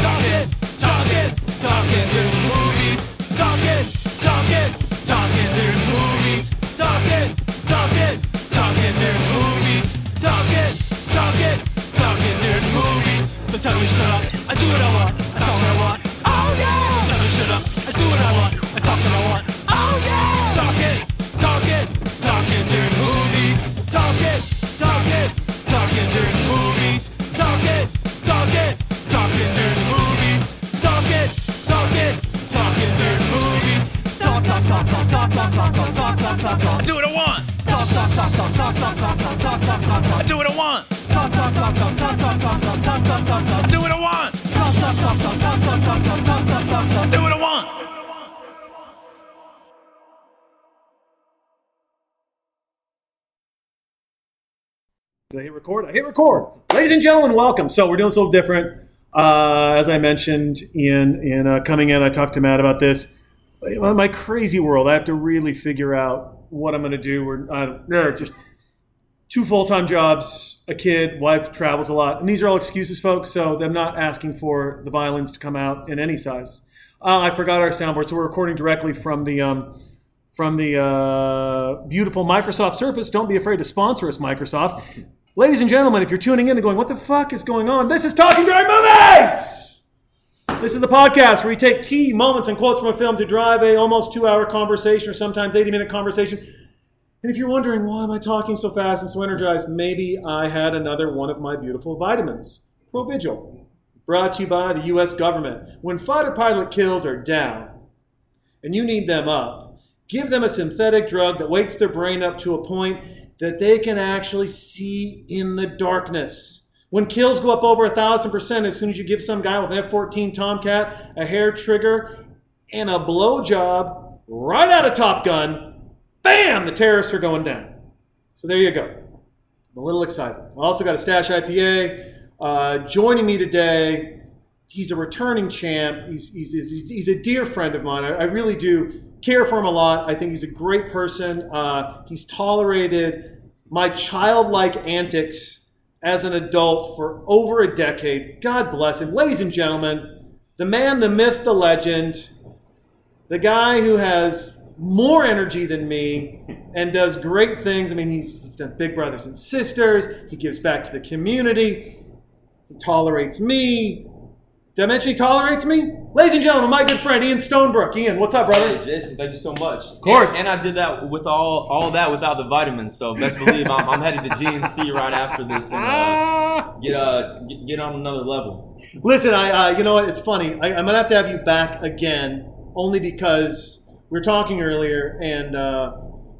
Talking, talking, talking during movies. Talking, talking, talking during movies. Talking, talking, talking during movies. Talking, talking, talking during movies. So tell me shut up, I do what I want, I talk what I want. Oh yeah! Tell me shut up, I do what I want, I talk what I want. I do what I want. I do what I want. I do what I want. I do what I want. Did I hit record? I hit record. Ladies and gentlemen, welcome. So we're doing a little different. Uh, as I mentioned in in uh, coming in, I talked to Matt about this. In my crazy world, I have to really figure out what I'm going to do. We're uh, yeah, just two full time jobs, a kid, wife travels a lot, and these are all excuses, folks. So I'm not asking for the violins to come out in any size. Uh, I forgot our soundboard, so we're recording directly from the um, from the uh, beautiful Microsoft Surface. Don't be afraid to sponsor us, Microsoft. Ladies and gentlemen, if you're tuning in and going, what the fuck is going on? This is Talking During Movies! This is the podcast where we take key moments and quotes from a film to drive a almost two hour conversation or sometimes 80 minute conversation. And if you're wondering, why am I talking so fast and so energized? Maybe I had another one of my beautiful vitamins. Provigil. Brought to you by the U.S. government. When fighter pilot kills are down and you need them up, give them a synthetic drug that wakes their brain up to a point that they can actually see in the darkness. When kills go up over a thousand percent, as soon as you give some guy with an F 14 Tomcat a hair trigger and a blowjob right out of Top Gun, bam, the terrorists are going down. So there you go. I'm a little excited. I also got a Stash IPA. Uh, joining me today, he's a returning champ. He's, he's, he's, he's a dear friend of mine. I, I really do care for him a lot. I think he's a great person. Uh, he's tolerated my childlike antics as an adult for over a decade. God bless him. Ladies and gentlemen, the man, the myth, the legend, the guy who has more energy than me and does great things. I mean, he's, he's done Big Brothers and Sisters, he gives back to the community, he tolerates me. Did I mention he tolerates me? Ladies and gentlemen, my good friend Ian Stonebrook. Ian, what's up, brother? Hey, Jason, thank you so much. Of course. And, and I did that with all all that without the vitamins. So best believe I'm, I'm headed to GNC right after this and uh, get uh get, get on another level. Listen, I uh, you know what? It's funny. I, I'm gonna have to have you back again, only because we were talking earlier, and uh,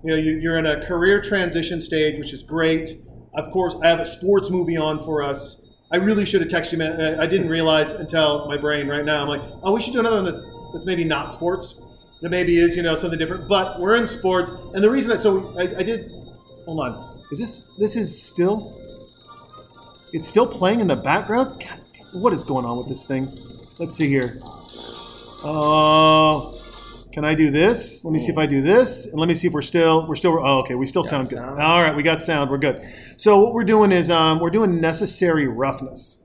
you know you, you're in a career transition stage, which is great. Of course, I have a sports movie on for us. I really should have texted you. man. I I didn't realize until my brain right now. I'm like, oh, we should do another one that's that's maybe not sports. That maybe is you know something different. But we're in sports, and the reason that so I, I did. Hold on. Is this this is still? It's still playing in the background. God, what is going on with this thing? Let's see here. Oh, can I do this? Let me see if I do this, and let me see if we're still we're still. Oh, okay, we still sound good. sound. All right, we got sound. We're good. So what we're doing is um, we're doing necessary roughness.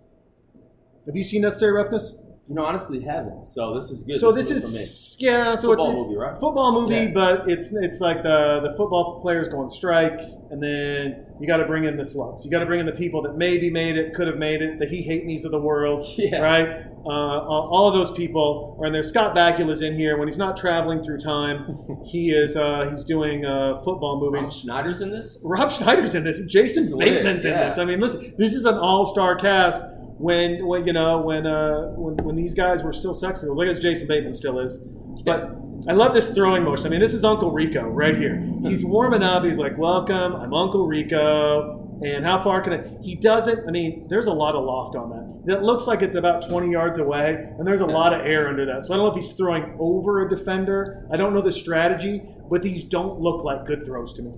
Have you seen necessary roughness? You know, honestly, haven't. So this is good. So this good is yeah. So Football it's, it's movie, right? football movie, Yeah. but it's it's like the the football players go on strike, and then you got to bring in the slugs. You got to bring in the people that maybe made it, could have made it, the he hate me's of the world, Yeah. right? Uh, all, those people are in there. Scott Bakula's in here when he's not traveling through time. he is uh, he's doing uh, football movies. Rob. Schneider's in this. Rob Schneider's in this. Jason He's lit, Bateman's in this. I mean, listen, this is an all-star cast. When, when you know, when, uh, when when these guys were still sexy, look as Jason Bateman still is. But I love this throwing motion. I mean, this is Uncle Rico right here. He's warming up. He's like, "Welcome, I'm Uncle Rico." And how far can I? He doesn't. I mean, there's a lot of loft on that. It looks like it's about 20 yards away, and there's a lot of air under that. So I don't know if he's throwing over a defender. I don't know the strategy, but these don't look like good throws to me.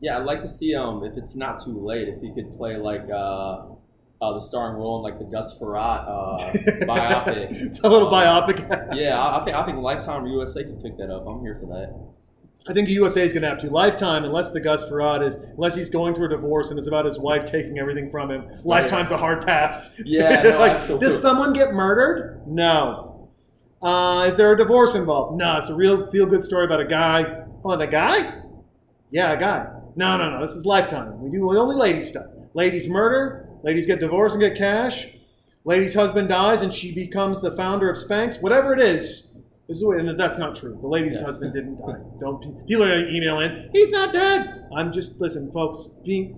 Yeah, I'd like to see um if it's not too late if he could play like uh, uh the starring role in like the Gus Frerotte uh, biopic. a little Um, biopic. Yeah, I, I think I think Lifetime or USA can pick that up. I'm here for that. I think USA is going to have to lifetime, unless the Gus Frerotte is, unless he's going through a divorce and it's about his wife taking everything from him. Lifetime's a hard pass. Yeah, no, like, absolutely. does someone get murdered? No. Uh, is there a divorce involved? No. It's a real feel good story about a guy. Oh, and a guy? Yeah, a guy. No, no, no. This is lifetime. We do only lady stuff. Ladies murder. Ladies get divorced and get cash. Lady's husband dies and she becomes the founder of Spanx. Whatever it is. This is the way- and that's not true. The lady's Yeah. husband didn't die. Don't people are email in? He's not dead. I'm just listen, folks. Being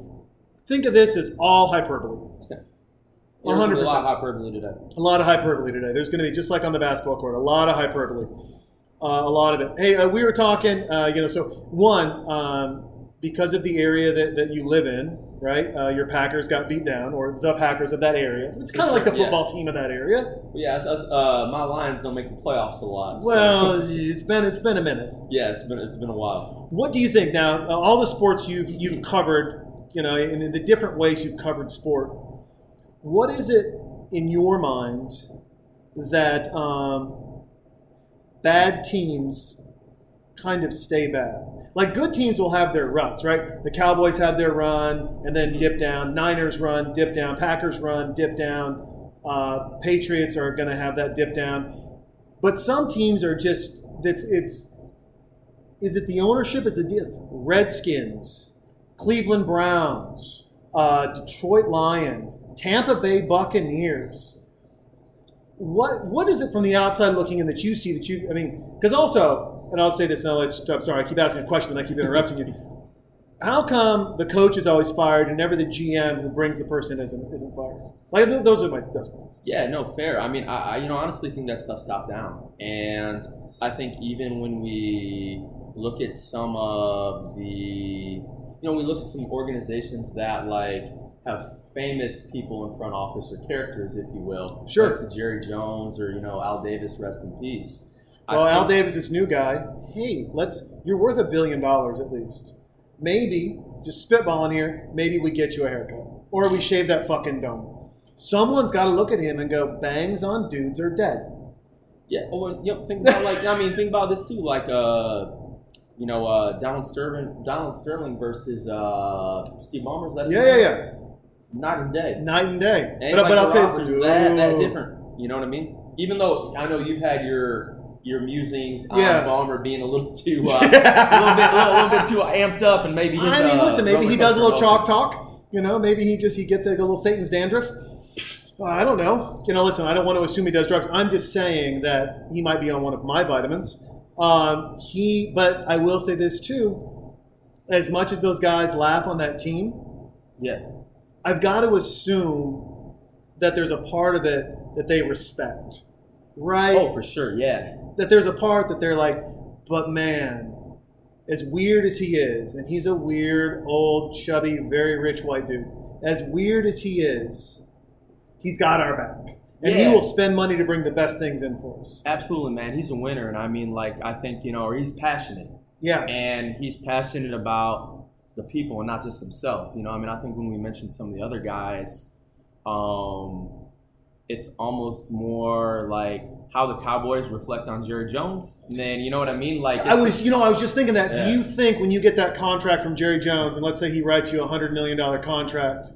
think of this as all hyperbole. There's gonna A 100%. lot of hyperbole today. A lot of hyperbole today. There's going to be just like on the basketball court, a lot of hyperbole, uh, a lot of it. Hey, uh, we were talking, uh, you know, so one um, because of the area that, that you live in, right? Uh, your Packers got beat down, or the Packers of that area. It's kind of like the Yeah. football team of that area. Yeah, it's, it's, uh, my Lions don't make the playoffs a lot. so- Well, it's been it's been a minute. yeah, it's been it's been a while. What do you think now? Uh, all the sports you've you've covered, you know, and in the different ways you've covered sport. What is it in your mind that um, bad teams kind of stay bad? Like good teams will have their runs, right? The Cowboys had their run and then dip down. Niners run, dip down. Packers run, dip down. Uh, Patriots are going to have that dip down. But some teams are just that's it's is it the ownership? Is the deal? Redskins, Cleveland Browns, uh, Detroit Lions, Tampa Bay Buccaneers. What what is it from the outside looking in that you see that you? I mean, because also, and I'll say this now. Let's, I'm sorry, I keep asking a question and I keep interrupting you. How come the coach is always fired and never the GM who brings the person isn't isn't fired? Like th- those are my that's points. Yeah, no, fair. I mean, I, I you know honestly think that stuff's top down, and I think even when we look at some of the, you know, we look at some organizations that like have famous people in front office or characters, if you will. Sure. Like to Jerry Jones or you know Al Davis, rest in peace. Well, Al Davis, this new guy. Hey, let's. You're worth a billion dollars at least. Maybe just spitballing here. Maybe we get you a haircut, or we shave that fucking dome. Someone's got to look at him and go, "Bangs on dudes are dead." Yeah, oh, and, you know, think about like I mean, think about this too, like uh, you know, uh, Donald Sterling, Donald Sterling versus uh, Steve Ballmer. Is that Yeah, yeah, yeah. Night and day. Night and day. And but like but I'll tell you, that, that different. You know what I mean? Even though I know you've had your your musings on Yeah. Ballmer being a little too uh, a little bit a little, bit too amped up, and maybe his, I mean, uh, listen. Maybe he does a little chalk talk. You know, maybe he just he gets like a little Satan's dandruff. I don't know. You know, listen. I don't want to assume he does drugs. I'm just saying that he might be on one of my vitamins. Um, he, but I will say this too. As much as those guys laugh on that team, Yeah, I've got to assume that there's a part of it that they respect, right? oh for sure, yeah, that there's a part that they're like, but man, as weird as he is, and he's a weird, old, chubby, very rich white dude, as weird as he is, he's got our back. And he will spend money to bring the best things in for us. absolutely, man. He's a winner, and I mean, like I think you know, or he's passionate. Yeah. and he's passionate about the people and not just himself. You know, I mean, I think when we mentioned some of the other guys, um, it's almost more like how the Cowboys reflect on Jerry Jones. And then you know what I mean? Like I was, you know, I was just thinking that. Yeah. Do you think when you get that contract from Jerry Jones, and let's say he writes you a hundred million dollar contract,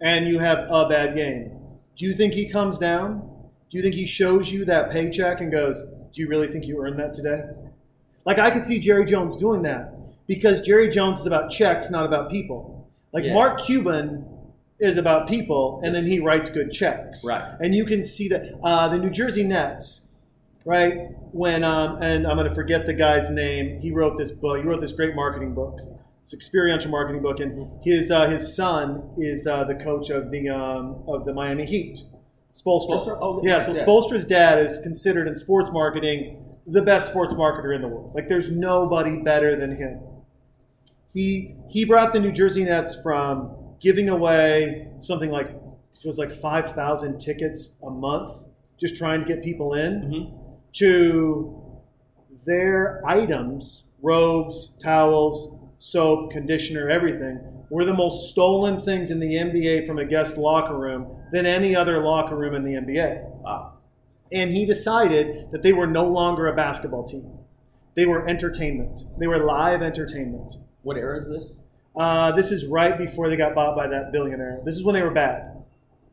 and you have a bad game, do you think he comes down? Do you think he shows you that paycheck and goes, "Do you really think you earned that today?" Like I could see Jerry Jones doing that because Jerry Jones is about checks, not about people. Like Yeah. Mark Cuban is about people, and then he writes good checks. Right. And you can see that uh, the New Jersey Nets, right? When um, and I'm going to forget the guy's name. He wrote this book. He wrote this great marketing book. It's experiential marketing book, and his uh, his son is uh, the coach of the um, of the Miami Heat. Spolstra. Spoelstra? Oh, yeah. yeah, So yeah. Spoelstra's dad is considered in sports marketing the best sports marketer in the world. Like there's nobody better than him. He he brought the New Jersey Nets from giving away something like it was like five thousand tickets a month, just trying to get people in, Mhm. to their items, robes, towels, soap, conditioner, everything, were the most stolen things in the NBA from a guest locker room than any other locker room in the NBA Wow. and he decided that they were no longer a basketball team. They were entertainment. They were live entertainment. What era is this? Uh, this is right before they got bought by that billionaire. This is when they were bad.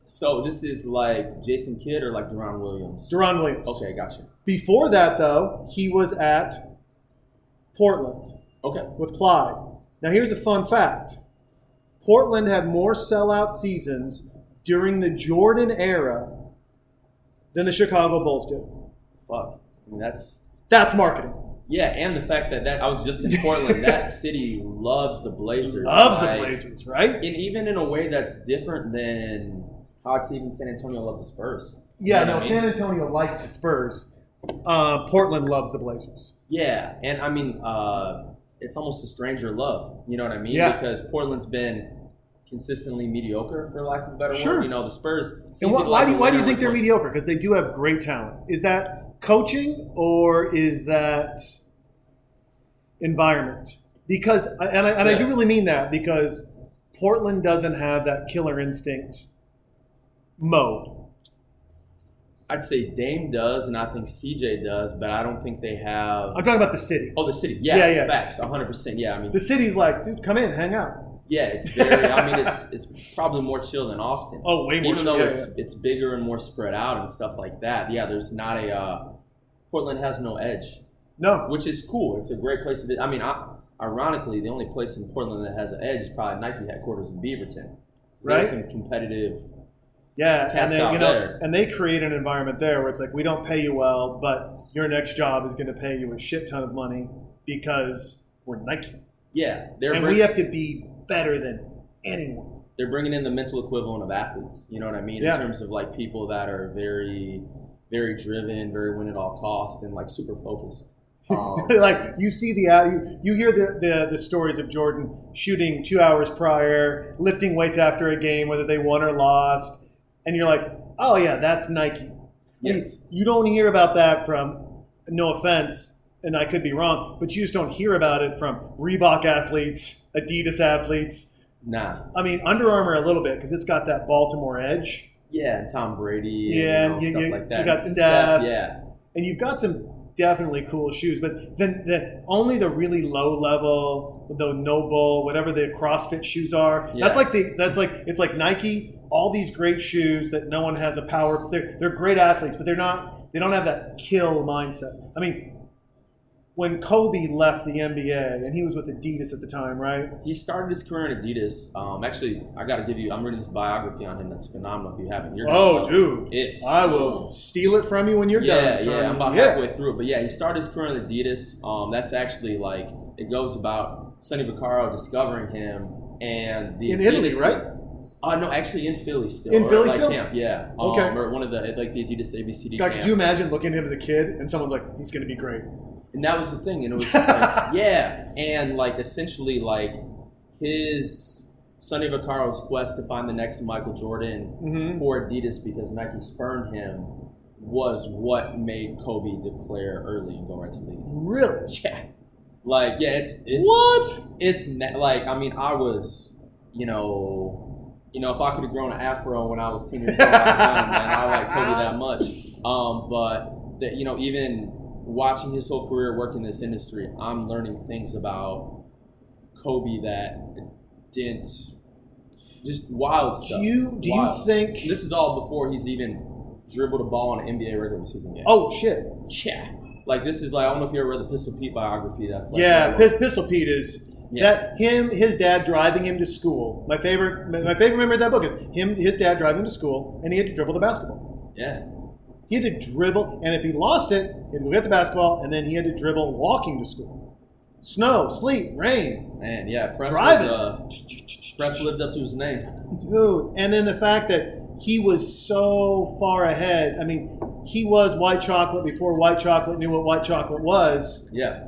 So this is like Jason Kidd or like Deron Williams? Deron Williams. Okay, gotcha. Before that, though, he was at Portland Okay. with Clyde. Now, here's a fun fact Portland had more sellout seasons during the Jordan era than the Chicago Bulls did. Fuck. I mean, that's That's marketing. Yeah, and the fact that that I was just in Portland. that city loves the Blazers. Loves the Blazers, right? and even in a way that's different than how it's even San Antonio loves the Spurs. Yeah, You know no, I mean? San Antonio likes the Spurs. Uh, Portland loves the Blazers. Yeah, and I mean, uh, it's almost a stranger love. You know what I mean? Yeah. Because Portland's been consistently mediocre, for lack of a better Sure. word. You know, the Spurs. And seems why, do you, why do you think they're mediocre? Because they do have great talent. Is that coaching or is that environment? Because and I, and I do really mean that because Portland doesn't have that killer instinct mode. I'd say Dame does, and I think CJ does, but I don't think they have. I'm talking about the city. Oh, the city. Yeah, Yeah, yeah. facts. 100%. Yeah, I mean, The city's like, dude, come in, hang out. Yeah, it's very. I mean, it's it's probably more chill than Austin. Oh, way more Even chill, though yeah, it's it's bigger and more spread out and stuff like that. Yeah, there's not a. Uh, Portland has no edge. No, which is cool. It's a great place to be. I mean, I, ironically, the only place in Portland that has an edge is probably Nike headquarters in Beaverton. Right. Some competitive. yeah, and out you know, there. and they create an environment there where it's like, we don't pay you well, but your next job is going to pay you a shit ton of money because we're Nike, Yeah, they're and bring- we have to be better than anyone. they're bringing in the mental equivalent of athletes. You know what I mean? Yeah. In terms of like people that are very, very driven, very win at all costs, and like super focused. Um, like you see the uh, you, you hear the, the the stories of Jordan shooting two hours prior, lifting weights after a game, whether they won or lost, and you're like, oh yeah, that's Nike. yes. You don't hear about that from, no offense, and I could be wrong, but you just don't hear about it from Reebok athletes, Adidas athletes. Nah. I mean, Under Armour a little bit because it's got that Baltimore edge, Yeah, and Tom Brady. Yeah, and you you- know, stuff you- like that. you got Steph. Yeah. and you've got some definitely cool shoes. But then the only the really low level, the NOBULL, whatever the CrossFit shoes are. Yeah. That's like the that's like it's like Nike. All these great shoes that no one has a power. They're they're great athletes, but they're not. They don't have that kill mindset. I mean, when Kobe left the NBA and he was with Adidas at the time, right? He started his career in Adidas. Um, actually, I got to give you. I'm reading this biography on him. That's phenomenal. If you haven't, you're gonna Oh, dude, it's I will steal it from you when you're yeah, done. son. yeah. I'm about Yeah. halfway through it, but yeah, he started his career in Adidas. Um, that's actually like it goes about Sonny Vaccaro discovering him and the In Adidas Italy, team. right? Uh, no, actually in Philly still. In Philly like, still? Camp, yeah. Okay. Um, or one of the like the Adidas ABCD. God, camp. could you imagine looking at him as a kid and someone's like, he's going to be great? And that was the thing, and it was like, yeah, and like essentially like his Sonny Vaccaro's quest to find the next Michael Jordan Mhm. for Adidas because Nike spurned him was what made Kobe declare early and go right to the league. Really? Yeah, like yeah, it's it's What? it's like I mean I was you know you know if I could have grown an afro when I was ten years old, I done, man. I like Kobe that much. Um, but that you know even watching his whole career work in this industry, I'm learning things about Kobe that didn't just wild stuff. Do you do you think? This is all before he's even dribbled a ball in an NBA regular season game. Oh shit! yeah. Like this is like I don't know if you ever read the Pistol Pete biography. That's like yeah, Pis- Pistol Pete is Yeah. that him, his dad driving him to school. My favorite, my favorite memory of that book is him, his dad driving him to school, and he had to dribble the basketball. yeah. He had to dribble, and if he lost it, he'd go get the basketball, and then he had to dribble walking to school. Snow, sleet, rain, Man, yeah, Press Driving. was uh, Press lived up to his name. dude. And then the fact that he was so far ahead. I mean, he was white chocolate before white chocolate knew what white chocolate was. Yeah,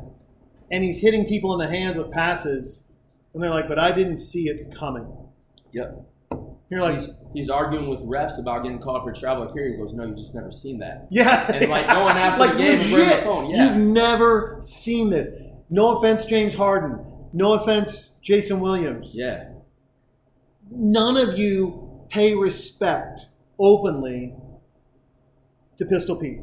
and he's hitting people in the hands with passes, and they're like, "But I didn't see it coming." yep. You're like, He's, he's arguing with refs about getting called for travel here. He goes, "No, you've just never seen that." "Yeah," And, like, going after the game and bringing the phone, yeah. You've never seen this. No offense, James Harden. No offense, Jason Williams. Yeah, None of you pay respect openly to Pistol Pete.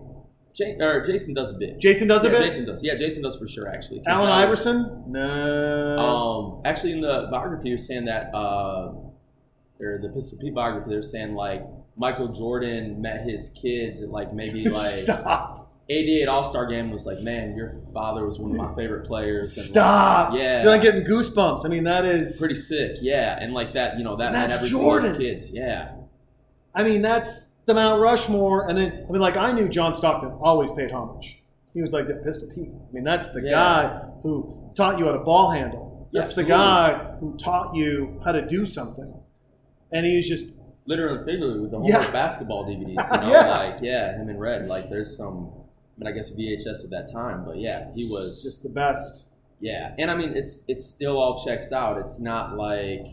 Or Jason does a bit. Jason does a bit. Jason does. Yeah, Jason does for sure. Actually, Allen Iverson? No. Um, actually, in the biography, you're saying that, uh, or the Pistol Pete biography, they're saying like Michael Jordan met his kids at like maybe like Stop. 88 All Star game. Was like, man, your father was one of my favorite players. and, like, Stop. Yeah. You're like getting goosebumps. I mean, that is pretty sick. Yeah, and like that, you know, that That's everything Jordan. his kids. Yeah, I mean, that's the Mount Rushmore. And then, I mean, like, I knew John Stockton always paid homage. He was like the Pistol Pete. I mean, that's the Yeah. guy who taught you how to ball handle. Yeah, That's the guy who taught you how to do something. And he was just, literally figuratively with the whole Yeah. basketball DVDs. You know, Yeah. like yeah, him and Red. Like there's some. I mean, I guess VHS at that time, but yeah, he was just the best. Yeah, and I mean it's it's still all checks out. It's not like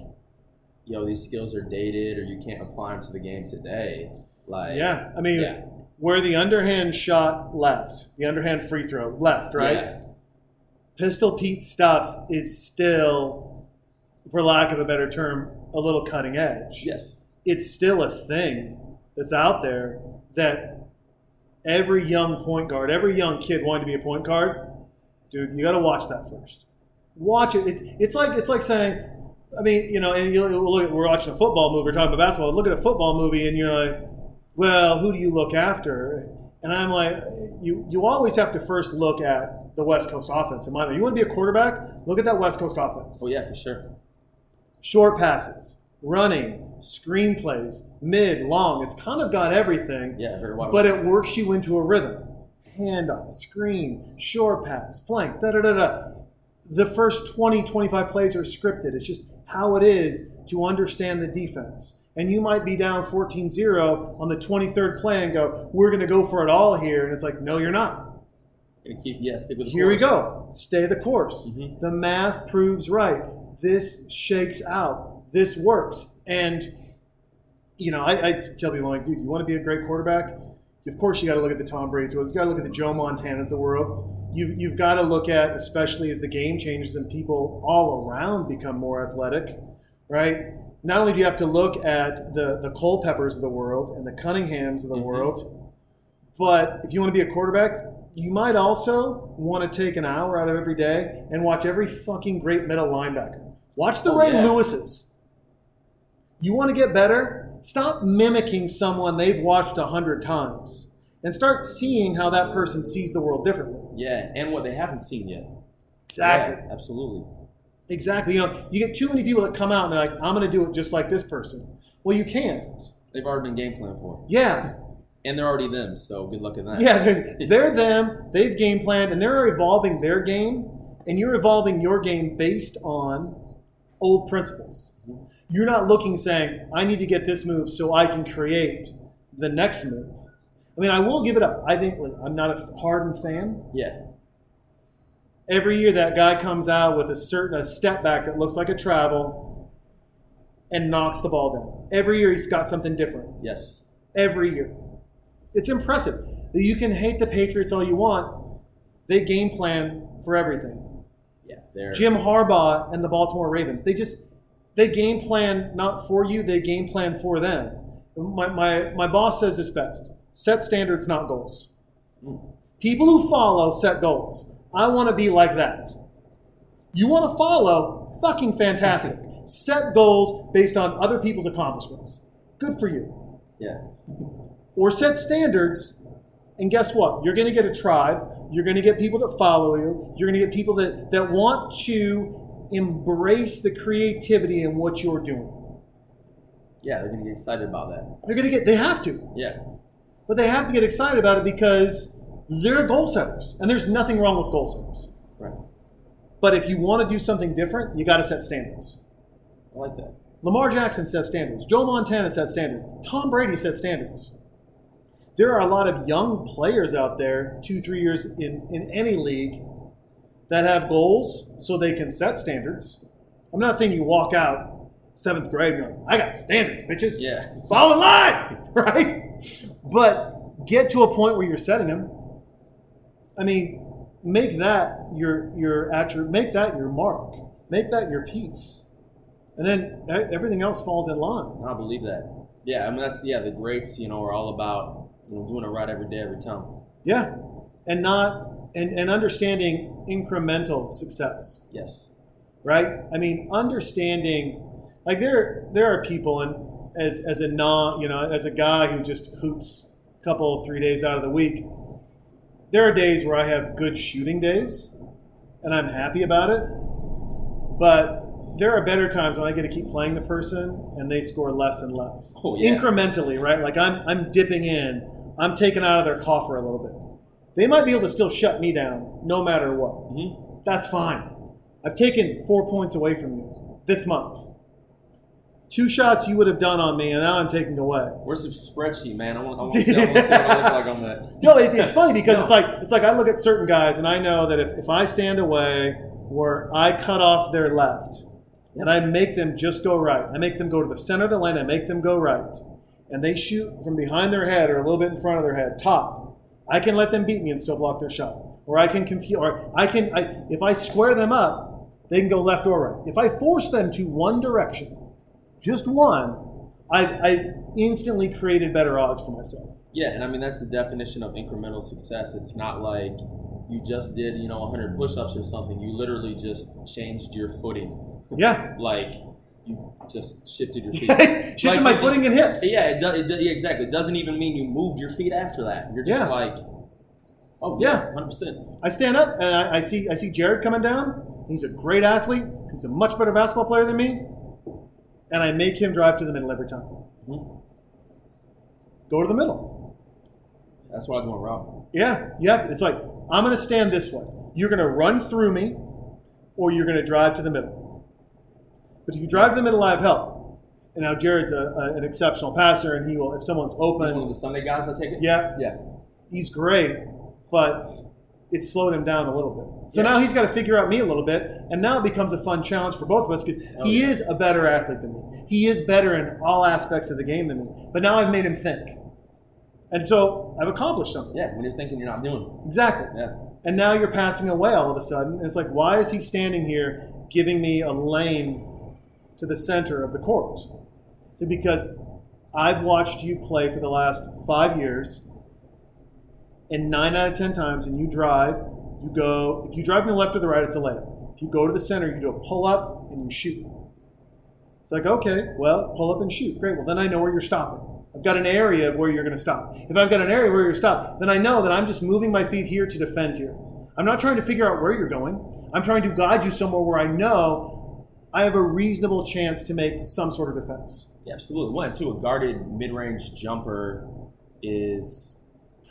yo these skills are dated or you can't apply them to the game today. Like Yeah. I mean, yeah, where the underhand shot left, the underhand free throw left, right? Yeah, Pistol Pete stuff is still, for lack of a better term, a little cutting edge. yes, It's still a thing that's out there that every young point guard, every young kid wanting to be a point guard, dude, you got to watch that first. Watch it. It's, it's like it's like saying, I mean, you know, and you look, we're watching a football movie, we're talking about basketball. Look at a football movie, and you're like, well, who do you look after? And I'm like, you you always have to first look at the West Coast offense. In my opinion. you want to be a quarterback? Look at that West Coast offense. oh yeah, for sure. Short passes, running, screenplays, mid, long. It's kind of got everything, Yeah, very well. but it works you into a rhythm. Handoff, screen, short pass, flank, da da da da. The first 20, 25 plays are scripted. It's just how it is to understand the defense. And you might be down 14 0 on the 23rd play and go, we're going to go for it all here. And it's like, no, you're not. Gonna keep yeah, stick with the Here we go. Stay the course. Mhm. The math proves right. This shakes out. This works. And, you know, I, I tell people, like, dude, you want to be a great quarterback? Of course, you got to look at the Tom Brady's world. You got to look at the Joe Montanas of the world. You've, you've got to look at, especially as the game changes and people all around become more athletic, right? Not only do you have to look at the, the Culpeppers of the world and the Cunninghams of the Mhm. world, but if you want to be a quarterback, you might also want to take an hour out of every day and watch every fucking great middle linebacker. Watch the Oh, Ray yeah. Lewises. You want to get better? Stop mimicking someone they've watched a hundred times and start seeing how that person sees the world differently. Yeah, and what they haven't seen yet. Exactly. Yeah, absolutely. Exactly. You know, you get too many people that come out and they're like, I'm going to do it just like this person. Well, you can't. They've already been game plan for, Yeah. and they're already them. So good luck in that. Yeah, they're, they're them. They've game planned, and they're evolving their game, and you're evolving your game based on old principles. You're not looking saying, "I need to get this move so I can create the next move." I mean, I will give it up. I think like, I'm not a Harden fan. yeah, Every year, that guy comes out with a certain a step back that looks like a travel and knocks the ball down. Every year, he's got something different. yes, every year. It's impressive. That you can hate the Patriots all you want. They game plan for everything. They're Jim Harbaugh and the Baltimore Ravens, they just they game plan not for you, they game plan for them. My, my, my boss says this best. Set standards, not goals. Mm. People who follow set goals. I want to be like that. You want to follow? Fucking fantastic. set goals based on other people's accomplishments. Good for you yeah, or set standards. And guess what? You're going to get a tribe. You're going to get people that follow you. You're going to get people that, that want to embrace the creativity in what you're doing. yeah. They're gonna get excited about that. They're going to get, they have to, Yeah, but they have to get excited about it because they're goal setters. And there's nothing wrong with goal setters. right. But if you want to do something different, you got to set standards. I like that. Lamar Jackson set standards. Joe Montana set standards. Tom Brady set standards. There are a lot of young players out there, two, three years in, in any league, that have goals so they can set standards. I'm not saying you walk out seventh grade and you're like, I got standards, bitches. Yeah, Fall in line, right? But get to a point where you're setting them. I mean, make that your your attribute, make that your mark, make that your piece, and then everything else falls in line. I believe that. Yeah, I mean that's yeah. The greats, you know, are all about you know doing it right every day, every time. Yeah, and not and, and understanding incremental success, Yes. right? I mean, understanding like there there are people and as as a non you know as a guy who just hoops a couple three days out of the week, there are days where I have good shooting days, and I'm happy about it, but. There are better times when I get to keep playing the person and they score less and less. Oh, yeah. Incrementally, right? Like I'm I'm dipping in, I'm taken out of their coffer a little bit. They might be able to still shut me down no matter what. hmm That's fine. I've taken four points away from you this month. Two shots you would have done on me, and now I'm taking away. Where's the spreadsheet, man? I want, I want to see, I want to see what I look like on that. No, it, it's funny because No. it's like it's like I look at certain guys, and I know that if, if I stand away where I cut off their left, and I make them just go right, I make them go to the center of the lane, I make them go right, and they shoot from behind their head or a little bit in front of their head, top. I can let them beat me and still block their shot, or I can confuse, or I can I, if I square them up, they can go left or right. If I force them to one direction, just one, I've, I've instantly created better odds for myself. Yeah, and I mean that's the definition of incremental success. It's not like you just did, you know, 100 push-ups or something. You literally just changed your footing. Yeah. Like you just shifted your feet. Shifted Like, my footing and hips. yeah, it does. It, yeah, exactly. It doesn't even mean you moved your feet after that. You're just Yeah. like, oh Yeah. yeah, 100. percent I stand up and I, I see I see Jared coming down. He's a great athlete. He's a much better basketball player than me, and I make him drive to the middle every time. Mhm. Go to the middle. That's what I'm going route. Yeah, you have to. It's like I'm going to stand this way. You're going to run through me, or you're going to drive to the middle. But if you drive to the middle, I have help. And now Jared's a, a, an exceptional passer, and he will if someone's He's one open. of the Sunday guys. I take it. Yeah, Yeah. he's great, but it slowed him down a little bit. So Yeah. now he's got to figure out me a little bit, and now it becomes a fun challenge for both of us because Oh, he yeah. is a better athlete than me. He is better in all aspects of the game than me. But now I've made him think, and so I've accomplished something. Yeah. When you're thinking, you're not doing. Exactly. Yeah. And now you're passing away all of a sudden. And it's like, why is he standing here giving me a lane to the center of the court? It because I've watched you play for the last five years, and nine out of ten times, and you drive, you go, if you drive from the left or the right, it's a layup. If you go to the center, you do a pull up and you shoot. It's like, okay, well, pull up and shoot. Great. Well, then I know where you're stopping. I've got an area where you're going to stop. If I've got an area where you're stop, then I know that I'm just moving my feet here to defend here. I'm not trying to figure out where you're going. I'm trying to guide you somewhere where I know I have a reasonable chance to make some sort of defense. Yeah, absolutely. One, two, a guarded mid-range jumper is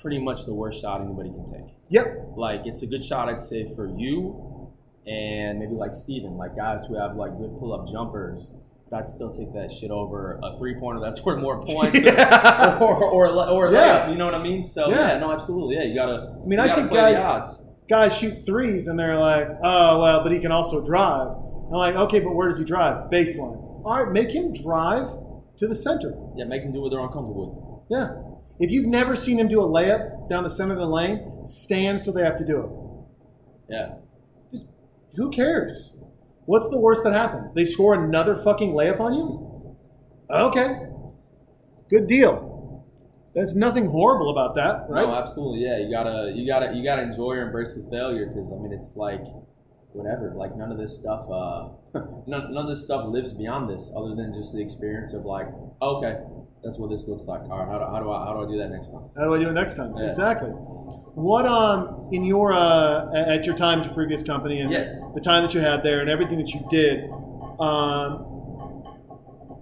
pretty much the worst shot anybody can take. Yep. Like, it's a good shot, I'd say, for you and maybe like Steven, like guys who have like good pull-up jumpers. I'd still take that shit over a three-pointer that's worth more points Yeah. or or or, or Yeah. layup. You know what I mean? So Yeah. yeah, no, absolutely. Yeah, you gotta. I mean, I see guys- Guys shoot threes and they're like, oh, well, but he can also drive. I'm like, okay, but where does he drive? Baseline. All right, make him drive to the center. Yeah, make him do what they're uncomfortable with. Yeah. If you've never seen him do a layup down the center of the lane, stand so they have to do it. Yeah. Just who cares? What's the worst that happens? They score another fucking layup on you? Okay. Good deal. There's nothing horrible about that, right? No, absolutely. Yeah, you gotta, you gotta, you gotta enjoy or embrace the failure because I mean, it's like whatever. Like none of this stuff, uh, none, none of this stuff lives beyond this, other than just the experience of like, okay, that's what this looks like. All right, how do, how do I, how do I do that next time? How do I do it next time? Yeah. Exactly. What um in your uh at your time at your previous company and Yeah. the time that you had there and everything that you did, um,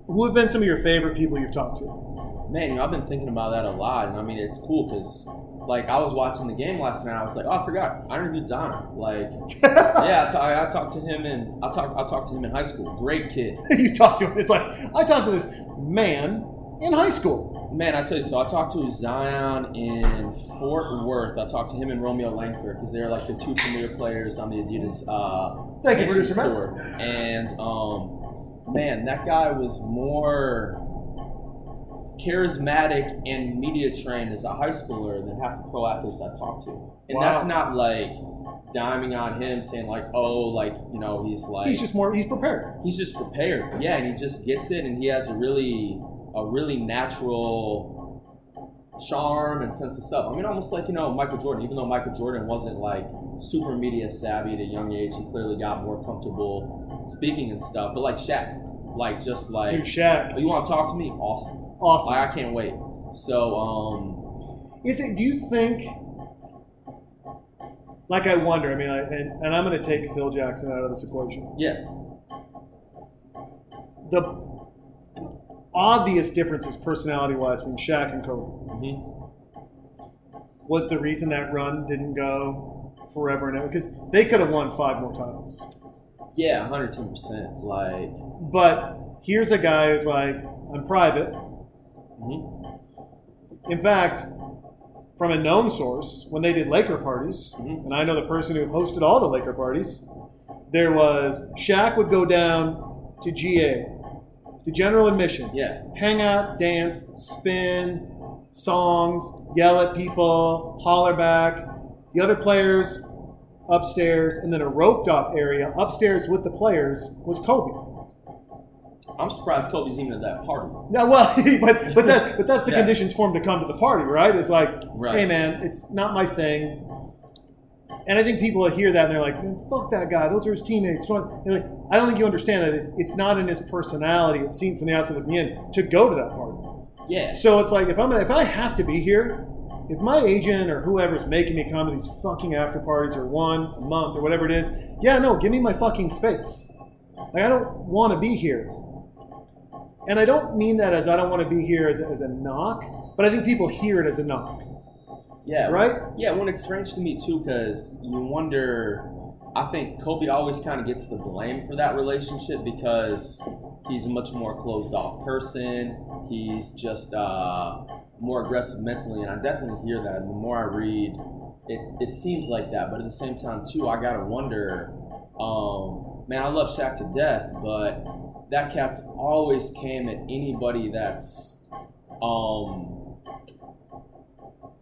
who have been some of your favorite people you've talked to? Man, you know, I've been thinking about that a lot, and I mean, it's cool because. Like I was watching the game last night, I was like, "Oh, I forgot. I interviewed Zion. Like, yeah, I, talked to him and I talked I talked to him in high school. Great kid. you talked to him. It's like I talked to this man in high school. Man, I tell you, so I talked to Zion in Fort Worth. I talked to him and Romeo Langford because they're like the two premier players on the Adidas. Uh, Thank you, producer Matt. And um, man, that guy was more charismatic and media trained as a high schooler than half the pro athletes I talked to. And Wow. that's not like diming on him, saying like, oh, like you know, he's like He's just more. He's prepared. he's just prepared. Yeah, and he just gets it, and he has a really a really natural charm and sense of stuff. I mean, almost like you know Michael Jordan. Even though Michael Jordan wasn't like super media savvy at a young age, he clearly got more comfortable speaking and stuff. But like Shaq, like just like Dude, Shaq, you want to talk to me? Awesome. awesome. Like I can't wait. So um, Is it? Do you think? Like I wonder. I mean, I, and, and I'm going to take Phil Jackson out of this equation. yeah, The obvious differences, personality-wise, between Shaq and Kobe hmm was the reason that run didn't go forever and ever because they could have won five more titles. yeah, hundred ten percent. Like, But here's a guy who's like, I'm private. mhm. In fact, from a known source, when they did Laker parties, Mhm. and I know the person who hosted all the Laker parties, there was Shaq would go down to GA, to general admission, yeah, hang out, dance, spin, songs, yell at people, holler back. The other players upstairs, and then a roped off area upstairs with the players was Kobe. I'm surprised Kobe's even at that party. No, well, but but that but that's the Yeah. conditions for him to come to the party, right? It's like, Right. hey man, it's not my thing. And I think people hear that and they're like, man, fuck that guy. Those are his teammates. Like, I don't think you understand that it's, not in his personality. It's seen from the outside looking in to go to that party. Yeah, So it's like if I'm if I have to be here, if my agent or whoever's making me come to these fucking after parties or one a month or whatever it is, yeah, no, give me my fucking space. Like I don't want to be here. And I don't mean that as I don't want to be here as a, as a knock, but I think people hear it as a knock, yeah, right? Yeah, when it's strange to me too, because you wonder. I think Kobe always kind of gets the blame for that relationship because he's a much more closed off person. He's just uh, more aggressive mentally, and I definitely hear that. And the more I read, it, it seems like that. But at the same time, too, I gotta wonder. Um, man, I love Shaq to death, but that cat's always came at anybody that's um,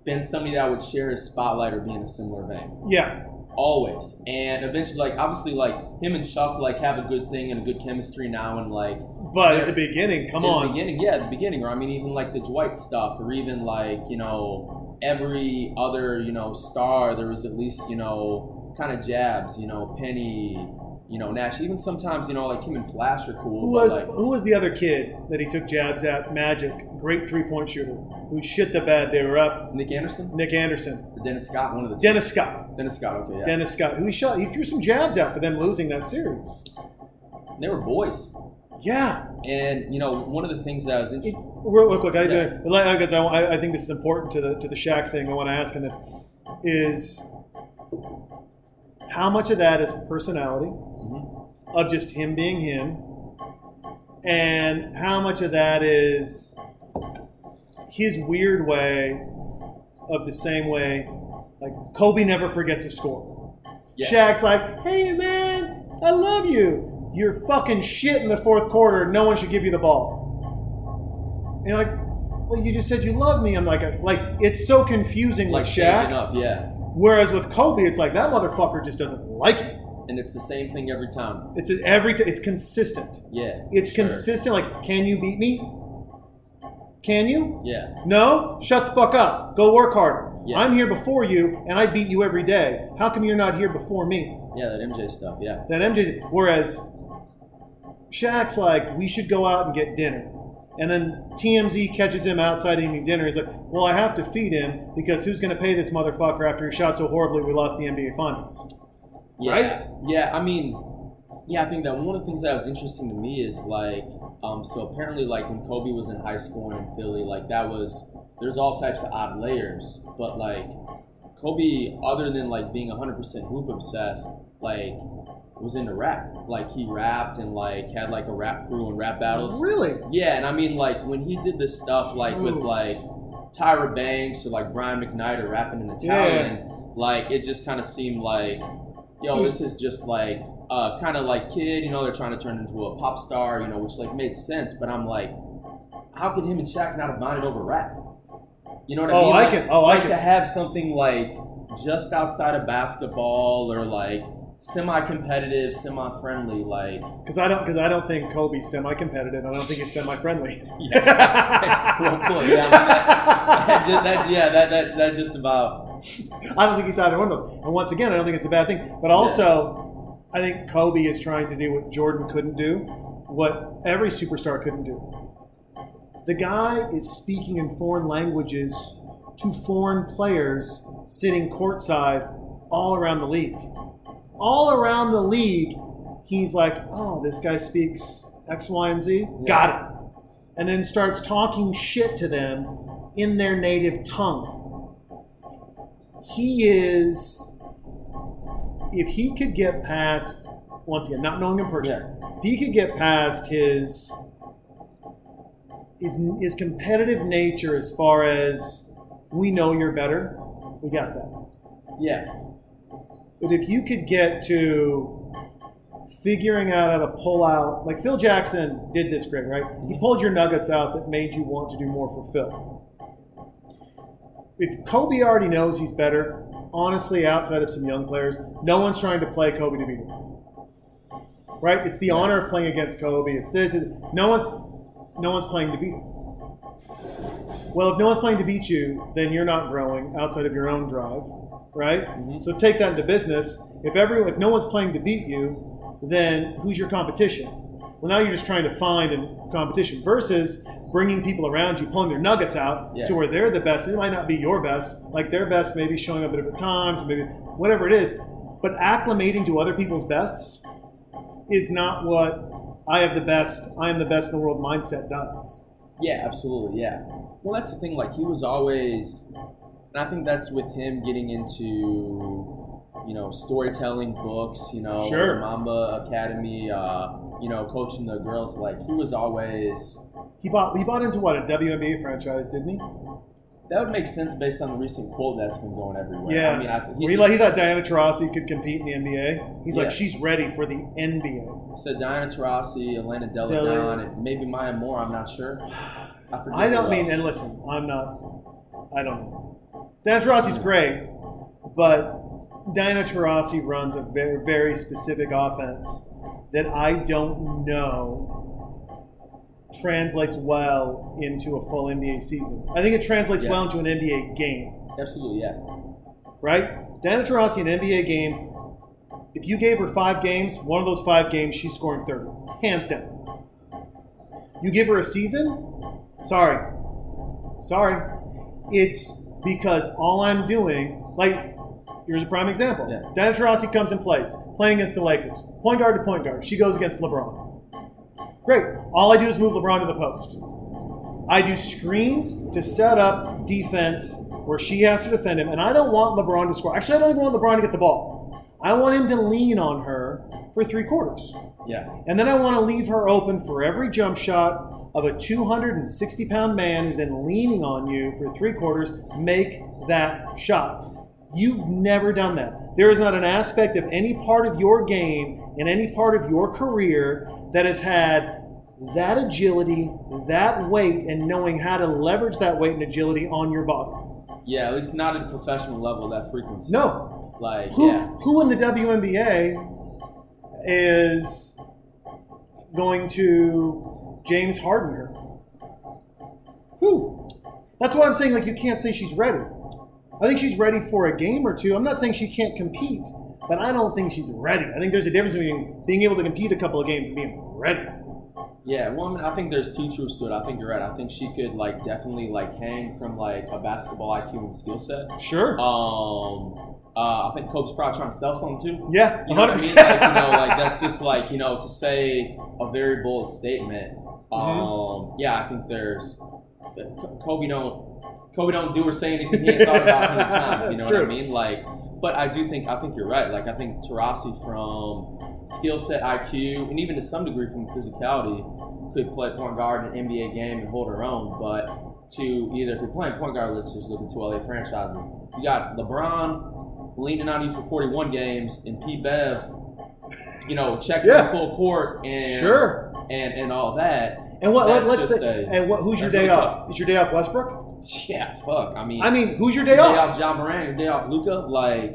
been somebody that would share his spotlight or be in a similar vein. Yeah. Always. And eventually, like, obviously, like, him and Chuck, like, have a good thing and a good chemistry now. And, like, But at the beginning, come on. the beginning, yeah, the beginning, or I mean, even, like, the Dwight stuff, or even, like, you know, every other, you know, star, there was at least, you know, kind of jabs, you know, Penny, you know, Nash. Even sometimes, you know, like, him and Flash are cool. Who was like, who was the other kid that he took jabs at? Magic, great three point shooter, who shit the bed. They were up. Nick Anderson? Nick Anderson, Or Dennis Scott? One of the two. Dennis Scott. Dennis Scott, okay, yeah. Dennis Scott, who he shot. He threw some jabs out for them losing that series. They were boys. Yeah. And, you know, one of the things that I was It, interesting. real, real quick, I, Yeah. I, I, guess I, I think this is important to the to the Shaq thing. I want to ask in this is how much of that is personality Mhm. of just him being him, and how much of that is his weird way of the same way like Kobe never forgets a score. Yeah. Shaq's like, hey man, I love you. You're fucking shit in the fourth quarter. No one should give you the ball. And you're like, well, you just said you love me. I'm like, like it's so confusing Like with Shaq. up, yeah. Whereas with Kobe, it's like that motherfucker just doesn't like me. And it's the same thing every time. It's every t- it's consistent. Yeah. It's sure. consistent. Like, can you beat me? Can you? Yeah. No. Shut the fuck up. Go work harder. Yeah. I'm here before you, and I beat you every day. How come you're not here before me? Yeah, that MJ stuff, yeah. That MJ. Whereas Shaq's like, we should go out and get dinner. And then TMZ catches him outside eating dinner. He's like, well, I have to feed him because who's going to pay this motherfucker after he shot so horribly we lost the NBA Finals? Yeah. Right? Yeah, I mean, yeah, I think that one of the things that was interesting to me is like, um, so apparently, like when Kobe was in high school and in Philly, like that was there's all types of odd layers, but like Kobe, other than like being 100% hoop obsessed, like was into rap. Like he rapped and like had like a rap crew and rap battles. Really? Yeah, and I mean, like when he did this stuff, like with like Tyra Banks or like Brian McKnight or rapping in Italian, like it just kind of seemed like, yo, this is just like uh, kind of like kid, you know, they're trying to turn into a pop star, you know, which like made sense. But I'm like, how can him and Shaq not have bonded over rap? You know what I Oh, mean? I Like- can- oh, I like can- to have something like just outside of basketball or like semi-competitive, semi-friendly. Like, Because I don't, because I don't think Kobe's semi-competitive. I don't think he's semi-friendly. yeah, well, cool, yeah, that, just- that- yeah, that, that that just about. I don't think he's either one of those. And once again, I don't think it's a bad thing. But also, I think Kobe is trying to do what Jordan couldn't do, what every superstar couldn't do. The guy is speaking in foreign languages to foreign players sitting courtside all around the league. All around the league, he's like, oh, this guy speaks X, Y, and Z. Got it. And then starts talking shit to them in their native tongue he is if he could get past once again not knowing him personally if he could get past his his, his competitive nature as far as we know you're better we got that. Yeah, but if you could get to figuring out how to pull out like phil jackson did this great right? He mm-hmm. pulled your nuggets out that made you want to do more for phil if Kobe already knows he's better, honestly, outside of some young players, no one's trying to play Kobe to beat him. Right? It's the honor of playing against Kobe. It's this. no one's no one's playing to beat him. Well, if no one's playing to beat you, then you're not growing outside of your own drive, right? Mm-hmm. So take that into business. If everyone, if no one's playing to beat you, then who's your competition? Well, now you're just trying to find a competition versus bringing people around you, pulling their nuggets out Yeah. to where they're the best. It might not be your best, like their best, maybe showing up at different times, maybe whatever it is. But acclimating to other people's bests is not what I have the best, I am the best in the world mindset does. Yeah, absolutely. Yeah. Well, that's the thing. Like he was always, and I think that's with him getting into, you know, storytelling books. You know, Sure. Mamba Academy. Uh, you know, coaching the girls. Like he was always. He bought he bought into what a WNBA franchise, didn't he? That would make sense based on the recent quote that's been going everywhere. Yeah. I mean, I, he, like, he thought Diana Taurasi could compete in the NBA. He's Yeah. like, she's ready for the NBA. said Diana Taurasi, Elena Delle Donne, and maybe Maya Moore. I'm not sure. I, I don't mean, else. and listen, I'm not, I don't know. Diana Taurasi's great, but Diana Taurasi runs a very, very specific offense that I don't know translates well into a full NBA season. I think it translates Yeah. well into an NBA game. Absolutely, yeah. right? Diana Taurasi, an NBA game, if you gave her five games, one of those five games, she's scoring 30. Hands down. You give her a season? Sorry. Sorry. It's because all I'm doing, like, here's a prime example. Yeah. Diana Taurasi comes and plays, playing against the Lakers. Point guard to point guard. She goes against LeBron. Great. All I do is move LeBron to the post. I do screens to set up defense where she has to defend him, and I don't want LeBron to score. Actually, I don't even want LeBron to get the ball. I want him to lean on her for three quarters. Yeah. And then I want to leave her open for every jump shot of a 260 pound man who's been leaning on you for three quarters. Make that shot. You've never done that. There is not an aspect of any part of your game in any part of your career that has had that agility, that weight, and knowing how to leverage that weight and agility on your body. Yeah, at least not at a professional level, that frequency. No. Like, Who, yeah. who in the WNBA is going to James Harden her? Who? That's why I'm saying like you can't say she's ready. I think she's ready for a game or two. I'm not saying she can't compete, but I don't think she's ready. I think there's a difference between being able to compete a couple of games and being ready. Yeah, well, I, mean, I think there's two truths to it. I think you're right. I think she could like definitely like hang from like a basketball IQ and skill set. Sure. Um, uh, I think Kobe's probably trying to sell something too. yeah, You know what I mean? Like, you know, like that's just like you know to say a very bold statement. Mm-hmm. Um, yeah, I think there's Kobe don't Kobe don't do or say anything he ain't thought about a hundred times. You know what I mean? Like, but I do think I think you're right. Like I think Taurasi from skill set, IQ, and even to some degree from physicality could play point guard in an NBA game and hold her own. But to either if you're playing point guard, let's just look at two LA franchises. You got LeBron leaning on you for 41 games, and Pete Bev, you know, checking Yeah. the full court and Sure. and and all that. And what? Let, let's say. a- and what? Who's your day really off? Is your day off Westbrook? Yeah, fuck. I mean, I mean, who's your day off? day off? off Ja Morant, your day off Luka. Like,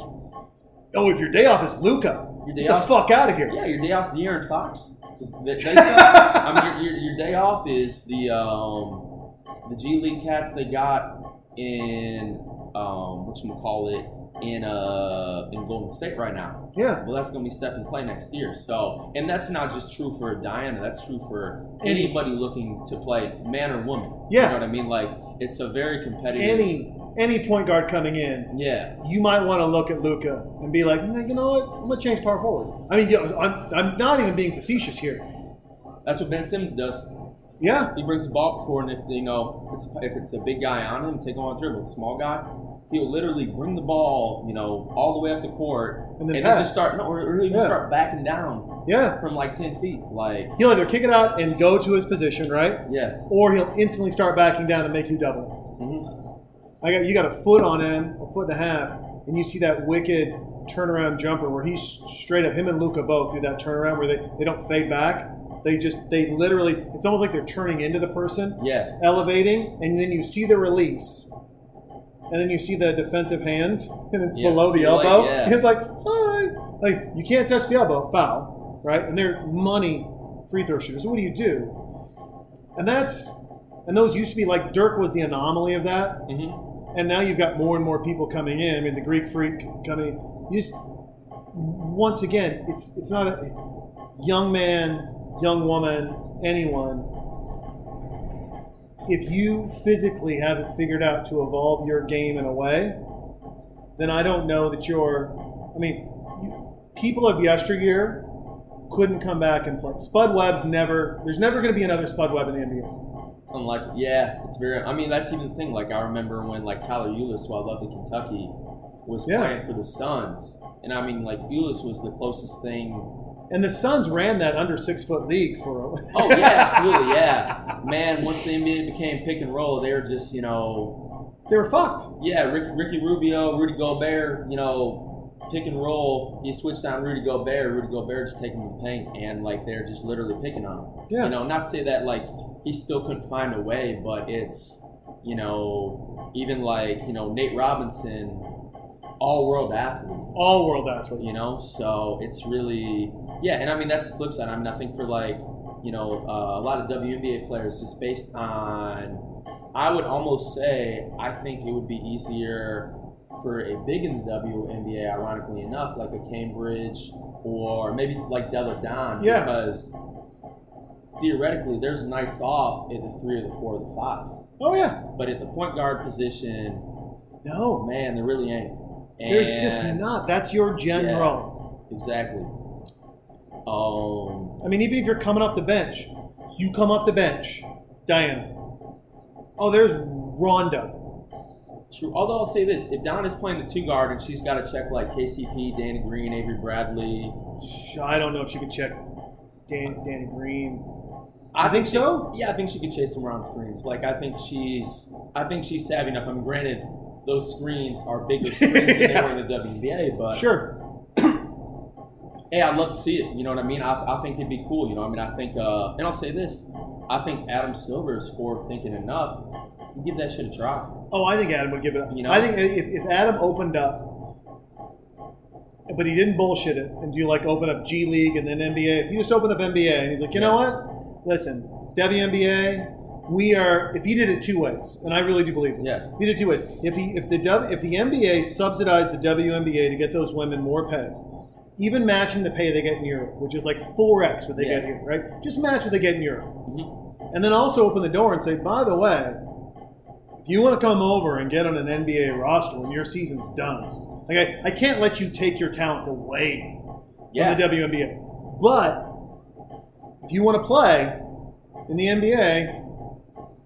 Oh, if your day off is Luka, Your day Get the off. fuck out of here. Yeah, your day off's De'Aaron Fox. they- they- I mean, your, your, your day off is the um, the G League cats they got in um, what you gonna call it in uh in Golden State right now. Yeah. Well, that's gonna be Steph and Klay next year. So, and that's not just true for Diana. That's true for Any- anybody looking to play, man or woman. Yeah. You know what I mean? Like it's a very competitive. Any any point guard coming in, Yeah. you might want to look at Luka and be like, "Nah, you know what? I'm gonna change power forward. I mean, yeah, I'm, I'm not even being facetious here. That's what Ben Simmons does. Yeah, He brings the ball up court, and if you know if it's, if it's a big guy on him, take him on a dribble. Small guy, he'll literally bring the ball, you know, all the way up the court, And then then pass. just start, no, or, or even Yeah. start backing down yeah. from like ten feet. Like, He'll either kick it out and go to his position, right, yeah, or he'll instantly start backing down and make you double. hmm I got you got a foot on him, a foot and a half, and you see that wicked turnaround jumper where he's straight up. Him and Luka both do that turnaround where they, they don't fade back. They just they literally it's almost like they're turning into the person, yeah, elevating, and then you see the release, and then you see the defensive hand, and it's Yeah, below the it's like- elbow. yeah. It's like hi, like you can't touch the elbow, foul, right? And they're money free throw shooters. What do you do? And that's and those used to be like Dirk was the anomaly of that hmm and now you've got more and more people coming in. I mean, the Greek Freak coming. You just once again, it's it's not a young man, young woman, anyone. If you physically haven't figured out to evolve your game in a way, then I don't know that you're. I mean, you, people of yesteryear couldn't come back and play. Spud Webb's never. There's never going to be another Spud Webb in the NBA. something like, yeah, it's very. I mean, that's even the thing. Like, I remember when like Tyler Ulis, who I loved in Kentucky, was Yeah. playing for the Suns, and I mean, like Ulis was the closest thing And the Suns ran that under six foot league for. Oh yeah, absolutely, yeah. Man, once the NBA became pick and roll, they were just, you know, They were fucked. yeah, Ricky, Ricky Rubio, Rudy Gobert, you know, pick and roll. He switched on Rudy Gobert. Rudy Gobert just taking the paint, and like they're just literally picking on him. Yeah. You know, not to say that like he still couldn't find a way, but it's, you know, even like you know Nate Robinson, all world athlete. All world athlete. you know so it's really yeah and i mean that's the flip side i mean i think for like you know uh, a lot of WNBA players just based on i would almost say i think it would be easier for a big in the WNBA ironically enough like a Cambage or maybe like Delle Donne Yeah. because theoretically there's nights off at the three or the four or the five. Oh yeah. but at the point guard position No, man there really ain't there's just not. That's your general. Exactly. Um, I mean, even if you're coming off the bench, you come off the bench, Diana. Oh, there's Rhonda. true. Although I'll say this: if Don is playing the two guard and she's got to check like KCP, Danny Green, Avery Bradley, I don't know if she could check Dan, Danny Green. I think she- so? Yeah, I think she could chase them around screens. Like I think she's, I think she's savvy enough. I mean, granted, those screens are bigger screens than they were in the WNBA, but Sure. Hey, I'd love to see it. You know what I mean? I, I think it'd be cool. You know, I mean, I think, uh, and I'll say this: I think Adam Silver is forward thinking enough. You give that shit a try. Oh, I think Adam would give it up. You know? I think if, if Adam opened up, but he didn't bullshit it and do you like open up G League and then NBA. If you just open up NBA and he's like, you know what? Listen, WNBA, we are. If he did it two ways, and I really do believe this. Yeah. If he did it two ways. If he if the W, if the NBA subsidized the WNBA to get those women more pay, even matching the pay they get in Europe, which is like four x what they Yeah. get here, right? Just match what they get in Europe, Mhm. and then also open the door and say, by the way, if you want to come over and get on an NBA roster when your season's done, like I, I can't let you take your talents away Yeah. from the WNBA. But if you want to play in the NBA,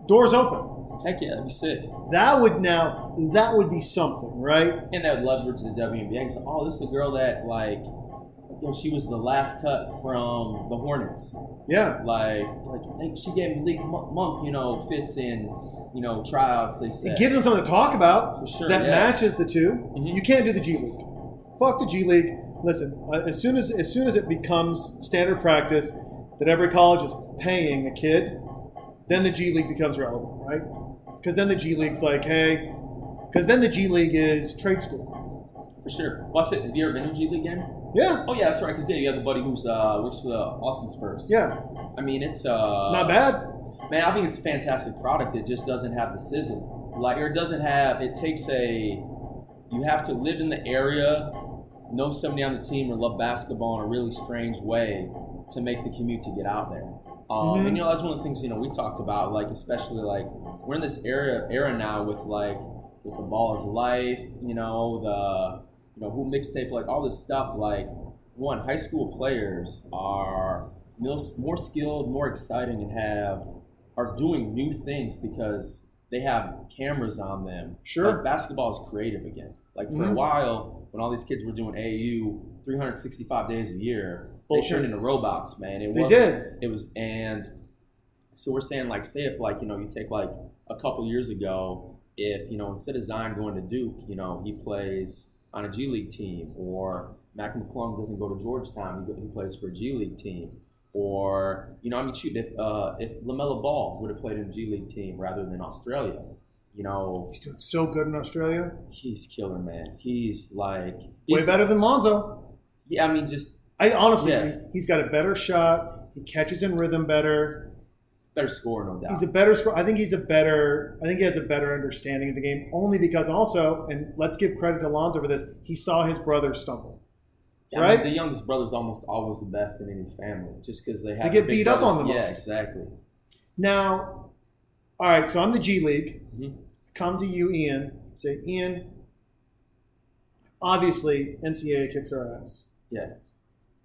doors open. Heck yeah, that'd be sick. That would now that would be something, right? And that would leverage the WNBA. So, oh, this is the girl that like, you know, she was the last cut from the Hornets. Yeah. Like, like she gave Malik Mon- Monk, you know, fits in, you know, tryouts. They said It gives them something to talk about For sure, that yeah. matches the 2 Mhm. You can't do the G League. Fuck the G League. Listen, uh, as soon as as soon as it becomes standard practice that every college is paying a kid, then the G League becomes relevant, right? Because then the G League's like, hey, because then the G League is trade school. for sure. Watch it. Have you ever been to a G League game? Yeah, Oh yeah, that's right. Because yeah, you have the buddy who's uh, works for the Austin Spurs. yeah, I mean, it's uh, not bad. Man, I think it's a fantastic product. It just doesn't have the sizzle. Like, or it doesn't have. It takes a. You have to live in the area, know somebody on the team, or love basketball in a really strange way to make the commute to get out there. Um, Mhm. And you know, that's one of the things you know we talked about. Like, especially like we're in this era era now with like with the ball is life. You know the you know who mixtape like all this stuff. Like one, high school players are more more skilled, more exciting, and have are doing new things because they have cameras on them. Sure. Like basketball is creative again. Like for a Mhm. while, when all these kids were doing AU 365 days a year, they turned into robots, man. It They did. It was, and so we're saying like, say if like you know you take like a couple years ago, if you know instead of Zion going to Duke, you know he plays on a G League team, or Mac McClung doesn't go to Georgetown, he, he plays for a G League team, or you know I mean shoot if uh, if Lamelo Ball would have played in a G League team rather than Australia, you know He's doing so good in Australia. he's killer man. He's like Way he's, better than Lonzo. Yeah, I mean just I honestly, Yeah. he, he's got a better shot. He catches in rhythm better. better score no doubt. He's a better scorer. I think he's a better. I think he has a better understanding of the game. Only because also, and let's give credit to Lonzo for this. He saw his brother stumble. Yeah, I mean, right? the youngest brother's almost always the best in any family, just because they have They the get beat up on brothers. the Yeah, most. exactly. Now, all right. So I'm the G League. Mhm. Come to you, Ian. Say, Ian. Obviously, NCAA kicks our ass. Yeah.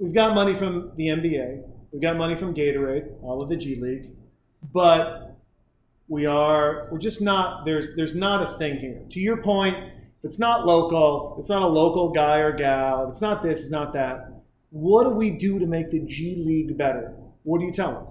We've got money from the NBA. We've got money from Gatorade, all of the G League, but we are we're just not there's there's not a thing here. To your point, if it's not local, it's not a local guy or gal. If it's not this, it's not that. What do we do to make the G League better? What do you tell them?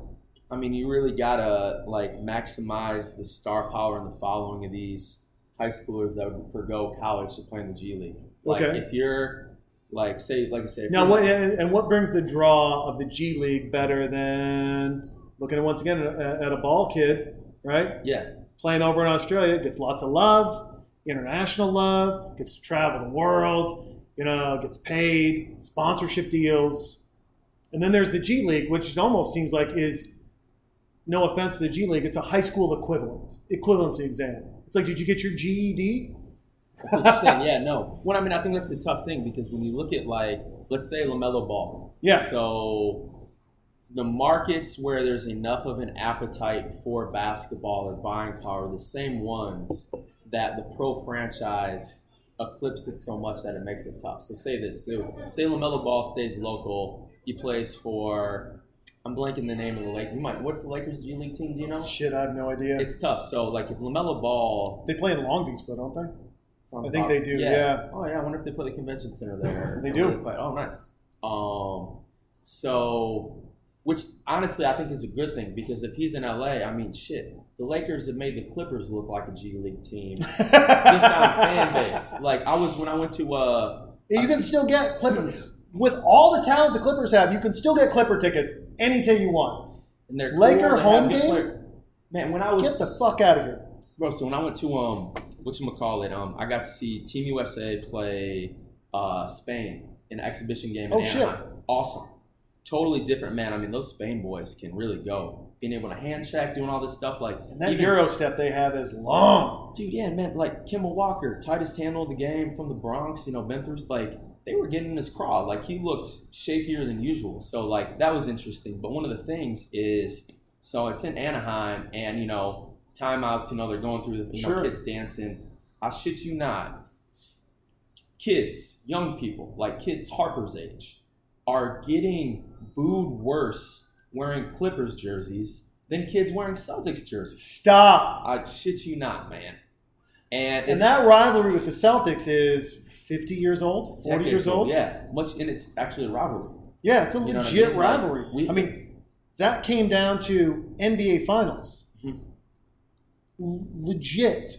I mean, you really gotta like maximize the star power and the following of these high schoolers that would forego college to play in the G League. Like, Okay. if you're like, say, like I say, Now, what and and what brings the draw of the G League better than looking at once again at, at a ball kid, right? Yeah, playing over in Australia, gets lots of love, international love, gets to travel the world, you know, gets paid, sponsorship deals. And then there's the G League, which almost seems like is, no offense to the G League, it's a high school equivalent, equivalency exam. It's like, did you get your GED? That's what you're saying. Yeah, no. Well, I mean, I think that's a tough thing because when you look at like, let's say Lamelo Ball. Yeah. So the markets where there's enough of an appetite for basketball or buying power, are the same ones that the pro franchise eclipsed it so much that it makes it tough. So say this: so say Lamelo Ball stays local. He plays for. I'm blanking the name of the Lake. You might. What's the Lakers G League team? Do you know? Shit, I have no idea. It's tough. So like if Lamelo Ball. they play in Long Beach, though, don't they? I think they do, yeah. Oh yeah. I wonder if they put the convention center there. They do. where Oh nice. Um. So, which honestly I think is a good thing because if he's in LA, I mean shit. The Lakers have made the Clippers look like a G League team just on fan base. Like I was when I went to uh You can still get Clipper. With all the talent the Clippers have, you can still get Clipper tickets anytime you want. and their Laker core, they home game? player- Man, when I was Get the fuck out of here. Bro, so when I went to um, what you call it, um, I got to see Team USA play uh Spain in an exhibition game Oh, shit. Awesome, totally different, man. I mean, those Spain boys can really go. Being able to hand check, doing all this stuff, like And that even- Euro step they have is long. dude, yeah, man. Like Kemba Walker, tightest handle of the game from the Bronx. You know, been through like they were getting in his craw. Like he looked shakier than usual. So like that was interesting. But one of the things is, so it's in Anaheim, and you know, timeouts. You know, they're going through the you Sure. know kids dancing. I shit you not. Kids, young people, like kids Harper's age, are getting booed worse wearing Clippers jerseys than kids wearing Celtics jerseys. Stop. I shit you not, man. And, And that rivalry with the Celtics is 50 years old, 40 years old. Yeah, much, and it's actually a rivalry. Yeah, it's a You what I legit mean? Like, rivalry. we- I mean, that came down to NBA Finals. Legit.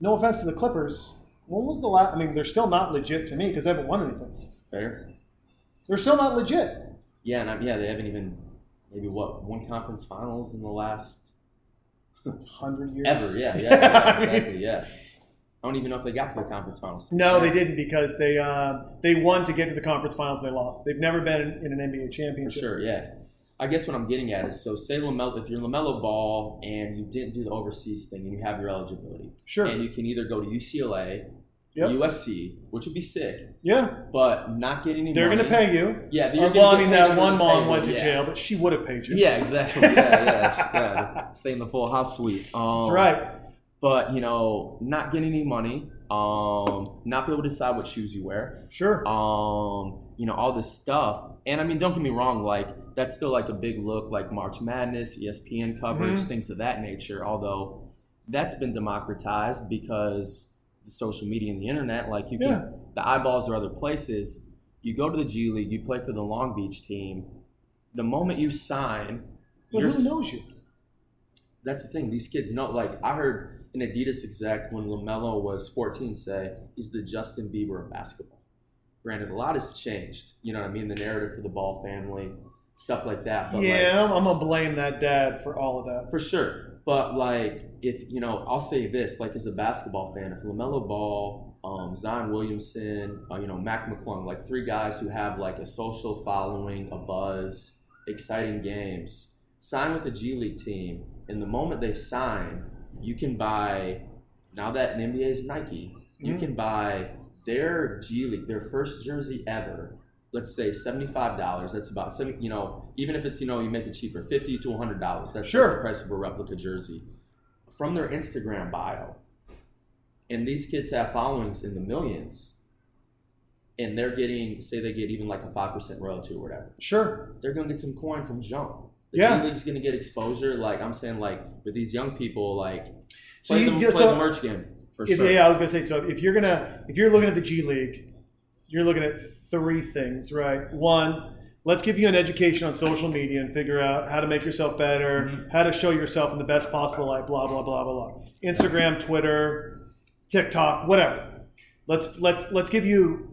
No offense to the Clippers. When was the last? I mean, they're still not legit to me because they haven't won anything. Fair. They're still not legit. Yeah, and I, yeah, they haven't even maybe what one conference finals in the last Hundred years ever. Yeah, yeah, yeah I exactly. Yeah. I don't even know if they got to the conference finals. No, they didn't because they uh, they won to get to the conference finals and they lost. They've never been in, in an NBA For championship. sure, yeah. I guess what I'm getting at is so say Lamelo, if you're Lamelo Ball and you didn't do the overseas thing and you have your eligibility, Sure. and you can either go to UCLA, Yep. USC, which would be sick, yeah, but not get any they're money. to pay you. Yeah, Uh, you're gonna well, I mean, that one mom went to yeah. jail, but she would have paid you. Yeah, exactly. Yeah, yeah, yeah. Stay in the full house suite. Um, That's right. But you know, not getting any money, um, not be able to decide what shoes you wear, Sure. um, you know, all this stuff. And I mean, don't get me wrong, like that's still like a big look, like March Madness, ESPN coverage, Mhm. things of that nature. Although that's been democratized because the social media and the internet, like you can, Yeah. the eyeballs are other places. You go to the G League, you play for the Long Beach team. The moment you sign, but you're who knows you? that's the thing. These kids know. Like I heard an Adidas exec when Lamelo was 14 say he's the Justin Bieber of basketball. Granted, a lot has changed. You know what I mean? The narrative for the Ball family, stuff like that. But Yeah, I'm, I'm gonna blame that dad for all of that. for sure. But like, if you know, I'll say this: like as a basketball fan, if Lamelo Ball, um, Zion Williamson, uh, you know, Mac McClung, like three guys who have like a social following, a buzz, exciting games, sign with a G League team, and the moment they sign, you can buy. Now that the NBA is Nike, you Mhm. can buy their G League, their first jersey ever. Let's say seventy-five dollars. That's about seven. You know, even if it's you know you make it cheaper, fifty to hundred dollars. That's Sure. the price of a replica jersey from their Instagram bio. And these kids have followings in the millions, and they're getting say they get even like a five percent royalty or whatever. Sure. They're gonna get some coin from jump. The Yeah. G League's gonna get exposure. Like I'm saying, like with these young people, like So play, you the, just play so, the merch game for if, sure. yeah, I was gonna say so. If you're gonna if you're looking at the G League, you're looking at three things, right? One, let's give you an education on social media and figure out how to make yourself better, Mhm. how to show yourself in the best possible light. Blah blah blah blah blah. Instagram, Twitter, TikTok, whatever. Let's let's let's give you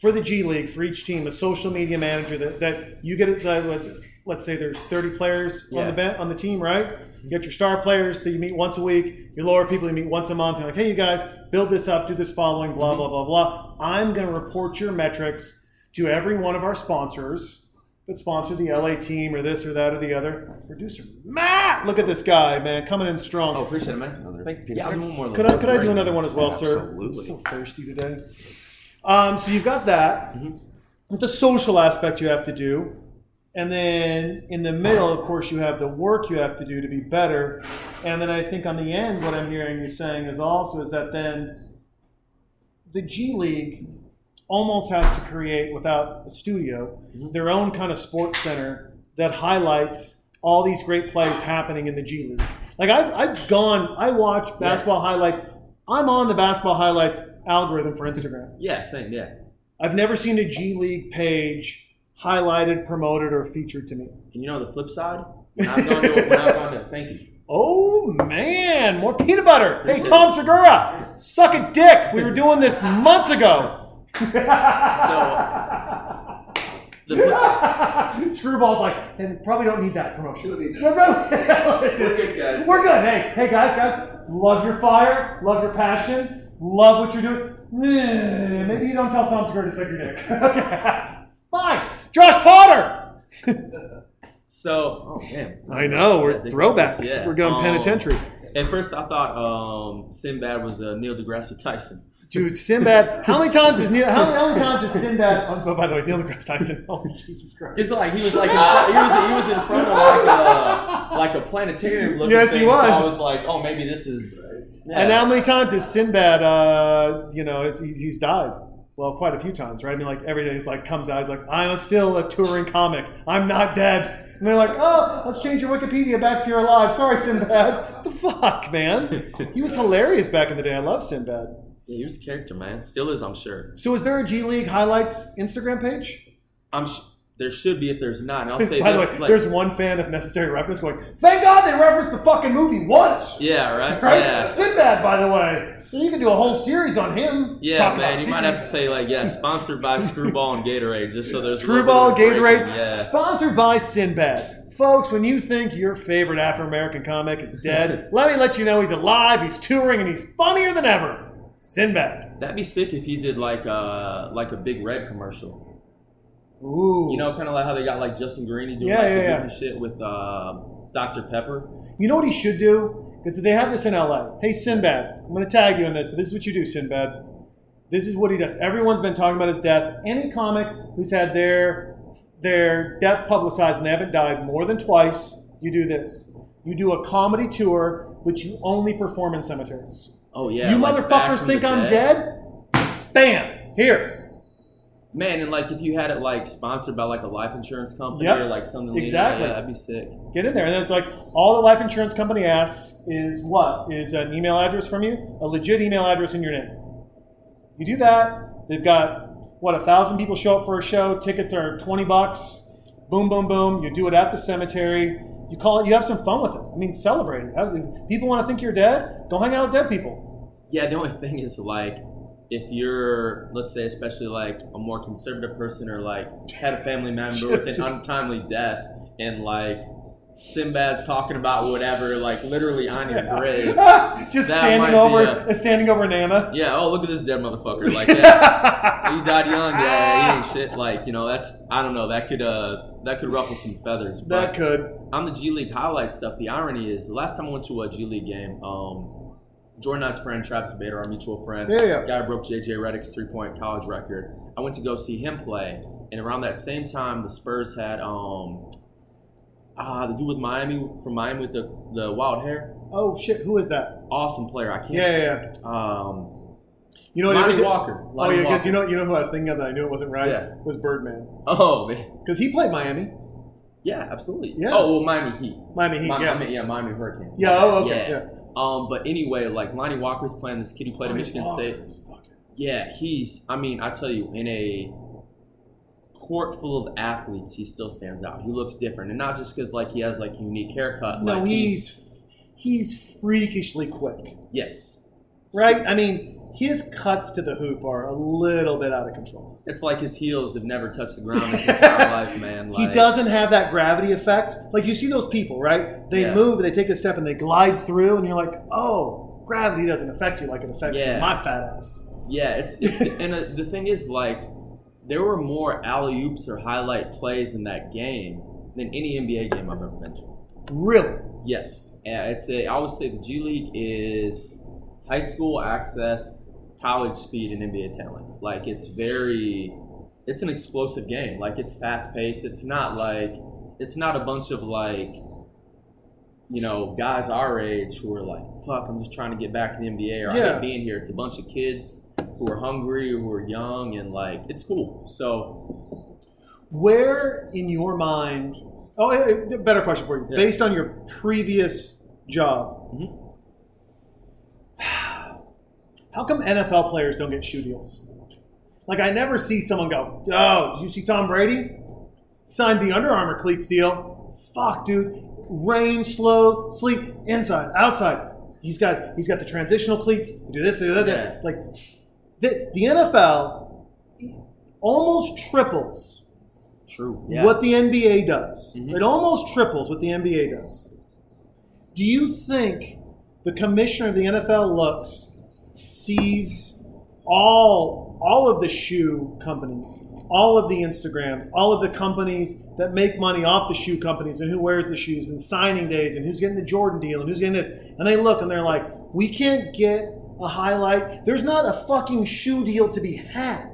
for the G League for each team a social media manager that, that you get it. That, let's say there's 30 players on the bench on the team, right? You get your star players that you meet once a week. Your lower people you meet once a month. You're like, hey, you guys, build this up, do this following, blah blah blah blah. I'm going to report your metrics to every one of our sponsors that sponsor the LA team or this or that or the other. Producer Matt, look at this guy, man, coming in strong. oh, appreciate it, man. Thank you. Yeah, I'll do one more. Could I, could I do another one as well, sir? Absolutely. I'm so thirsty today. Um, so you've got that. Mhm. The social aspect you have to do. And then in the middle, of course, you have the work you have to do to be better. And then I think on the end, what I'm hearing you saying is also is that then the G League almost has to create, without a studio, Mhm. their own kind of sports center that highlights all these great plays happening in the G League. Like I've, I've gone, I watch basketball highlights. I'm on the basketball highlights algorithm for Instagram. Yeah, same. Yeah. I've never seen a G League page highlighted, promoted, or featured to me. And you know the flip side? When I've gone to, when I've gone to, thank you. Oh man, more peanut butter. Hey Tom Segura, suck a dick. We were doing this months ago. The flip, Screwball's like, and probably don't need that promotion. Don't need that. We're good, guys. We're good. Hey, hey guys, guys, love your fire, love your passion, love what you're doing. Maybe you don't tell Tom Segura to suck your dick. okay. Fine. Josh Potter. so, oh man. I know we're throwbacks. yeah. We're going Um, penitentiary. At first, I thought um, Sinbad was uh, Neil deGrasse Tyson. Dude, Sinbad. How many times is Neil? How, how many times is Sinbad? Oh, by the way, Neil deGrasse Tyson. Oh, Jesus Christ. It's like he was like in front, he was he was in front of like a like a planetarium looking Yes, he thing. So was. I was like, oh, maybe this is. Yeah. And how many times has Sinbad? Uh, you know, he's, he's died. Well, quite a few times, right? I mean, like every day, he's like comes out, he's like, "I'm still a touring comic. I'm not dead." And they're like, "Oh, let's change your Wikipedia back to you're alive." Sorry, Sinbad. the fuck, man. He was hilarious back in the day. I love Sinbad. yeah, he was a character, man. Still is, I'm sure. So, is there a G League highlights Instagram page? I'm sh- there should be if there's not. And I'll say By the way, like, there's one fan of Necessary Reference going, "Thank God they referenced the fucking movie once." yeah, right, Right? yeah. Sinbad, by the way. You can do a whole series on him. Yeah, man, you might have to say like, yeah, sponsored by Screwball and Gatorade, just so there's Screwball, little bit of Gatorade, Yeah, sponsored by Sinbad. Folks, when you think your favorite Afro American comic is dead, let me let you know he's alive, he's touring, and he's funnier than ever. Sinbad. That'd be sick if he did like a like a big red commercial. Ooh. You know, kind of like how they got like Justin Greeny doing Yeah, like yeah, the yeah. different shit with uh, Dr Pepper. You know what he should do? Because they have this in LA. Hey, Sinbad, I'm going to tag you in this, but this is what you do, Sinbad. This is what he does. Everyone's been talking about his death. Any comic who's had their their death publicized and they haven't died more than twice, you do this. You do a comedy tour, which you only perform in cemeteries. Oh yeah, you like motherfuckers think I'm dead? Bam! Here. Man, and like if you had it like sponsored by like a life insurance company Yep. or like something like that, that'd be sick. Get in there. And then it's like all the life insurance company asks is what? Is an email address from you? A legit email address in your name. You do that. They've got what a thousand people show up for a show. Tickets are twenty bucks. Boom, boom, boom. You do it at the cemetery. You call it. You have some fun with it. I mean, celebrate it. People want to think you're dead. Go hang out with dead people. Yeah, the only thing is like if you're let's say especially like a more conservative person or like had a family member with an untimely death and like Sinbad's talking about whatever, like literally on your grave. Just That standing over, a- uh, standing over Nana. Yeah, oh look at this dead motherfucker. Like yeah, he died young, yeah, he ain't shit. Like, you know, that's I don't know, that could uh that could ruffle some feathers. But That could. on the G League highlight stuff, the irony is the last time I went to a G League game, um, Jordan and friend Travis Bader, our mutual friend, Yeah, yeah. guy broke JJ Redick's three point college record. I went to go see him play, and around that same time, the Spurs had um ah the dude with Miami from Miami with the the wild hair, Oh shit! Who is that? awesome player. I can't. Yeah, yeah. yeah. Um, You know what? Lonnie Walker. Oh yeah, because you know, you know who I was thinking of that I knew it wasn't right. Yeah. Was Birdman Oh man. because he played Miami, Yeah, absolutely. Yeah. Oh well, Miami Heat. Miami Heat. Yeah. Yeah, Miami Hurricanes. yeah. Oh, okay. Yeah. Um, but anyway, like Lonnie Walker's playing this kid who played at Michigan Walker State. fucking- Yeah, he's. I mean, I tell you, in a court full of athletes, he still stands out. He looks different, and not just because like he has like unique haircut. No, like, he's he's freakishly quick, yes, right? I mean, his cuts to the hoop are a little bit out of control. It's like his heels have never touched the ground in his entire life, man. he doesn't have that gravity effect. Like you see those people, right? They Yeah. move, they take a step, and they glide through, and you're like, oh, gravity doesn't affect you like it affects Yeah. my fat ass. Yeah, it's, it's and uh, the thing is, like, there were more alley oops or highlight plays in that game than any NBA game I've ever been to. Really? Yes, it's a. I would say the G League is high school access, college speed, and NBA talent. Like it's very, it's an explosive game. Like it's fast paced. It's not like it's not a bunch of like, you know, guys our age who are like, "Fuck, I'm just trying to get back to the NBA," or "I Yeah. hate being here." It's a bunch of kids who are hungry, who are young, and like it's cool. So Where in your mind? Oh, eh, eh, better question for you. Yeah. Based on your previous job, Mhm. how come NFL players don't get shoe deals? Like I never see someone go, "Oh, did you see Tom Brady? Signed the Under Armour cleats deal. Fuck, dude. Range, slow, sleep, inside, outside. He's got he's got the transitional cleats. You do this, you do that. Yeah. Like the, the NFL almost triples true. Yeah. what the NBA does. Mhm. It almost triples what the NBA does. Do you think the commissioner of the NFL looks, sees all all of the shoe companies, all of the Instagrams, all of the companies that make money off the shoe companies and who wears the shoes and signing days and who's getting the Jordan deal and who's getting this. And they look and they're like, we can't get a highlight. There's not a fucking shoe deal to be had.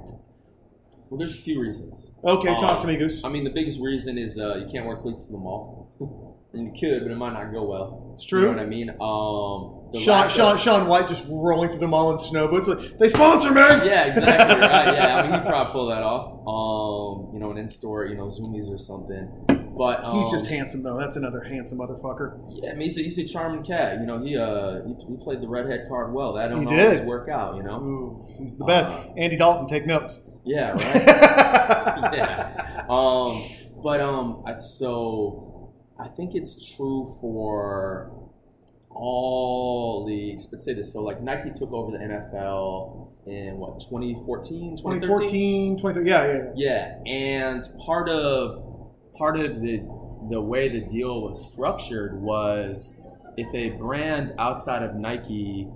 Well, there's a few reasons. Okay, talk Um, to me, Goose. I mean, the biggest reason is uh, you can't wear cleats to the mall. I mean, you could, but it might not go well. It's true. You know what I mean? Um, the Sean, lack of- Sean, Shaun White just rolling through the mall in snow boots. Like, they sponsor me. Yeah, exactly. right. Yeah, I mean, he probably pull that off. Um, you know, an in-store, you know, Zoomies or something. But um, He's just handsome though. That's another handsome motherfucker. Yeah, I mean, he's a, he's a charming cat. You know, he uh he, he played the redhead card well. That don't He always did. work out. You know. Ooh, he's the best. Uh, Andy Dalton, take notes. Yeah. Right. yeah. Um, but um, I, so I think it's true for all leagues. Let's say this. So like Nike took over the NFL in what 2014, 2013? 2014, 2013. Yeah, yeah, yeah. Yeah, and part of part of the the way the deal was structured was if a brand outside of Nike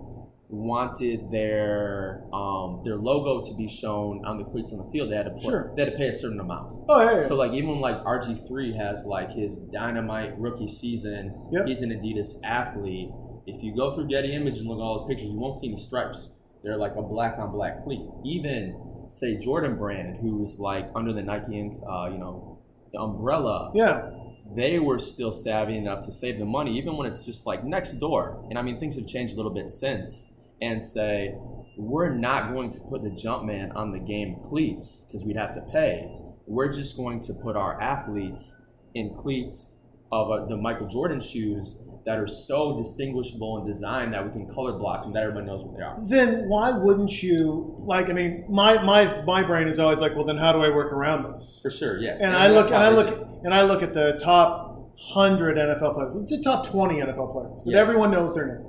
wanted their um, their logo to be shown on the cleats on the field, they had to put, Sure. they had to pay a certain amount. Oh yeah, yeah. So like even like RG three has like his dynamite rookie season, Yep. he's an Adidas athlete. If you go through Getty Images and look at all those pictures, you won't see any stripes. They're like a black on black cleat. Even say Jordan Brand, who's like under the Nike, uh, you know, the umbrella, yeah. they were still savvy enough to save the money, even when it's just like next door. And I mean, things have changed a little bit since. And say, we're not going to put the Jumpman on the game cleats because we'd have to pay. We're just going to put our athletes in cleats of uh, the Michael Jordan shoes that are so distinguishable in design that we can color block them that everybody knows what they are. Then why wouldn't you like? I mean, my my my brain is always like, well, then how do I work around this? For sure, yeah. And I look and I look and I look at the top hundred NFL players, the top twenty NFL players that Yeah. everyone knows their name.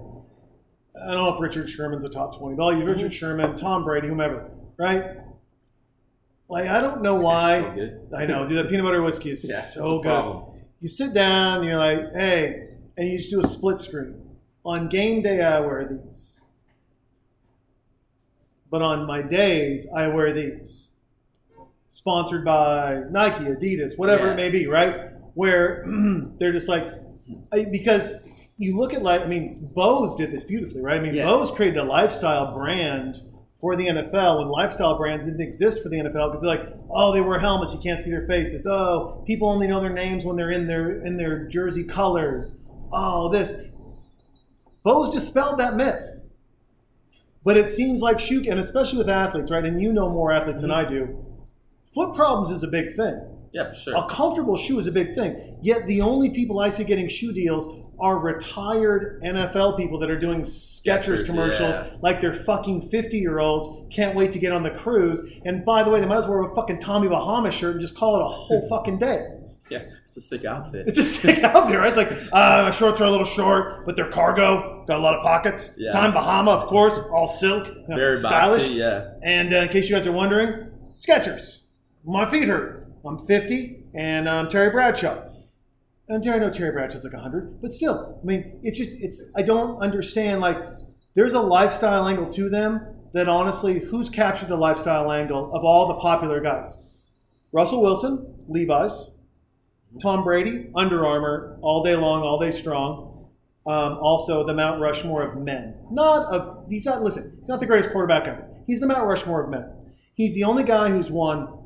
I don't know if Richard Sherman's a top twenty, but I'll use Mm-hmm. Richard Sherman, Tom Brady, whomever, right? Like I don't know why. So good. I know, dude. That peanut butter whiskey is Yeah, it's so good. problem. You sit down, and you're like, hey, and you just do a split screen. On game day, I wear these. But on my days, I wear these. Sponsored by Nike, Adidas, whatever Yeah. it may be, right? Where they're just like, because you look at like, I mean, Bose did this beautifully, right? I mean, Yeah. Bose created a lifestyle brand for the NFL when lifestyle brands didn't exist for the NFL because they're like, oh, they wear helmets, you can't see their faces. Oh, people only know their names when they're in their in their jersey colors. Oh, this. Bose dispelled that myth. But it seems like shoe, and especially with athletes, right? And you know more athletes than mm-hmm. I do. Foot problems is a big thing. Yeah, for sure. A comfortable shoe is a big thing. Yet the only people I see getting shoe deals are retired NFL people that are doing Skechers Skechers, commercials yeah. like they're fucking 50 year olds, can't wait to get on the cruise. And by the way, they might as well wear a fucking Tommy Bahama shirt and just call it a whole fucking day. Yeah, it's a sick outfit. It's a sick outfit, right? It's like, uh, my shorts are a little short, but they're cargo, got a lot of pockets. Yeah. Tommy Bahama, of course, all silk, Very stylish. boxy, yeah. And uh, in case you guys are wondering, Skechers. My feet hurt. I'm 50, and I'm Terry Bradshaw. And I know Terry Bradshaw's like 100, but still, I mean, it's just, it's, I don't understand. Like, there's a lifestyle angle to them that honestly, who's captured the lifestyle angle of all the popular guys? Russell Wilson, Levi's. Tom Brady, Under Armour, all day long, all day strong. Um, also, the Mount Rushmore of men. Not of he's not. Listen, he's not the greatest quarterback ever. He's the Mount Rushmore of men. He's the only guy who's won.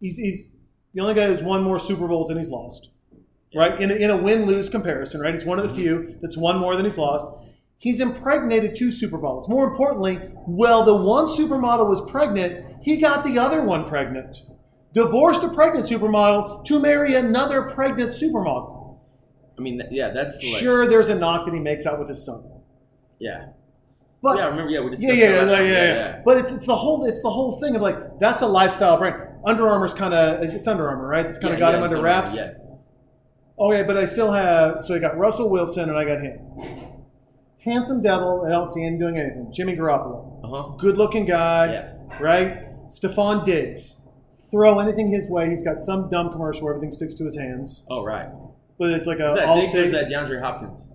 He's, he's the only guy who's won more Super Bowls than he's lost. Right in a, in a win lose comparison. Right, he's one of the mm-hmm. few that's won more than he's lost. He's impregnated two supermodels. More importantly, well, the one supermodel was pregnant. He got the other one pregnant. Divorced a pregnant supermodel to marry another pregnant supermodel. I mean, yeah, that's like, Sure, there's a knock that he makes out with his son, yeah. but yeah, I remember, yeah, we yeah, discussed yeah, yeah, yeah, yeah, But it's it's the whole it's the whole thing of like that's a lifestyle brand. Under Armour's kind of it's Under Armour, right? It's kind of got him under wraps. Oh yeah, but I still have so I got Russell Wilson and I got him. Handsome devil. I don't see him doing anything. Jimmy Garoppolo, Uh huh. good looking guy, Yeah. right? Stefon Diggs. Throw anything his way. He's got some dumb commercial where everything sticks to his hands, Oh, right. but it's like a Is that all Diggs or is that DeAndre Hopkins?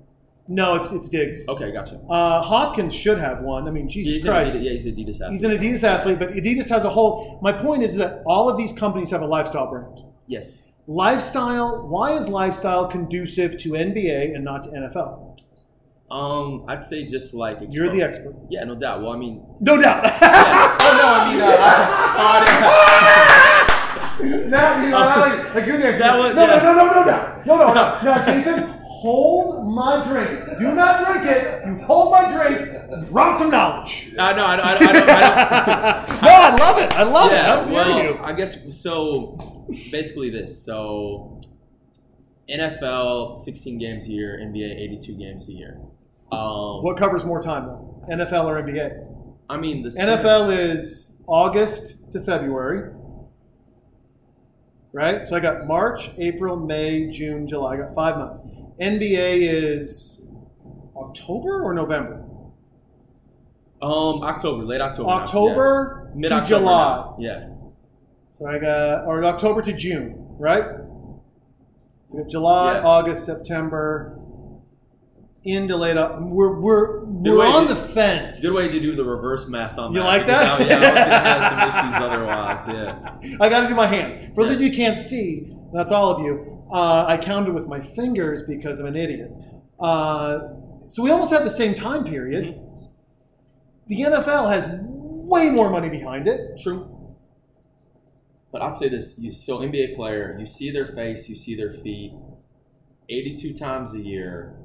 No, it's it's Diggs. Okay, gotcha. Uh, Hopkins should have one. I mean, Jesus he's Christ. Adidas, yeah, he's an Adidas athlete. He's an Adidas athlete, but Adidas has a whole. My point is that all of these companies have a lifestyle brand. Yes. Lifestyle. Why is lifestyle conducive to NBA and not to NFL? Um, I'd say just like You're the expert, Yeah, no doubt. Well, I mean, no doubt. yeah. oh no, I mean, uh, I, oh, I didn't- Not like, like you're the expert. That was- no, yeah. no, no, no, no, no, no, no, no. Now, Jason, hold my drink. Do not drink it. You hold my drink. Drop some knowledge. Uh, no, I don't. I don't, I don't, I don't no, I love it. I love it. How dare well, you? I guess so. Basically, this. So, NFL 16 games a year, NBA 82 games a year. Um, What covers more time though? NFL or NBA? I mean, the NFL is August to February. Right? So I got March, April, May, June, July. I got five months. NBA is October or November? Um, October, late October. October yeah. to July. Yeah. So I got, or October to June, right? So we July, Yeah. August, September. into late. We're we're Good we're on to- the fence. Good way to do the reverse math on You that. You like that? I, yeah, I was gonna have some issues otherwise. Yeah. I got to do my hand. For those of you who can't see, that's all of you. Uh, I counted with my fingers because I'm an idiot. Uh, so we almost have the same time period. Mm-hmm. The NFL has way more money behind it. True. But I'll say this: you so NBA player, you see their face, you see their feet, eighty-two times a year,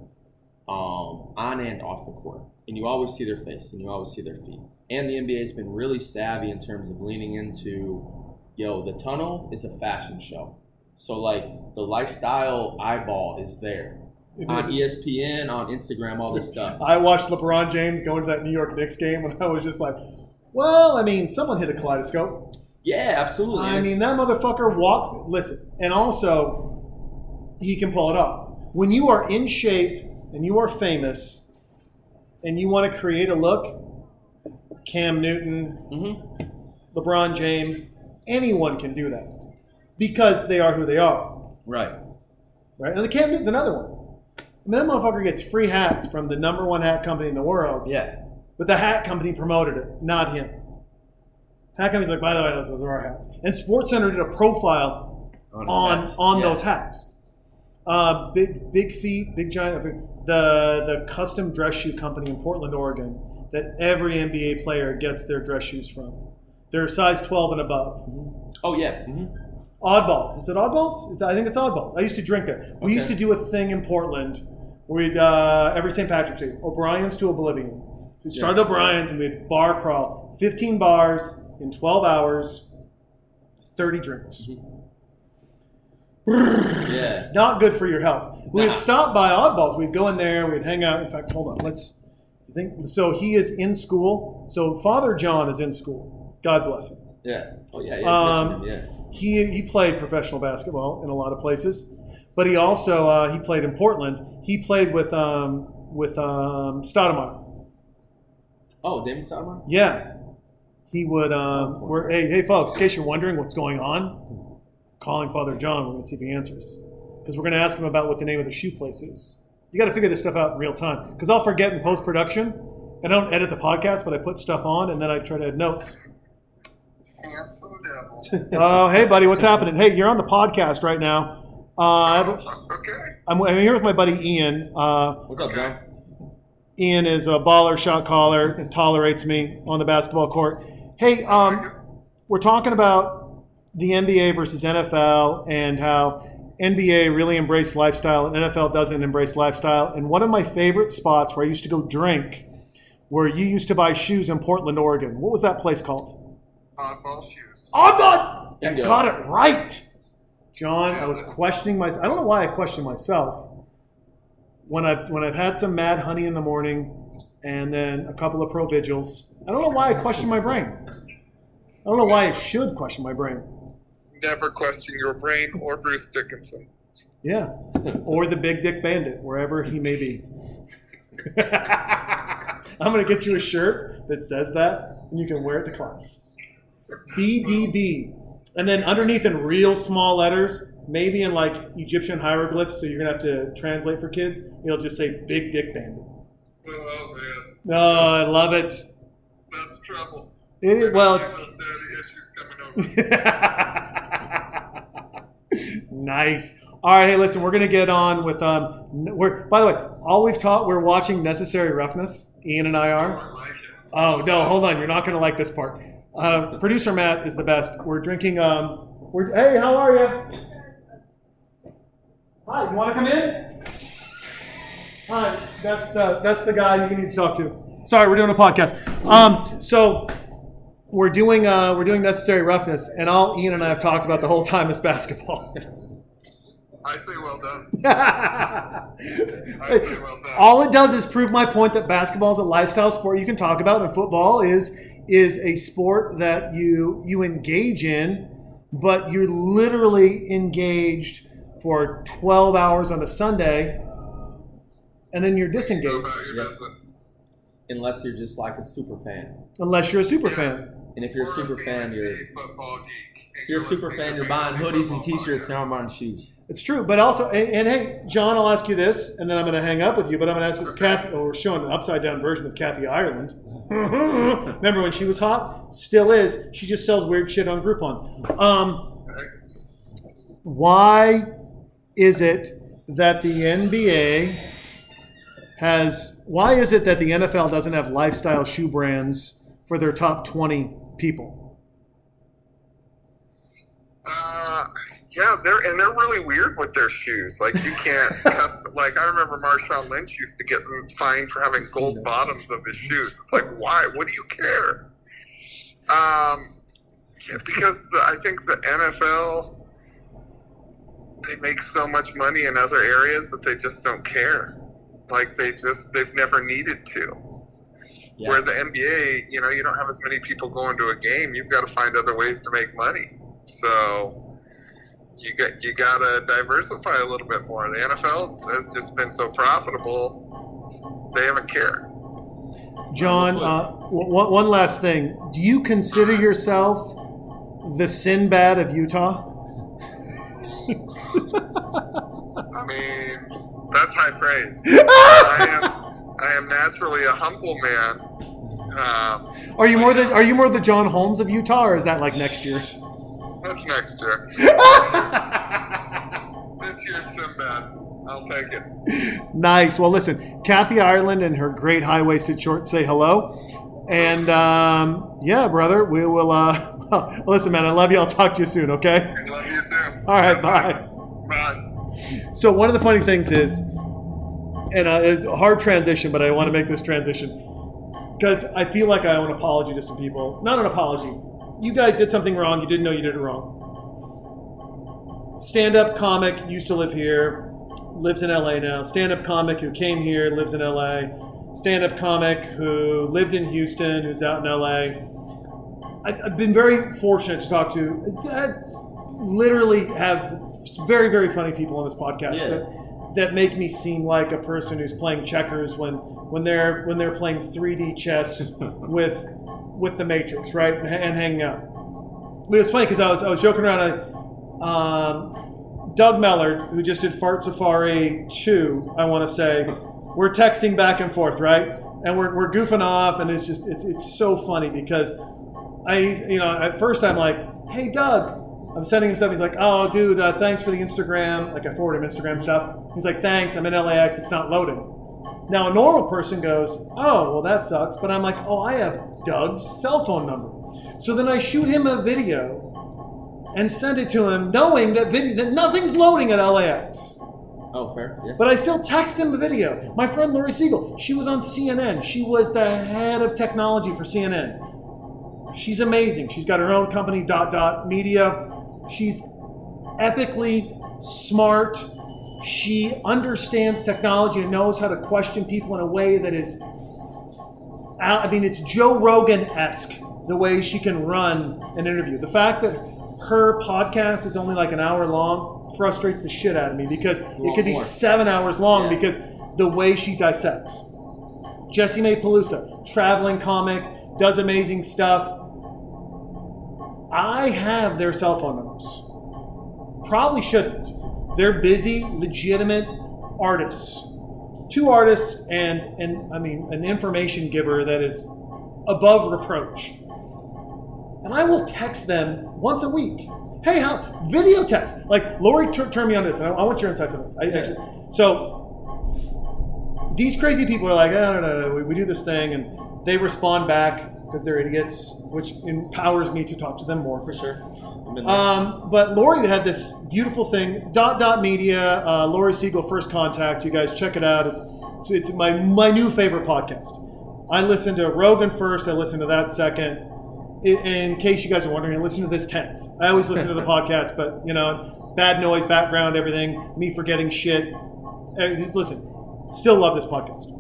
um, on and off the court, and you always see their face and you always see their feet. And the NBA has been really savvy in terms of leaning into, yo, the tunnel is a fashion show. So like the lifestyle eyeball is there on ESPN, on Instagram, all this stuff. I watched LeBron James go into that New York Knicks game, and I was just like, "Well, I mean, someone hit a kaleidoscope. Yeah, absolutely. I mean, that motherfucker walked. Listen, and also, he can pull it off. When you are in shape and you are famous, and you want to create a look, Cam Newton, Mhm. LeBron James, anyone can do that because they are who they are, right. right? And the Cam Newton's another one. I mean, that motherfucker gets free hats from the number one hat company in the world, Yeah. but the hat company promoted it, not him. Hat company's like, by the way, those are our hats. And SportsCenter did a profile his on hats. on Yeah. those hats. Uh, big big feet, big giant. The the custom dress shoe company in Portland, Oregon, that every NBA player gets their dress shoes from. They're size 12 and above. Oh yeah. hmm Oddballs. Is it Oddballs? Is that, I think it's Oddballs. I used to drink there. We Okay. used to do a thing in Portland we'd, uh, every St. Patrick's Day, O'Brien's to Oblivion. We'd start Yeah. O'Brien's and we'd bar crawl 15 bars in 12 hours, 30 drinks. Yeah. Not good for your health. We'd stop by Oddballs. We'd go in there. We'd hang out. In fact, hold on. Let's think. So he is in school. So Father John is in school. God bless him. Yeah. Oh yeah. Yeah. Um, him, yeah. He he played professional basketball in a lot of places, but he also uh, he played in Portland. He played with um, with um, Stoudemire. Oh, Damon Stoudemire. Yeah, he would. Um, we're, hey hey folks, in case you're wondering what's going on, calling Father John. We're going to see if he answers because we're going to ask him about what the name of the shoe place is. You got to figure this stuff out in real time because I'll forget in post production. I don't edit the podcast, but I put stuff on and then I try to add notes. Handsome devil. Oh, hey, buddy, what's happening? Hey, you're on the podcast right now. Uh, oh, okay. I'm, I'm here with my buddy Ian. Uh, What's up, John? Ian is a baller, shot caller, and tolerates me on the basketball court. Hey, um, we're talking about the NBA versus NFL and how NBA really embraced lifestyle and NFL doesn't embrace lifestyle. And one of my favorite spots where I used to go drink, where you used to buy shoes in Portland, Oregon. What was that place called? Oddball shoes. Oddball. I Bingo. got it right. John, I was questioning my. I don't know why I question myself. When I've when I've had some mad honey in the morning, and then a couple of Provigils. I don't know why I question my brain. I don't know why I should question my brain. Never question your brain or Bruce Dickinson. Yeah, or the Big Dick Bandit, wherever he may be. I'm gonna get you a shirt that says that, and you can wear it to class. BDB, and then underneath in real small letters, maybe in like Egyptian hieroglyphs, so you're gonna have to translate for kids. It'll just say Big Dick Bandit. Oh man, Oh, I love it. that's trouble. It is, well, it's Those daddy issues coming over. nice. All right, hey, listen, we're gonna get on with um. We're by the way, all we've taught, we're watching Necessary Roughness. Ian and I are. I like. Oh no, hold on, you're not gonna like this part. Uh, Producer Matt is the best. We're drinking. Um, we're hey, how are you? Hi, you want to come in? Hi, that's the that's the guy you need to talk to. Sorry, we're doing a podcast. Um, so we're doing uh, we're doing necessary roughness, and all Ian and I have talked about the whole time is basketball. I say well done. I say well done. all it does is prove my point that basketball is a lifestyle sport you can talk about, and football is is a sport that you you engage in, but you're literally engaged for 12 hours on a Sunday, and then you're disengaged Yes. Unless you're just like a super fan, unless you're a super fan. and if you're a Or super fan, you're football geek. You're a super fan, you're buying hoodies and t-shirts, now I'm buying shoes. It's true, but also, and, and hey, John, I'll ask you this, and then I'm going to hang up with you. But I'm going to ask you, Kathy, or showing an upside down version of Kathy Ireland. Remember when she was hot? Still is. She just sells weird shit on Groupon. Um, why is it that the NBA has? Why is it that the NFL doesn't have lifestyle shoe brands for their top 20 people? Uh, yeah, they're and they're really weird with their shoes. Like you can't custom. Like I remember Marshawn Lynch used to get fined for having gold bottoms of his shoes. It's like why? What do you care? Um, yeah, because the, I think the NFL they make so much money in other areas that they just don't care. Like they just they've never needed to. Yeah. Where the NBA, you know, you don't have as many people going to a game. You've got to find other ways to make money. So you got you got to diversify a little bit more. The NFL has just been so profitable; they haven't cared. John, uh, one, one last thing. Do you consider yourself the Sinbad of Utah? I mean, that's high praise. I am I am naturally a humble man. Um, Are you more the Are you more the John Holmes of Utah, or is that like next year? next year. this year's Sinbad. I'll take it. Nice. Well, listen, Kathy Ireland and her great high waisted shorts say hello. And um, yeah, brother, we will. Uh, listen, man, I love you. I'll talk to you soon. Okay. I love you too. All right. Bye. Bye. So one of the funny things is, and uh, a hard transition, but I want to make this transition because I feel like I owe an apology to some people. Not an apology. You guys did something wrong. You didn't know you did it wrong. Stand-up comic used to live here, lives in LA now. Stand-up comic who came here lives in LA. Stand-up comic who lived in Houston, who's out in LA. I've, I've been very fortunate to talk to. I literally have very very funny people on this podcast Yeah. that, that make me seem like a person who's playing checkers when when they're when they're playing 3D chess with with the Matrix, right, and, hanging out. But it's funny because I was I was joking around. I, um, Doug Mellard, who just did Fart Safari 2, I want to say, we're texting back and forth, right? And we're, we're goofing off, and it's just, it's, it's so funny because I, you know, at first I'm like, hey, Doug. I'm sending him stuff. He's like, oh, dude, uh, thanks for the Instagram. Like, I forward him Instagram stuff. He's like, thanks. I'm in LAX. It's not loading. Now, a normal person goes, oh, well, that sucks. But I'm like, oh, I have Doug's cell phone number. So then I shoot him a video and send it to him, knowing that video that nothing's loading at LAX. Oh, fair. Yeah. But I still text him the video. My friend Lori Siegel, she was on CNN. She was the head of technology for CNN. She's amazing. She's got her own company, Dot Dot Media. She's epically smart. She understands technology and knows how to question people in a way that is, uh, I mean, it's Joe Rogan esque the way she can run an interview. The fact that her podcast is only like an hour long frustrates the shit out of me because it could be more. seven hours long Yeah. because the way she dissects. Jesse May Pelusa, traveling comic, does amazing stuff. I have their cell phone numbers. Probably shouldn't. They're busy, legitimate artists. Two artists and and I mean an information giver that is above reproach. And I will text them once a week. Hey, how video text? Like Lori turned me on this, and I, I want your insights on this. I, actually, so these crazy people are like, oh, no, no, no, we, we do this thing, and they respond back because they're idiots, which empowers me to talk to them more For sure. I've been there. um, but Lori had this beautiful thing. Dot Dot Media, uh, Lori Siegel, First Contact. You guys check it out. It's it's, it's my my new favorite podcast. I listen to Rogan first. I listen to that second. In, in case you guys are wondering, I listen to this tenth. I always listen to the podcast, but you know, bad noise, background, everything, me forgetting shit. Eh, Listen, still love this podcast.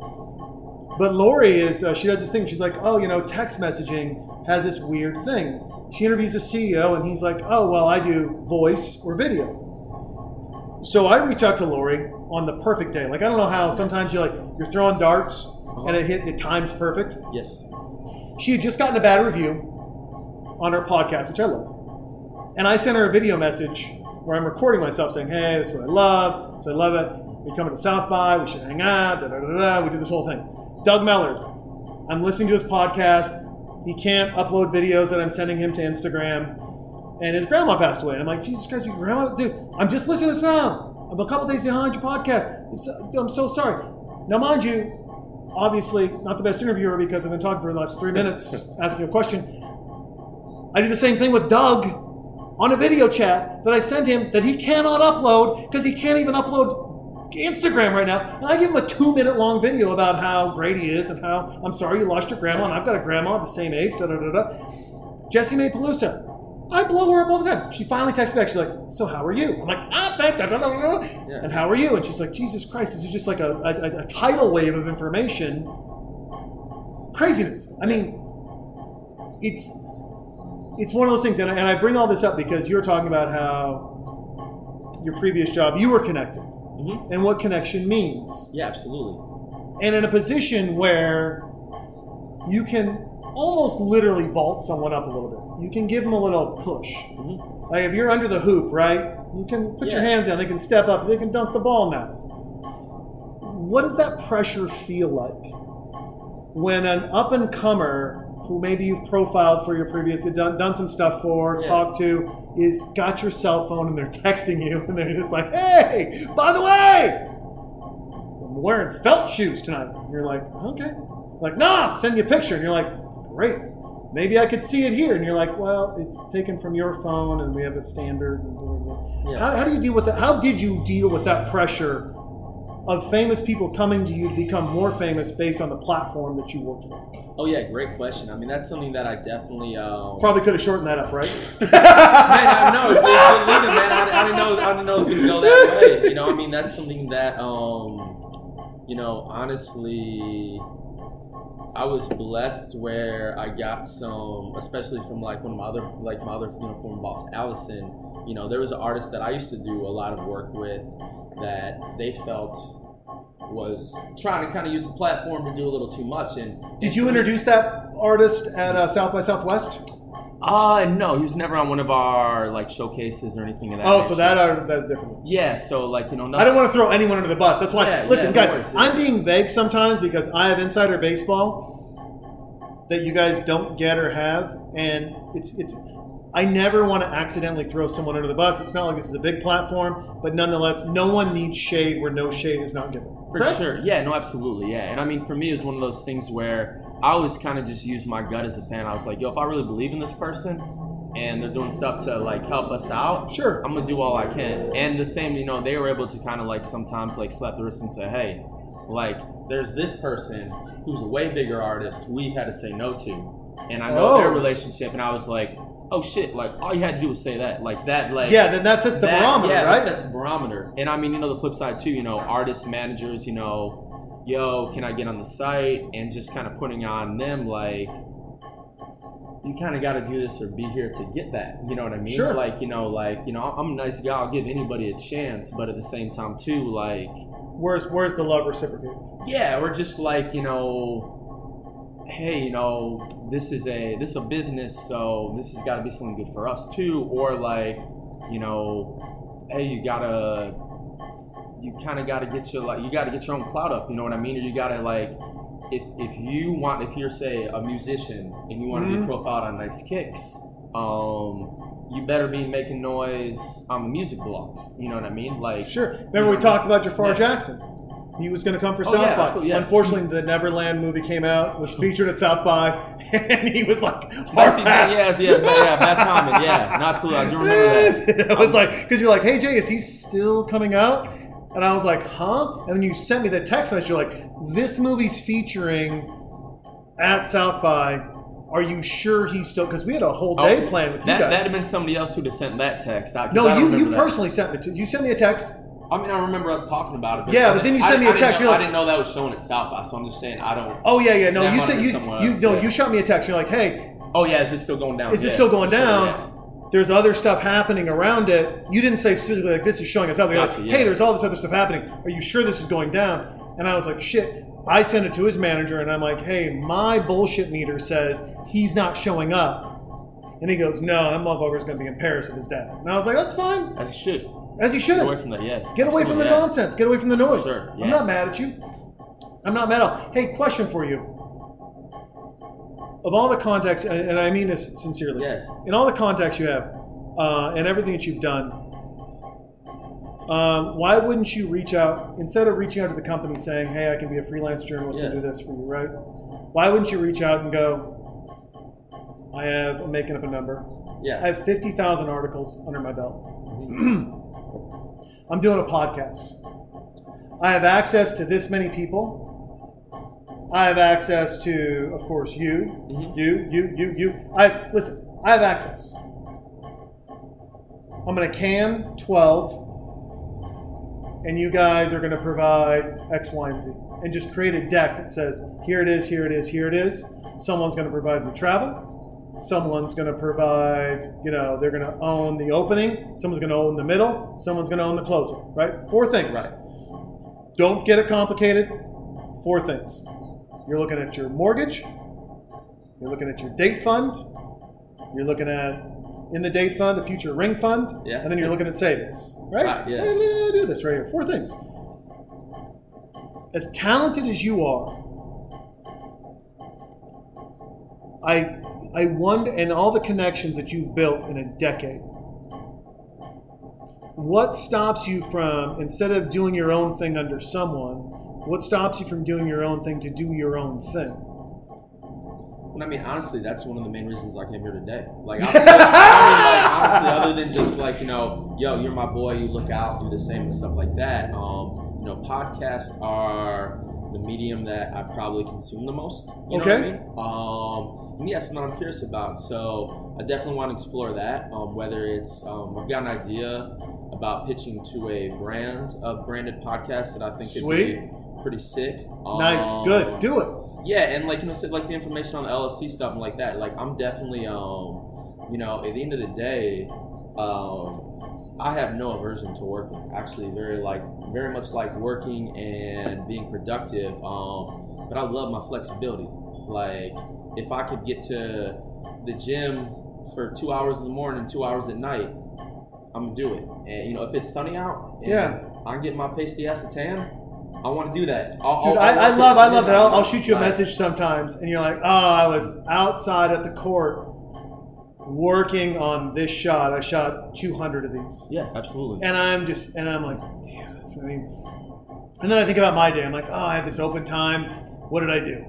But Lori is, uh, she does this thing. She's like, oh, you know, text messaging has this weird thing. She interviews a CEO, and he's like, oh, well, I do voice or video. So I reach out to Lori on the perfect day. Like, I don't know how sometimes you're like, you're throwing darts and it hit, the time's perfect. yes. She had just gotten a bad review on her podcast, which I love. And I sent her a video message where I'm recording myself saying, "Hey, this is what I love. So I love it. We coming to South by. We should hang out. Da da da da. We do this whole thing." Doug Mellard. I'm listening to his podcast. He can't upload videos that I'm sending him to Instagram. And his grandma passed away. And I'm like, Jesus Christ, your grandma, dude. I'm just listening to this now. I'm a couple days behind your podcast. It's- I'm so sorry. Now, mind you, obviously not the best interviewer because I've been talking for the last three minutes asking a question. I do the same thing with Doug on a video chat that I send him that he cannot upload because he can't even upload Instagram right now. And I give him a two minute long video about how great he is and how I'm sorry you lost your grandma and I've got a grandma the same age. Da da da da. Jessie Mae Pelusa. I blow her up all the time. She finally texts back. She's like, "So how are you?" I'm like, "Ah, thank da, da, da, da, da." Yeah. And how are you? And she's like, "Jesus Christ, this is just like a, a, a tidal wave of information, craziness." I mean, it's it's one of those things, and I, and I bring all this up because you're talking about how your previous job you were connected, Mhm. and what connection means, Yeah, absolutely. and in a position where you can almost literally vault someone up a little bit. You can give them a little push. Mhm. Like if you're under the hoop, right? You can put your hands down. They can step up. They can dunk the ball now. What does that pressure feel like when an up and comer who maybe you've profiled for your previous, done, done some stuff for, Yeah. talked to, is got your cell phone and they're texting you and they're just like, "Hey, by the way, I'm wearing felt shoes tonight." And you're like, "Okay." Like, "No, I'm sending you a picture," and you're like, "Great." Maybe I could see it here, and you're like, "Well, it's taken from your phone, and we have a standard." Yeah. How, how do you deal with that? How did you deal with that pressure of famous people coming to you to become more famous based on the platform that you worked for? Oh yeah, great question. I mean, that's something that I definitely. Um, Probably could have shortened that up, right? man, I know it's, it's leading, man. I, I didn't know. I didn't know it was gonna go that way. You know, I mean, that's something that, um, you know, honestly, I was blessed where I got some, especially from like one of my other, like my other, you know, former boss, Allison. You know, there was an artist that I used to do a lot of work with that they felt was trying to kind of use the platform to do a little too much. And Did you introduce that artist at uh, South by Southwest? Uh no, he was never on one of our like showcases or anything of that. Oh, so that are that's different. Yeah, so like you know, I don't want to throw anyone under the bus. That's why. Yeah, listen, yeah, guys, worries, yeah. I'm being vague sometimes because I have insider baseball that you guys don't get or have, and it's it's. I never want to accidentally throw someone under the bus. It's not like this is a big platform, but nonetheless, no one needs shade where no shade is not given. For Correct? sure. Yeah, no, absolutely. Yeah. And I mean, for me, it was one of those things where I always kind of just used my gut as a fan. I was like, yo, if I really believe in this person and they're doing stuff to like help us out, Sure. I'm going to do all I can. And the same, you know, they were able to kind of like sometimes like slap the wrist and say, hey, like, there's this person who's a way bigger artist we've had to say no to. And I know Oh. their relationship. And I was like, oh shit, like, all you had to do was say that. Like, that, like, Yeah, then that sets the that- barometer, yeah, right? that's the barometer. And I mean, you know, the flip side too, you know, artists, managers, you know, yo, can I get on the site? And just kind of putting on them like, you kind of got to do this or be here to get that. You know what I mean? Sure. Like, you know, like, you know, I'm a nice guy. I'll give anybody a chance. But at the same time, too, like, Where's where's the love reciprocated? yeah, or just like, you know, hey, you know, this is a this is a business, so this has got to be something good for us too. Or like, you know, hey, you gotta, you kind of got to get your like, you got to get your own clout up. You know what I mean? Or you got to like, if if you want, if you're say a musician and you want to Mhm. be profiled on Nice Kicks, um. You better be making noise on the music blogs. You know what I mean? Like, Sure. Remember we talked about Jafar Yeah. Jackson. He was going to come for Oh, South yeah, by. yeah. Unfortunately, the Neverland movie came out, was featured at South by, and he was like, hard pass. Yes, yeah, yeah, bad timing. Yeah, absolutely. I do remember that. it was um, like because you're like, hey Jay, is he still coming out? And I was like, huh? And then you sent me the text message. You're like, this movie's featuring at South by. Are you sure he's still? Because we had a whole oh, day Oh, planned with you that, guys. That'd have been somebody else who'd have sent that text. I, no, I you you that. personally sent me. To, you sent me a text. I mean, I remember us talking about it. Yeah, I but then you sent me a I text, know- you're I didn't know that was showing at South by, so I'm just saying I don't. Oh yeah, yeah. No, you said you you else, no yeah. you shot me a text. You're like, hey, Oh yeah, is it still going down? is it still going down? yeah. There's other stuff happening around it. You didn't say specifically like this is showing us something. You're Gotcha, like, yeah. hey, there's all this other stuff happening. Are you sure this is going down? And I was like, shit. I sent it to his manager, and I'm like, hey, my bullshit meter says he's not showing up. And he goes, no, that motherfucker's going to be in Paris with his dad. And I was like, that's fine, As you should. As you should. Get away from that, yeah. Get away from the yeah. nonsense. Get away from the noise. Sure, I'm not mad at you. I'm not mad at all. Hey, question for you. Of all the contacts, and I mean this sincerely, Yeah. in all the contacts you have, uh, and everything that you've done, um, why wouldn't you reach out instead of reaching out to the company saying, "Hey, I can be a freelance journalist and do this for you," right? Why wouldn't you reach out and go, "I have I'm making up a number. Yeah. I have fifty thousand articles under my belt. Mhm. I'm doing a podcast. I have access to this many people. I have access to, of course, you, Mhm. you, you, you, you. I listen. I have access. I'm going to can 12, and you guys are going to provide X, Y, and Z, and just create a deck that says, here it is, here it is, here it is. Someone's going to provide me travel. Someone's going to provide, you know, they're going to own the opening. Someone's going to own the middle. Someone's going to own the closing. Right? Four things. Right. Don't get it complicated. Four things. You're looking at your mortgage. You're looking at your date fund. You're looking at in the date fund a future ring fund. Yeah. And then you're looking at savings. Right? Right, yeah. Let me do this right here. Four things. As talented as you are, I I wonder, and all the connections that you've built in a decade. What stops you from instead of doing your own thing under someone? What stops you from doing your own thing to do your own thing? And I mean, honestly, that's one of the main reasons I came here today. Like, honestly, I mean, like, honestly, other than just like you know, yo, you're my boy, you look out, do the same and stuff like that. Um, you know, podcasts are the medium that I probably consume the most. You know Okay. what I mean? Um, and yeah, something I'm curious about. So I definitely want to explore that. Um, whether it's um, I've got an idea about pitching to a brand, a branded podcast that I think could be pretty sick. Nice, Um, good, do it. yeah, and like you know, said like the information on the LLC stuff and like that. Like I'm definitely, um, you know, at the end of the day, um, I have no aversion to working. Actually, very like very much like working and being productive. Um, but I love my flexibility. Like if I could get to the gym for two hours in the morning, two hours at night, I'm gonna do it. And you know, if it's sunny out, and Yeah. I can get my pasty acetane. I want to do that. I'll, Dude, I'll- I, I love, I love that. I'll, I'll shoot you a message sometimes, and you're like, "Oh, I was outside at the court working on this shot. I shot 200 of these." Yeah, absolutely. And I'm just, and I'm like, damn, that's what I mean. And then I think about my day. I'm like, oh, I had this open time. What did I do?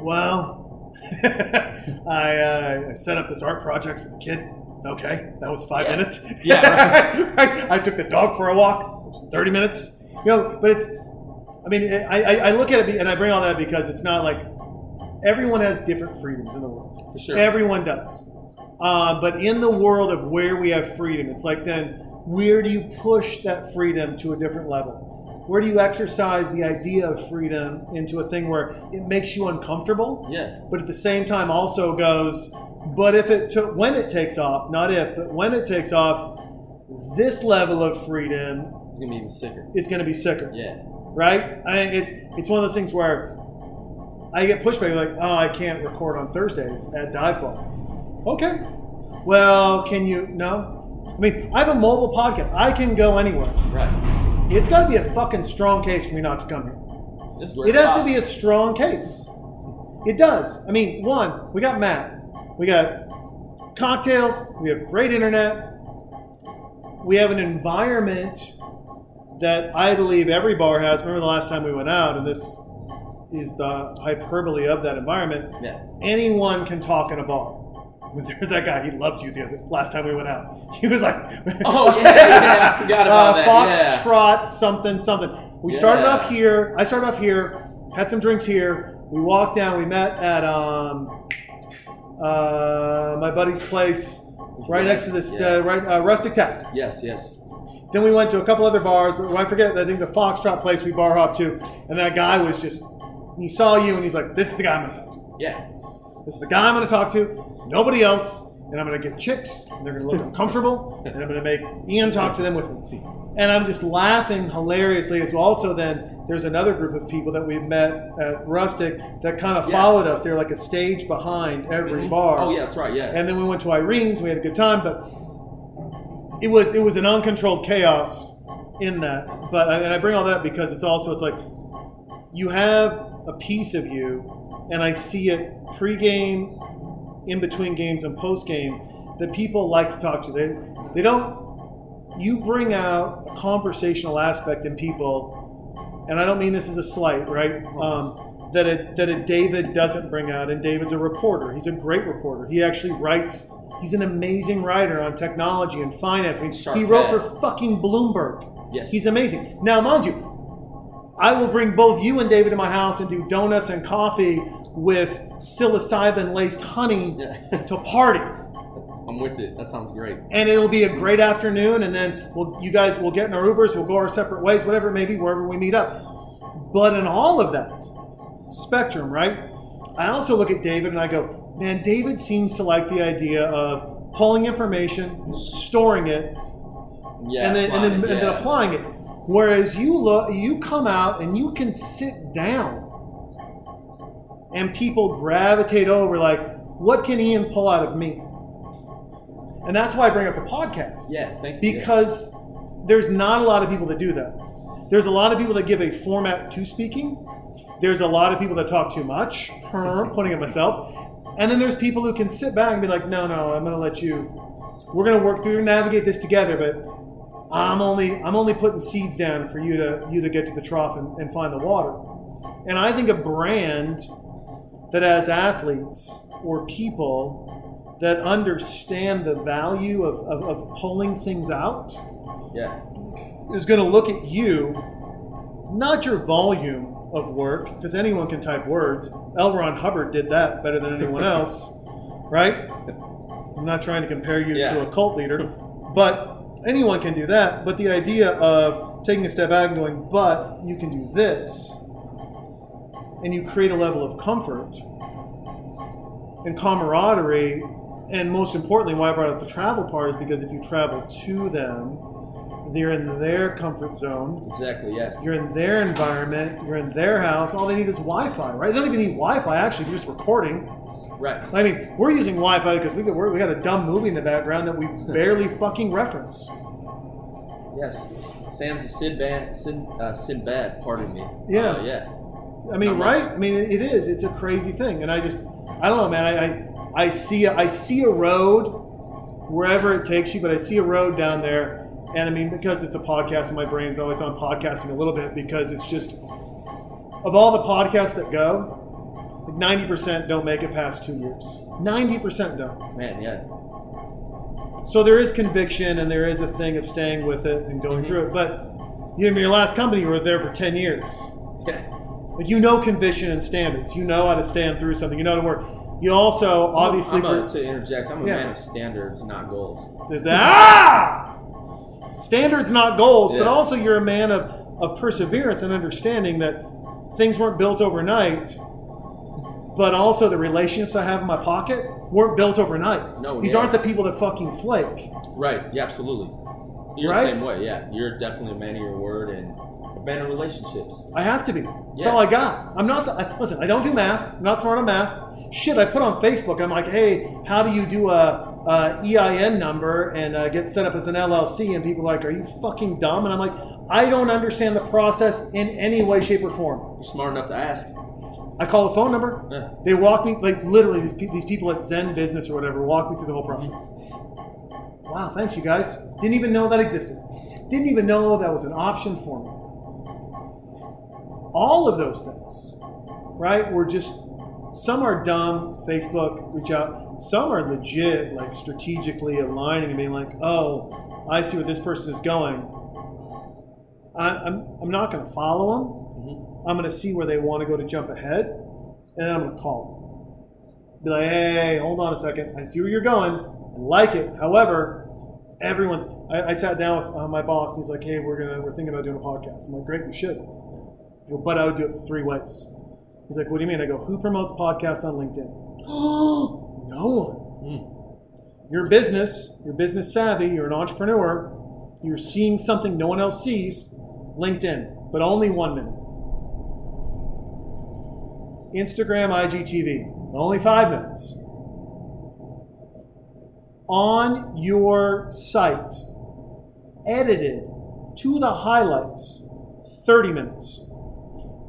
Well, I, uh, I set up this art project for the kid. Okay, that was five Yeah. minutes. Yeah, Right? I took the dog for a walk. It was 30 minutes. You know, but it's, I mean, I, I, I look at it and I bring all that because it's not like everyone has different freedoms in the world. For sure. Everyone does. Uh, but in the world of where we have freedom, it's like then where do you push that freedom to a different level? Where do you exercise the idea of freedom into a thing where it makes you uncomfortable, Yeah, but at the same time also goes, but if it took when it takes off, not if, but when it takes off, this level of freedom it's gonna be even sicker. It's going to be sicker Yeah, right? I mean, it's it's one of those things where I get pushback like, oh, I can't record on Thursdays at Dive Bar. Okay, well, can you? No, I mean, I have a mobile podcast. I can go anywhere. right. It's got to be a fucking strong case for me not to come here. It has to be a strong case. It does. I mean, one, we got Matt. We got cocktails. We have great internet. We have an environment that I believe every bar has. Remember the last time we went out, and this is the hyperbole of that environment. Yeah, Anyone can talk in a bar. But there's that guy. He loved you the other last time we went out. He was like, Oh, yeah, yeah, I forgot about uh, that, Fox yeah. Trot something something. We started off here. I started off here. Had some drinks here. We walked down. We met at um, uh, my buddy's place, right next to this, Yeah. uh, right uh, Rustic Tap. yes, yes. Then we went to a couple other bars, but I forget. I think the Foxtrot place we bar hopped to, and that guy was just. He saw you, and he's like, "This is the guy I'm going to talk to. Yeah, This is the guy I'm going to talk to. Nobody else." And I'm going to get chicks, and they're going to look uncomfortable, and I'm going to make Ian talk to them with me. And I'm just laughing hilariously as well. Also, then there's another group of people that we've met at Rustic that kind of Yeah. followed us. They're like a stage behind every Mhm. bar. Oh yeah, that's right. Yeah. And then we went to Irene's. We had a good time, but it was it was an uncontrolled chaos in that. But and I bring all that because it's also it's like you have a piece of you, and I see it pre-game, in between games, and post-game that people like to talk to. They they don't. You bring out a conversational aspect in people, and I don't mean this as a slight, right? Um, that a, that a David doesn't bring out, and David's a reporter. He's a great reporter. He actually writes. He's an amazing writer on technology and finance. I mean, Sharp he wrote head. for fucking Bloomberg. yes. He's amazing. Now, mind you, I will bring both you and David to my house and do donuts and coffee with psilocybin laced honey Yeah. to party. I'm with it. That sounds great. And it'll be a great afternoon, and then we'll, you guys will get in our Ubers, we'll go our separate ways, whatever it may be, wherever we meet up. But in all of that spectrum, right? I also look at David and I go, man, David seems to like the idea of pulling information, storing it, Yeah. and then and then, fine, and then applying it. Whereas you look, you come out and you can sit down, and people gravitate over like, what can Ian pull out of me? And that's why I bring up the podcast Yeah. Thank you. because there's not a lot of people that do that. There's a lot of people that give a format to speaking. There's a lot of people that talk too much, uh-huh. pointing at myself. And then there's people who can sit back and be like, no, no, I'm going to let you, we're going to work through and navigate this together, but I'm only, I'm only putting seeds down for you to, you to get to the trough and, and find the water. And I think a brand that as athletes or people that understand the value of, of, of pulling things out yeah. is going to look at you, not your volume of work, because anyone can type words. L. Ron Hubbard did that better than anyone else, right? I'm not trying to compare you Yeah. to a cult leader, but anyone can do that. But the idea of taking a step back and going, but you can do this, and you create a level of comfort and camaraderie. And most importantly, why I brought up the travel part is because if you travel to them, they're in their comfort zone. Exactly. Yeah. You're in their environment. You're in their house. All they need is Wi-Fi, right? They don't even need Wi-Fi actually. If you're just recording. Right. I mean, we're using Wi-Fi because we we got a dumb movie in the background that we barely fucking reference. Yes. Sam's a Sinbad. Sin, uh, Sinbad. Pardon me. Yeah. Uh, yeah. I mean, right? I mean, it is. It's a crazy thing, and I just, I don't know, man. I, I, I see, a, I see a road wherever it takes you, but I see a road down there, and I mean, because it's a podcast, and my brain's always on podcasting a little bit because it's just, of all the podcasts that go, like ninety percent don't make it past two years. Ninety percent don't. Man. Yeah. So there is conviction, and there is a thing of staying with it and going Mhm. through it. But you, in your last company, you were there for ten years. Yeah. Like you know conviction and standards. You know how to stand through something. You know how to work. You also obviously I'm a, to interject. I'm a Yeah. man of standards, not goals. That- ah standards not goals, but also you're a man of of perseverance and understanding that things weren't built overnight. But also the relationships I have in my pocket weren't built overnight. No, These yeah. aren't the people that fucking flake. Right. Yeah. Absolutely. You're Right? the same way. Yeah. You're definitely a man of your word and man of relationships. I have to be. That's Yeah. all I got. I'm not. The, I, listen, I don't do math. I'm not smart on math. Shit, I put on Facebook. I'm like, hey, how do you do a, a EIN number and uh, get set up as an LLC? And people are like, are you fucking dumb? And I'm like, I don't understand the process in any way, shape, or form. You're smart enough to ask. I call the phone number. Yeah. They walk me like literally these, pe- these people at ZenBusiness or whatever walk me through the whole process. Wow, thanks you guys. Didn't even know that existed. Didn't even know that was an option for me. All of those things, right? We're just some are dumb. Facebook reach out. Some are legit, like strategically aligning and being like, "Oh, I see where this person is going. I, I'm I'm not going to follow them. Mhm. I'm going to see where they want to go to jump ahead, and then I'm going to call them. Be like, hey, hold on a second. I see where you're going. I like it. However, everyone's. I, I sat down with uh, my boss, and he's like, hey, we're gonna we're thinking about doing a podcast. I'm like, great, you should. Go, but I would do it three ways. He's like, what do you mean? I go, who promotes podcasts on LinkedIn? no one. Hmm. You're business, you're business savvy, you're an entrepreneur, you're seeing something no one else sees, LinkedIn, but only one minute. Instagram, IGTV. Only five minutes. On your site, edited to the highlights, 30 minutes.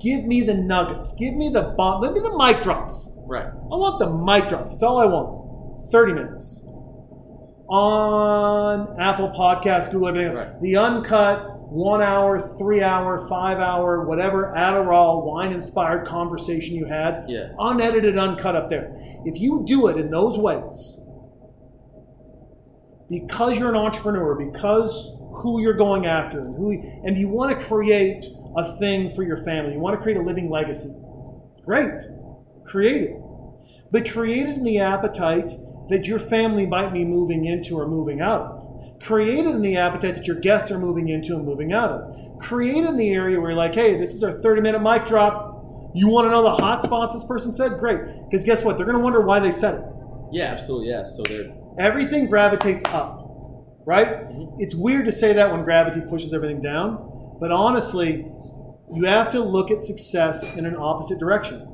Give me the nuggets. Give me the bomb. Give me the mic drops. Right. I want the mic drops. That's all I want. 30 minutes. On Apple Podcasts, Google, everything else. Right. The uncut, one hour, three hour, five hour, whatever Adderall, wine inspired conversation you had. Yeah. Unedited, uncut up there. If you do it in those ways, because you're an entrepreneur, because who you're going after, and who, and you want to create a thing for your family, you want to create a living legacy. Great, create it, but create it in the appetite that your family might be moving into or moving out of. Create it in the appetite that your guests are moving into and moving out of. Create it in the area where you're like, hey, this is our 30 minute mic drop. You want to know the hot spots this person said? Great. Because guess what? They're going to wonder why they said it. Yeah, absolutely. Yeah. So they're Everything gravitates up, right? Mm-hmm. It's weird to say that when gravity pushes everything down, but honestly, you have to look at success in an opposite direction.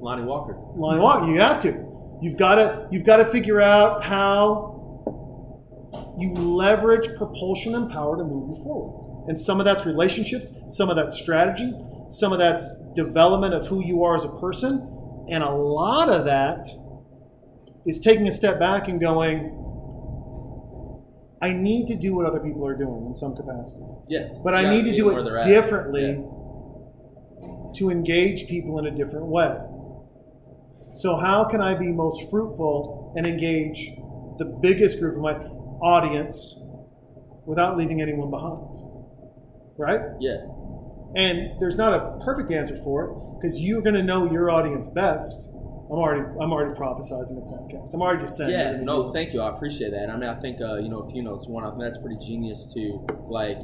Lonnie Walker. line walk. You have to. You've got to. You've got to figure out how you leverage propulsion and power to move you forward. And some of that's relationships. Some of that's strategy. Some of that's development of who you are as a person. And a lot of that is taking a step back and going, I need to do what other people are doing in some capacity. Yeah. But I need to do it differently Yeah. to engage people in a different way. So, how can I be most fruitful and engage the biggest group of my audience without leaving anyone behind? Right? Yeah. And there's not a perfect answer for it because you're going to know your audience best. I'm already, I'm already prophesizing the podcast. I'm already just saying. Yeah, no, thank you. I appreciate that. I mean, I think uh, you know a few notes. One, I think that's pretty genius too. Like,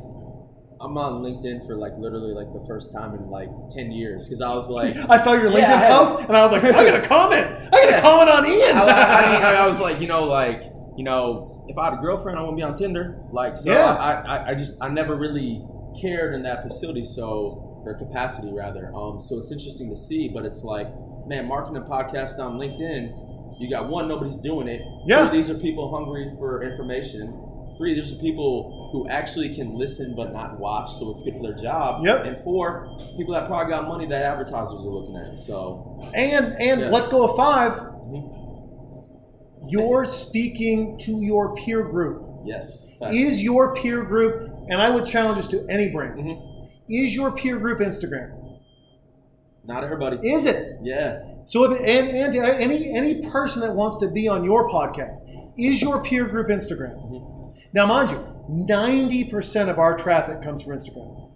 I'm on LinkedIn for like literally like the first time in like ten years because I was like, I saw your LinkedIn Yeah, post and I was like, I got to comment. I got to Yeah. comment on Ian. I, I, mean, I was like, you know, like you know, if I had a girlfriend, I wouldn't be on Tinder. Like, so Yeah. I, I, I just I never really cared in that facility, so or capacity rather. Um, so it's interesting to see, but it's like, man, marketing a podcast on LinkedIn, you got one, nobody's doing it. Yeah. Two, these are people hungry for information. Three, there's people who actually can listen but not watch, so it's good for their job. Yep. And four, people that probably got money that advertisers are looking at. So And and Yeah. let's go a 5 Mhm. You're speaking to your peer group. yes, facts. Is your peer group, and I would challenge this to any brand, Mhm. is your peer group Instagram? Not everybody. Is it? Yeah. So if and, and any any person that wants to be on your podcast, is your peer group Instagram? Mhm. Now, mind you, 90% of our traffic comes from Instagram.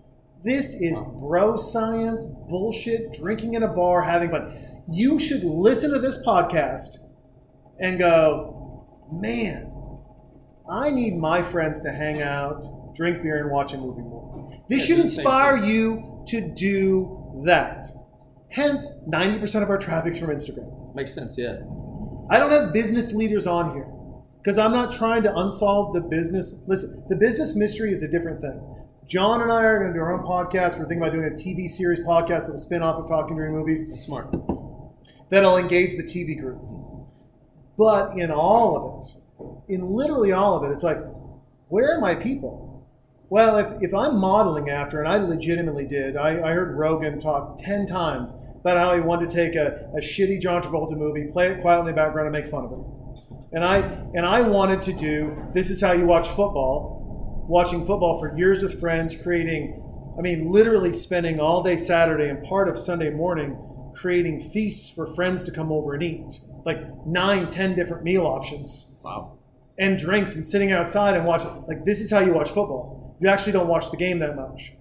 This is bro science, bullshit, drinking in a bar, having fun. You should listen to this podcast and go, man, I need my friends to hang out, drink beer, and watch a movie more. This should do the same inspire you to do that. Hence, 90% of our traffic's from Instagram. Makes sense, yeah. I don't have business leaders on here because I'm not trying to unsolve the business. Listen, the business mystery is a different thing. John and I are going to do our own podcast. We're thinking about doing a TV series podcast that will spin off of Talking During Movies That's smart. that'll engage the TV group. But in all of it, in literally all of it, it's like, where are my people? Well, if, if I'm modeling after, and I legitimately did, I, I heard Rogan talk 10 times about how he wanted to take a, a shitty John Travolta movie, play it quietly in the background, and make fun of it. And I, and I wanted to do this is how you watch football, watching football for years with friends, creating, I mean, literally spending all day Saturday and part of Sunday morning creating feasts for friends to come over and eat. Like nine, ten different meal options Wow. and drinks and sitting outside and watch like this is how you watch football. You actually don't watch the game that much.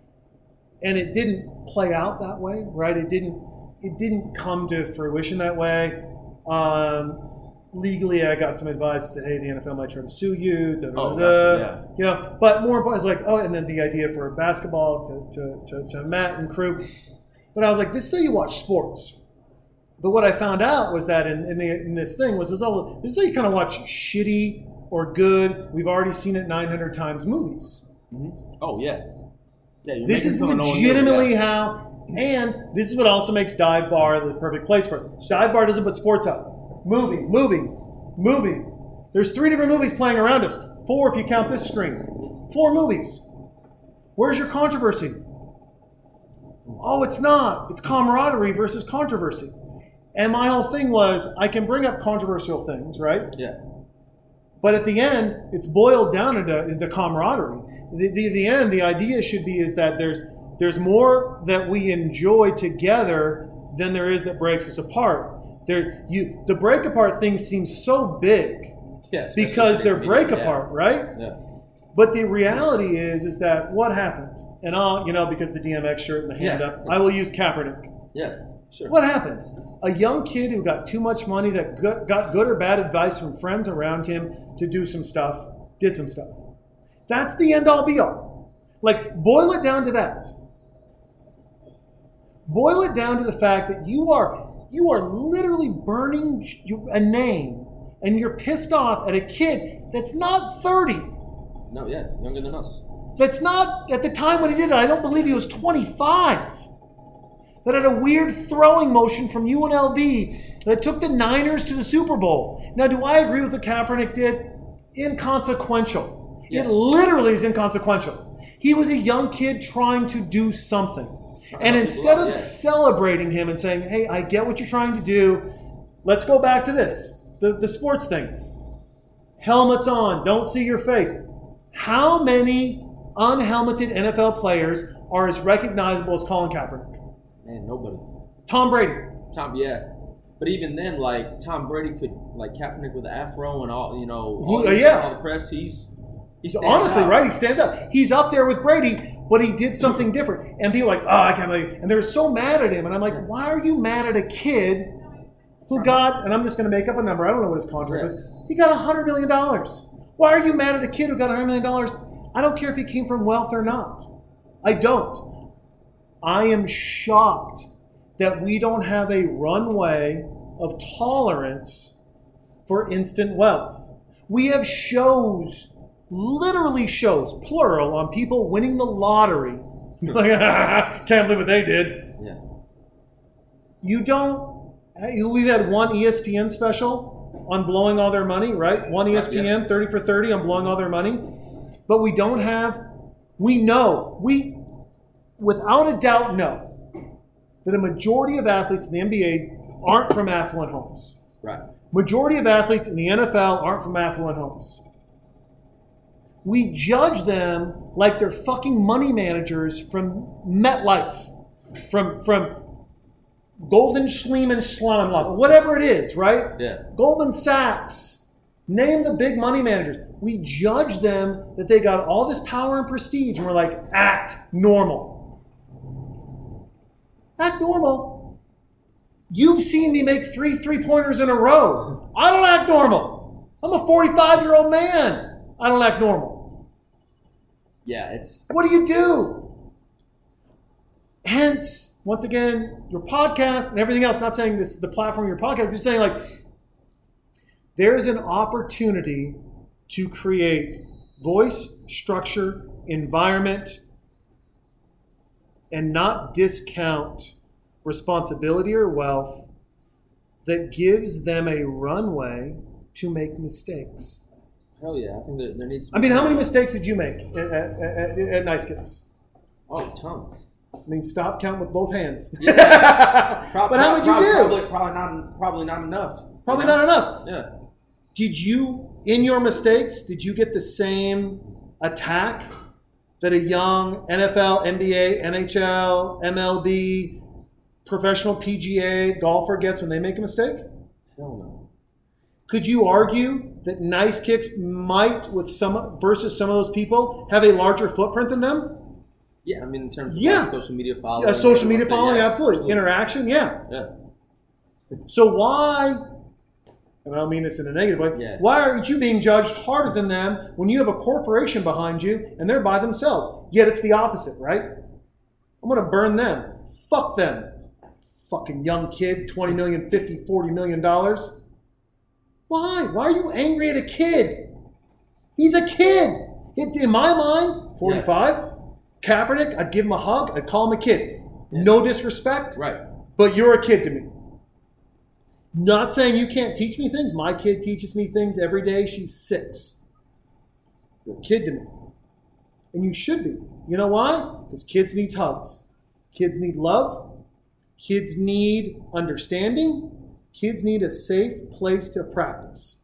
And it didn't play out that way, right? It didn't it didn't come to fruition that way. Um, legally I got some advice that said, hey, the NFL might try to sue you. Da, da, Oh, da, gotcha, You know, but more important, it's like, oh, and then the idea for basketball to, to, to, to Matt and crew. But I was like, this is how you watch sports. But what I found out was that in, in, the, in this thing was this all this is how you kind of watch shitty or good. We've already seen it 900 times movies. Hmm Oh, yeah. Yeah, This is someone no one knew, legitimately yeah. how, and this is what also makes Dive Bar the perfect place for us. Dive Bar doesn't put sports up. Movie, movie, movie. There's three different movies playing around us. Four if you count this screen. Four movies. Where's your controversy? Oh, it's not. It's camaraderie versus controversy. And my whole thing was I can bring up controversial things, right? Yeah. But at the end, it's boiled down into, into camaraderie. The, the, the end, the idea should be is that there's there's more that we enjoy together than there is that breaks us apart. There, you the break apart thing seems so big Yeah. because they're break media, yeah. apart, right? Yeah. But the reality is is that what happened? And I'll you know because the DMX shirt and the hand Yeah. up, I will use Kaepernick. Yeah. Sure. What happened? A young kid who got too much money that got good or bad advice from friends around him to do some stuff, did some stuff. That's the end all be all. Like, boil it down to that. Boil it down to the fact that you are you are literally burning a name and you're pissed off at a kid that's not 30 No. Yeah. Younger than us. that's not at the time when he did it. I don't believe he was 25. That had a weird throwing motion from UNLV that took the Niners to the Super Bowl. Now, do I agree with what Kaepernick did? Inconsequential. Yeah. It literally is inconsequential. He was a young kid trying to do something. And instead of yeah. celebrating him and saying, hey, I get what you're trying to do, let's go back to this the, the sports thing. Helmets on, don't see your face. How many unhelmeted NFL players are as recognizable as Colin Kaepernick? Man, nobody. Tom Brady. Tom, yeah. But even then, like Tom Brady could like Kaepernick with the afro and all, you know, all, yeah. all the press. He's he stands Honestly, out. right? He stands up. He's up there with Brady, but he did something different. And people are like, oh, I can't believe. And they're so mad at him. And I'm like, why are you mad at a kid who got? And I'm just going to make up a number. I don't know what his contract is. He got hundred million dollars. Why are you mad at a kid who got hundred million dollars? I don't care if he came from wealth or not. I don't. I am shocked that we don't have a runway of tolerance for instant wealth. We have shows, literally shows, plural, on people winning the lottery. Can't believe what they did. Yeah. You don't. We've had one ESPN special on blowing all their money, right? One ESPN, 30 for 30 on blowing all their money. But we don't have, we know, we without a doubt know that a majority of athletes in the NBA aren't from affluent homes. Right. Majority of athletes in the NFL aren't from affluent homes. We judge them like they're fucking money managers from MetLife, from from Golden Schliemann Schliemann, whatever it is, right? Yeah. Goldman Sachs. Name the big money managers. We judge them that they got all this power and prestige, and we're like, act normal. Act normal. You've seen me make three three pointers in a row. I don't act normal. I'm a 45 year old man. I don't act normal. Yeah. It's What do you do? Hence, once again, your podcast and everything else, not saying this is the platform of your podcast, but saying like there's an opportunity to create voice, structure, environment, and not discount responsibility or wealth that gives them a runway to make mistakes. Hell yeah. I think there, there needs. To I mean, how many mistakes did you make at, at, at, at Nice Kicks? Oh, tons. I mean, stop count with both hands. Yeah. Prob- but how would you prob- do? Probably, probably not. Probably not enough. Probably not enough. Yeah. Did you, in your mistakes, did you get the same attack that a young NFL, NBA, NHL, MLB, professional PGA golfer gets when they make a mistake? Hell no. Could you argue that Nice Kicks might, with some versus some of those people, have a larger footprint than them? Yeah. I mean, in terms of Yeah. like, social media following. A social media following, yeah, absolutely. Interaction, yeah. Yeah. So why, and I don't mean this in a negative way, Yeah. why aren't you being judged harder than them when you have a corporation behind you and they're by themselves? Yet it's the opposite, right? I'm going to burn them. Fuck them. Fucking young kid, 20 million, 50, 40 million dollars. Why? Why are you angry at a kid? He's a kid. In my mind, 45, Kaepernick, I'd give him a hug. I'd call him a kid. No disrespect, Right. but you're a kid to me. Not saying you can't teach me things. My kid teaches me things every day. She's six. You're a kid to me. And you should be. You know why? Because kids need hugs. Kids need love. Kids need understanding. Kids need a safe place to practice.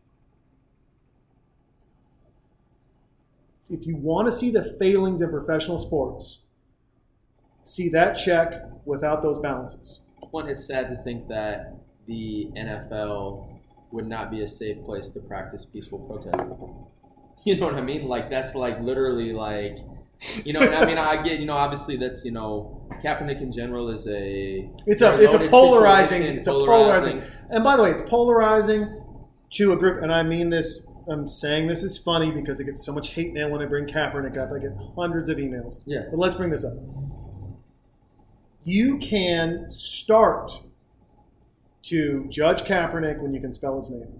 If you want to see the failings in professional sports, see that check without those balances. One, it's sad to think that the NFL would not be a safe place to practice peaceful protest. You know what I mean? Like that's like literally like, you know. I mean, I get you know. Obviously, that's you know, Kaepernick in general is a It's a it's a polarizing it's a polarizing. And by the way, it's polarizing to a group. And I mean this. I'm saying this is funny because it gets so much hate mail when I bring Kaepernick up. I get hundreds of emails. Yeah. But let's bring this up. You can start to judge Kaepernick when you can spell his name.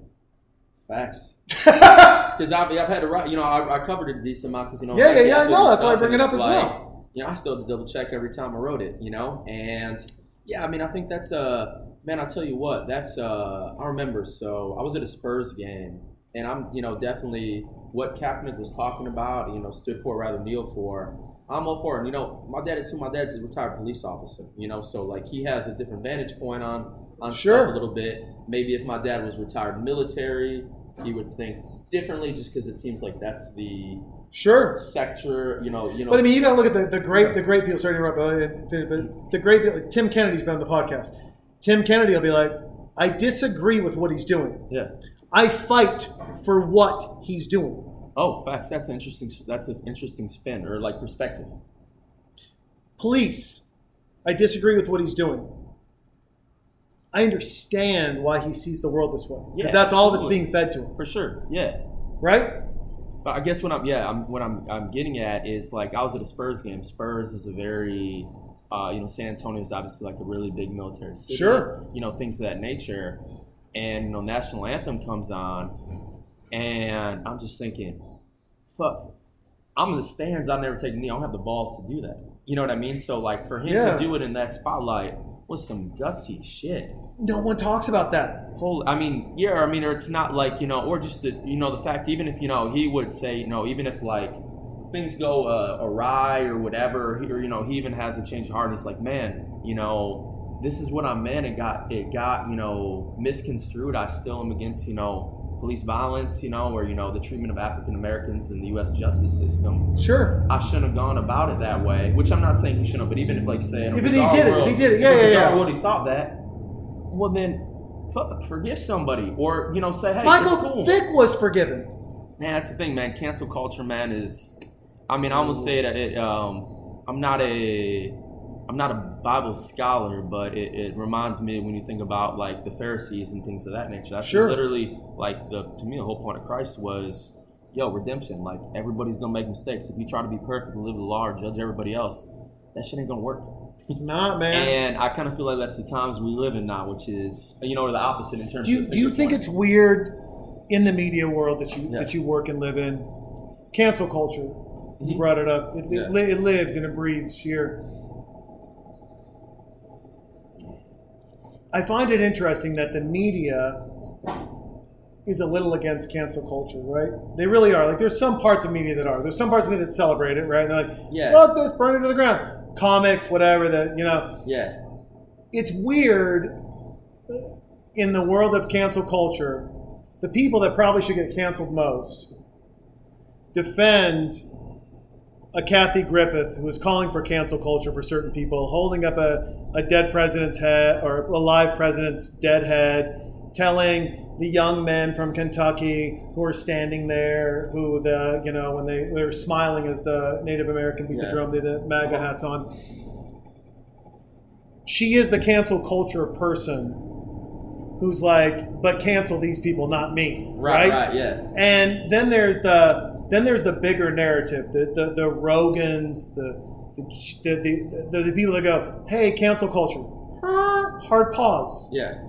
Facts. Because I've, I've had to write, you know, I, I covered it a decent amount because, you know, Yeah, yeah, yeah, I know. That's why I bring it up it's as well. You know, I still double check every time I wrote it, you know? And yeah, I mean, I think that's, uh, man, I'll tell you what, that's, uh, I remember. So I was at a Spurs game and I'm, you know, definitely what Kaepernick was talking about, you know, stood for, rather kneel for. I'm all for it. You know, my dad is who my dad's a retired police officer, you know, so like he has a different vantage point on, on Sure. stuff a little bit. Maybe if my dad was retired military, he would think differently just because it seems like that's the Sure. sector, you know, you know. But I mean, you got to look at the, the great the great people. Sorry to interrupt, but, but the great people. Tim Kennedy's been on the podcast. Tim Kennedy will be like, I disagree with what he's doing. yeah. I fight for what he's doing. Oh, facts. That's an interesting. That's an interesting spin or like perspective. Police, I disagree with what he's doing. I understand why he sees the world this way Yeah, that's all that's being fed to him, For sure. Yeah. right? But I guess what I'm yeah I'm what I'm I'm getting at is like I was at a Spurs game. Spurs is a very uh, you know San Antonio is obviously like a really big military city. Sure. You know things of that nature, and you know national anthem comes on, and I'm just thinking, fuck, I'm in the stands. I'll never take a knee. I don't have the balls to do that. You know what I mean? So like for him Yeah. to do it in that spotlight was some gutsy shit. No one talks about that. Whole, I mean, yeah, I mean, or it's not like you know, or just the you know the fact, even if you know he would say you know, even if like things go uh, awry or whatever, or you know, he even has a change of heart. And he's like, man, you know, this is what I'm in. It got it got you know misconstrued. I still am against you know police violence, you know, or you know the treatment of African Americans in the U.S. justice system. Sure. I shouldn't have gone about it that way. Which I'm not saying he shouldn't have, but even if like say a If he did it, if he did it, yeah, yeah, yeah. world he thought that, well then, fuck, forgive somebody, or you know, say, hey, Michael cool. Vick was forgiven. Man, that's the thing, man. Cancel culture, man, is. I mean, I almost say that it. Um, I'm not a. I'm not a Bible scholar, but it, it reminds me when you think about like the Pharisees and things of that nature. That's Sure. literally like the to me the whole point of Christ was, yo, redemption. Like everybody's gonna make mistakes. If you try to be perfect and live the law or judge everybody else, that shit ain't gonna work. It's not, man. And I kind of feel like that's the times we live in now, which is you know the opposite in terms. do you, of do you think it's weird in the media world that you Yeah. that you work and live in? Cancel culture. You Mhm. brought it up. It, it, li- it lives and it breathes here. I find it interesting that the media is a little against cancel culture, right? They really are. Like, there's some parts of media that are. There's some parts of media that celebrate it, right? And they're like, Yeah. "Fuck this, burn it to the ground." Comics, whatever. That you know, Yeah. it's weird in the world of cancel culture. The people that probably should get canceled most defend a Kathy Griffith who is calling for cancel culture for certain people, holding up a, a dead president's head or a live president's dead head, telling the young men from Kentucky who are standing there, who the you know when they they're smiling as the Native American beat the drum, they the MAGA hats on. She is the cancel culture person who's like, but cancel these people, not me, Right. Right. yeah. and then there's the then there's the bigger narrative, the the, the Rogans, the the, the, the the people that go, hey, cancel culture, hard pause. Yeah.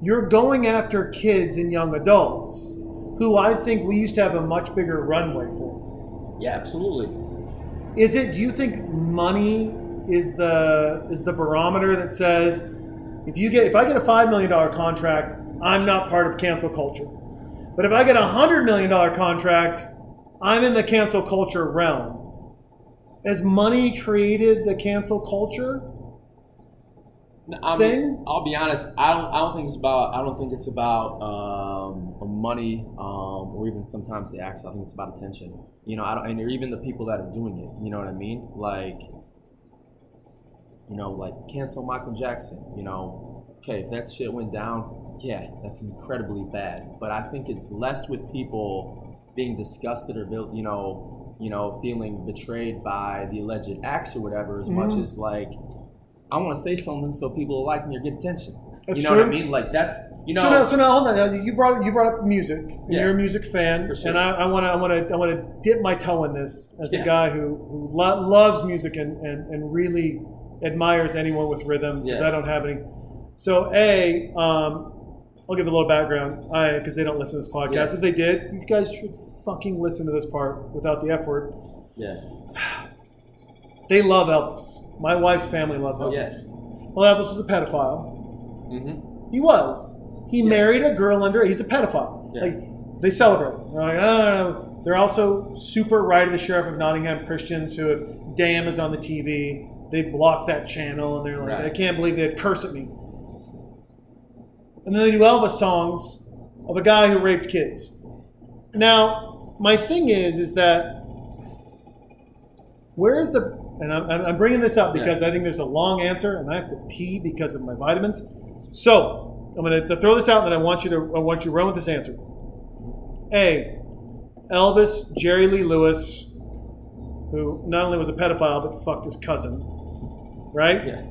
You're going after kids and young adults, who I think we used to have a much bigger runway for. Yeah. Absolutely. is it? Do you think money is the is the barometer that says if you get if I get a five million dollar contract, I'm not part of cancel culture. But if I get a hundred million dollar contract, I'm in the cancel culture realm. Has money created the cancel culture? I mean, I'll be honest. I don't. I don't think it's about. I don't think it's about um, money, um, or even sometimes the acts. I think it's about attention. You know, I don't, and even the people that are doing it. You know what I mean? Like, you know, like cancel Michael Jackson. You know, okay, if that shit went down, yeah, that's incredibly bad. But I think it's less with people being disgusted or vil- you know, you know, feeling betrayed by the alleged acts or whatever, as much Mhm. as like. I want to say something so people will like me or get attention. That's you know what I mean? Like that's you know. so now, so now, hold on. Now, you brought you brought up music, and Yeah. you're a music fan, For sure. and I want to I want to I want to dip my toe in this as a guy who, who lo- loves music and, and and really admires anyone with rhythm because Yeah. I don't have any. So a, um, I'll give a little background, I because they don't listen to this podcast. Yeah. If they did, you guys should fucking listen to this part without the F word. yeah. They love Elvis. My wife's family loves Oh, Elvis. Well, Elvis was a pedophile. Mm-hmm. He was. He Yeah. married a girl under. He's a pedophile. Yeah. Like they celebrate. They're like, oh. They're also super right of the sheriff of Nottingham Christians who, if Damn is on the TV, they block that channel and they're like, Right. I can't believe they'd curse at me. And then they do Elvis songs of a guy who raped kids. Now, my thing is, is that where's the and I'm, I'm- bringing this up Yeah. because I think there's a long answer and I have to pee because of my vitamins. So I'm going to throw this out, and then I want you to I want you to run with this answer. A. Elvis Jerry Lee Lewis, who not only was a pedophile but fucked his cousin, right? Yeah.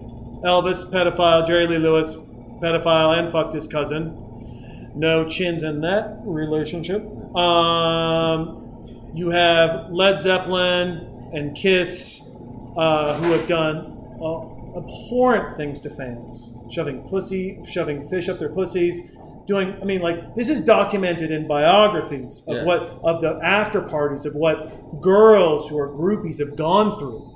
Elvis pedophile, Jerry Lee Lewis pedophile, and fucked his cousin. No chins in that relationship. Um, you have Led Zeppelin and Kiss, uh, who have done uh, abhorrent things to fans, shoving pussy, shoving fish up their pussies, doing. I mean, like this is documented in biographies of Yeah. what of the after parties of what girls who are groupies have gone through.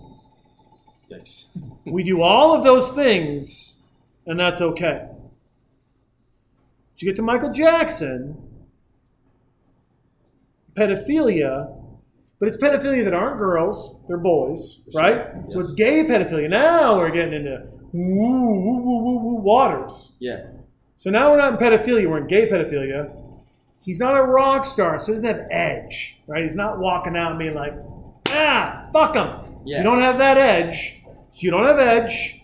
Yikes. We do all of those things, and that's okay. But you get to Michael Jackson, pedophilia, but it's pedophilia that aren't girls, they're boys, right? So it's gay pedophilia. Now we're getting into woo, woo, woo, woo, woo waters. Yeah. So now we're not in pedophilia, we're in gay pedophilia. He's not a rock star, so he doesn't have edge, right? He's not walking out and being like, ah, fuck him. Yeah. You don't have that edge. So you don't have edge.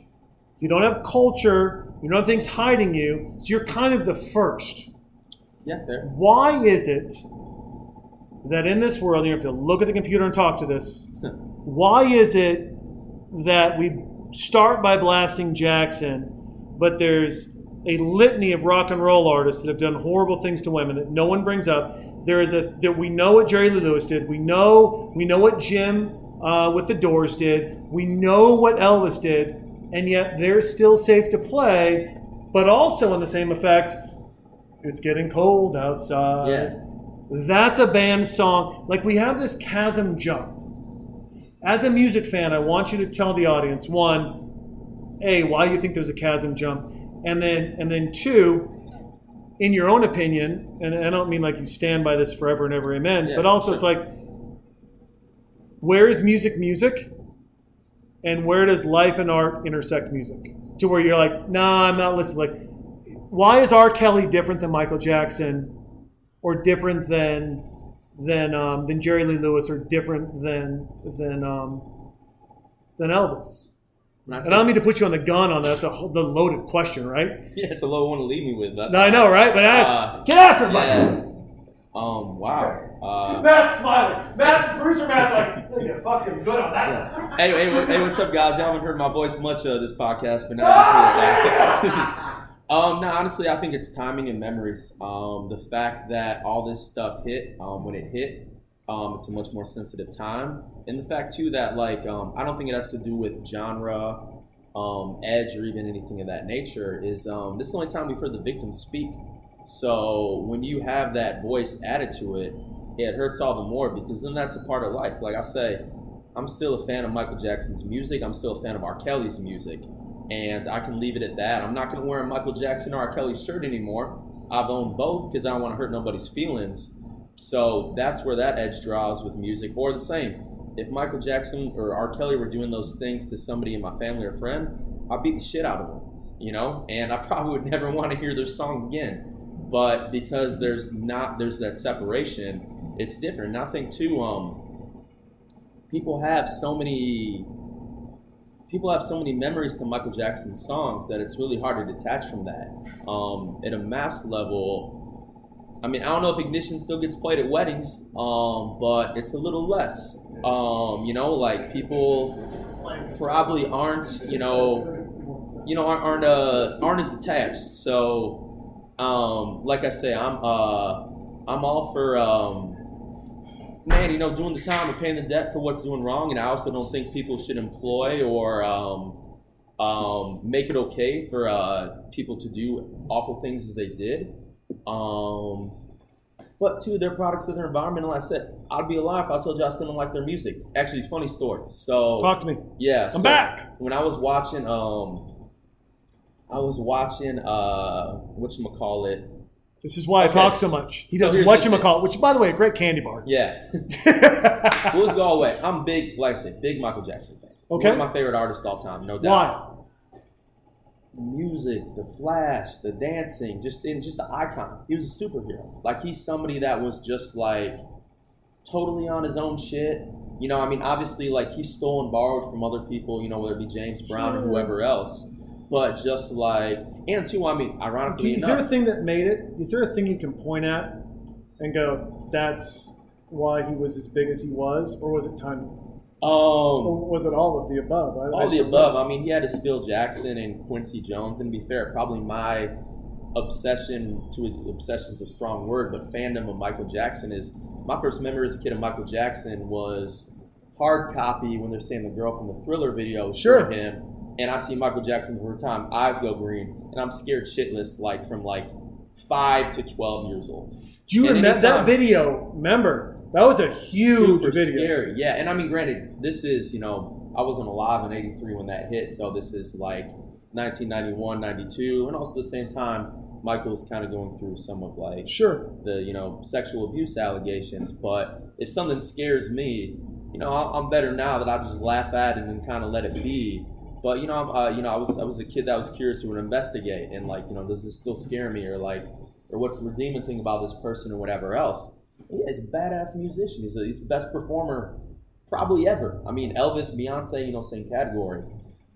You don't have culture. You don't have things hiding you. So you're kind of the first. Yeah. Fair. Why is it that in this world, you have to look at the computer and talk to this? Why is it that we start by blasting Jackson, but there's a litany of rock and roll artists that have done horrible things to women that no one brings up? There is a that we know what Jerry Lee Lewis did. We know we know what Jim uh, with the Doors did. We know what Elvis did, and yet they're still safe to play. But also, in the same effect, it's getting cold outside. Yeah. That's a band song. Like we have this chasm jump. As a music fan, I want you to tell the audience one, a why you think there's a chasm jump, and then and then two, in your own opinion, and I don't mean like you stand by this forever and ever, amen. Yeah, but also, sure. it's like, where is music music, and where does life and art intersect music? To where you're like, nah, I'm not listening. Like, why is R. Kelly different than Michael Jackson? Or different than than um, than Jerry Lee Lewis, or different than than um, than Elvis. And I don't mean to put you on the gun on that. That's a whole, the loaded question, right? yeah, it's a low one to leave me with. That's No, I know, right? But I, Uh, get after it, Yeah. Um. Wow. Uh, Matt's smiling. Matt, producer Matt's like, "Oh, you fucking good on that one. hey, hey, hey, what's up, guys? Y'all haven't heard my voice much uh, this podcast, but now you can. um, no, honestly, I think it's timing and memories. Um, the fact that all this stuff hit um, when it hit, um, it's a much more sensitive time, and the fact too that like um, I don't think it has to do with genre, um, edge, or even anything of that nature. Is um, this is the only time we've heard the victim speak. So when you have that voice added to it, it hurts all the more because then that's a part of life. Like I say, I'm still a fan of Michael Jackson's music. I'm still a fan of R. Kelly's music, and I can leave it at that. I'm not going to wear a Michael Jackson or R. Kelly shirt anymore. I've owned both because I don't want to hurt nobody's feelings. So that's where that edge draws with music, or the same. If Michael Jackson or R. Kelly were doing those things to somebody in my family or friend, I'd beat the shit out of them, you know, and I probably would never want to hear their song again. But because there's not there's that separation, it's different. And I think too, um, people have so many people have so many memories to Michael Jackson's songs that it's really hard to detach from that. Um, at a mass level, I mean, I don't know if Ignition still gets played at weddings, um, but it's a little less. Um, you know, like people probably aren't, you know, you know, aren't aren't, uh, aren't as attached. So, um, like I say, I'm uh, I'm all for. Man, you know, doing the time and paying the debt for what's doing wrong. And I also don't think people should employ or um, um, make it okay for uh, people to do awful things as they did. Um, but two, they're products of their environment. And like I said, I'd be alive if I told you I still don't like their music. Actually, funny story. So Talk to me. yeah, I'm so back. When I was watching, um, I was watching, uh, what you call it? This is why I talk so much. He So does here's what the you call, which by the way, a great candy bar. Yeah. Well, let's go away. I'm big, like I said, big Michael Jackson fan. Okay. One of my favorite artists all time, no doubt. why? The music, the flash, the dancing, just in just the icon. He was a superhero. Like he's somebody that was just like totally on his own shit. You know, I mean, obviously, like he stole and borrowed from other people. You know, whether it be James Brown or whoever else. But just like, and two, I mean, ironically Is there a thing that made it? Is there a thing you can point at and go, "That's why he was as big as he was," or was it timing? um, Or was it all of the above? I, I All just the above. know. I mean, he had his Phil Jackson and Quincy Jones, and to be fair, probably my obsession to obsession's a strong word, but fandom of Michael Jackson is my first memory as a kid of Michael Jackson was hard copy when they're saying the girl from the Thriller video was Sure. him, and I see Michael Jackson for the time, eyes go green, and I'm scared shitless, like from like five to twelve years old. Do you and remember that video? Remember that was a huge super video. scary. Yeah, and I mean, granted, this is you know I wasn't alive in '83 when that hit, so this is like 1991, 92, and also at the same time, Michael's kind of going through some of like Sure. the you know sexual abuse allegations. But if something scares me, you know, I'm better now that I just laugh at it and kind of let it be. But you know, uh, you know, I was I was a kid that was curious to investigate and like, you know, does this still scare me or like, or what's the redeeming thing about this person or whatever else? Yeah, he's a badass musician. He's, a, he's the best performer probably ever. I mean, Elvis, Beyonce, you know, same category.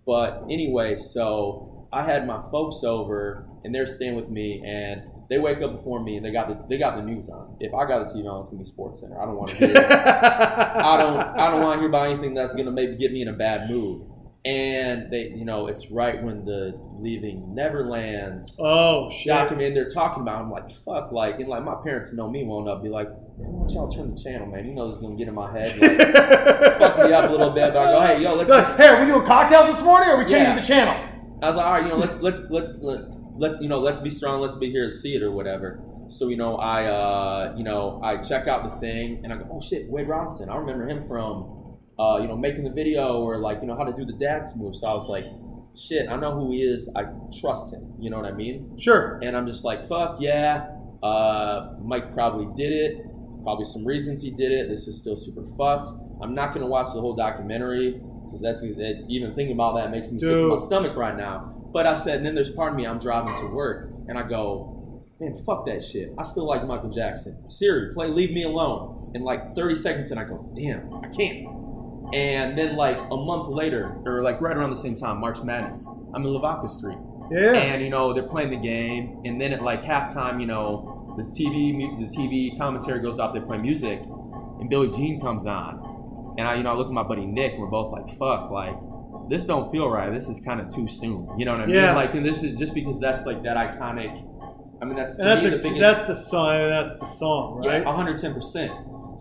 But anyway, so I had my folks over and they're staying with me and they wake up before me and they got the they got the news on. If I got the TV on, it's gonna be Sports Center. I don't want to hear. I don't I don't want to hear about anything that's gonna maybe get me in a bad mood. And they, you know, it's right when the leaving Neverland Oh shit. document they're talking about. I'm like, fuck, like, and like my parents know me well enough, be like, man, why don't y'all turn the channel, man? You know this is gonna get in my head, like, fuck me up a little bit. But I go, hey, yo, let's. Like, hey, are we doing cocktails this morning, or are we changing Yeah. the channel? I was like, all right, you know, let's let's let's let, let's you know, let's be strong, let's be here to see it or whatever. So you know, I uh, you know, I check out the thing and I go, oh shit, Wade Robinson. I remember him from, uh, you know, making the video or like you know how to do the dance move. So I was like, shit, I know who he is. I trust him. You know what I mean? Sure. And I'm just like, fuck yeah. Uh, Mike probably did it. Probably some reasons he did it. This is still super fucked. I'm not gonna watch the whole documentary because that's it, even thinking about that makes me sick to my stomach right now. But I said, and then there's part of me I'm driving to work and I go, man, fuck that shit. I still like Michael Jackson. Siri, play "Leave Me Alone" in like 30 seconds, and I go, damn, I can't. And then like a month later, or like right around the same time, March Madness, I'm in Lavaca Street Yeah. and you know they're playing the game, and then at like halftime, you know the TV the TV commentary goes off. They play music, and Billie Jean comes on, and I you know I look at my buddy Nick. We're both like, "Fuck, like this don't feel right. This is kind of too soon." You know what I mean? Yeah. Like, and this is just because that's like that iconic. I mean, that's and that's me a, the biggest. that's the song. That's the song, right? Yeah, 110 percent.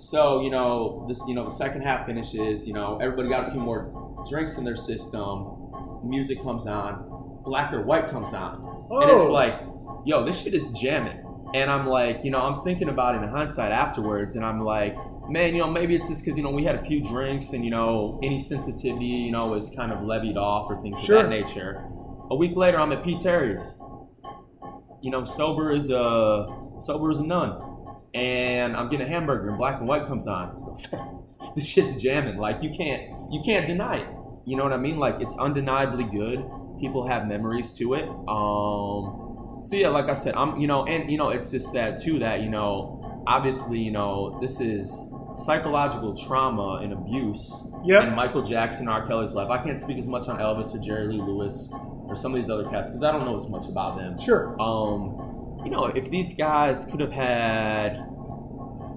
So you know this, you know the second half finishes. You know everybody got a few more drinks in their system. Music comes on, black or white comes on, and it's Oh. like, yo, this shit is jamming. And I'm like, you know, I'm thinking about it in hindsight afterwards, and I'm like, man, you know, maybe it's just because you know we had a few drinks and you know any sensitivity, you know, is kind of levied off or things Sure. of that nature. A week later, I'm at P. Terry's. You know, sober as a sober as a nun, and I'm getting a hamburger and black and white comes on. this shit's jamming. Like you can't you can't deny it. You know what I mean? Like it's undeniably good. People have memories to it. Um, so yeah, like I said, I'm you know, and you know, it's just sad too that you know, obviously, you know, this is psychological trauma and abuse Yep. in Michael Jackson, R. Kelly's life. I can't speak as much on Elvis or Jerry Lee Lewis or some of these other cats because I don't know as much about them. Sure. Um, you know, if these guys could have had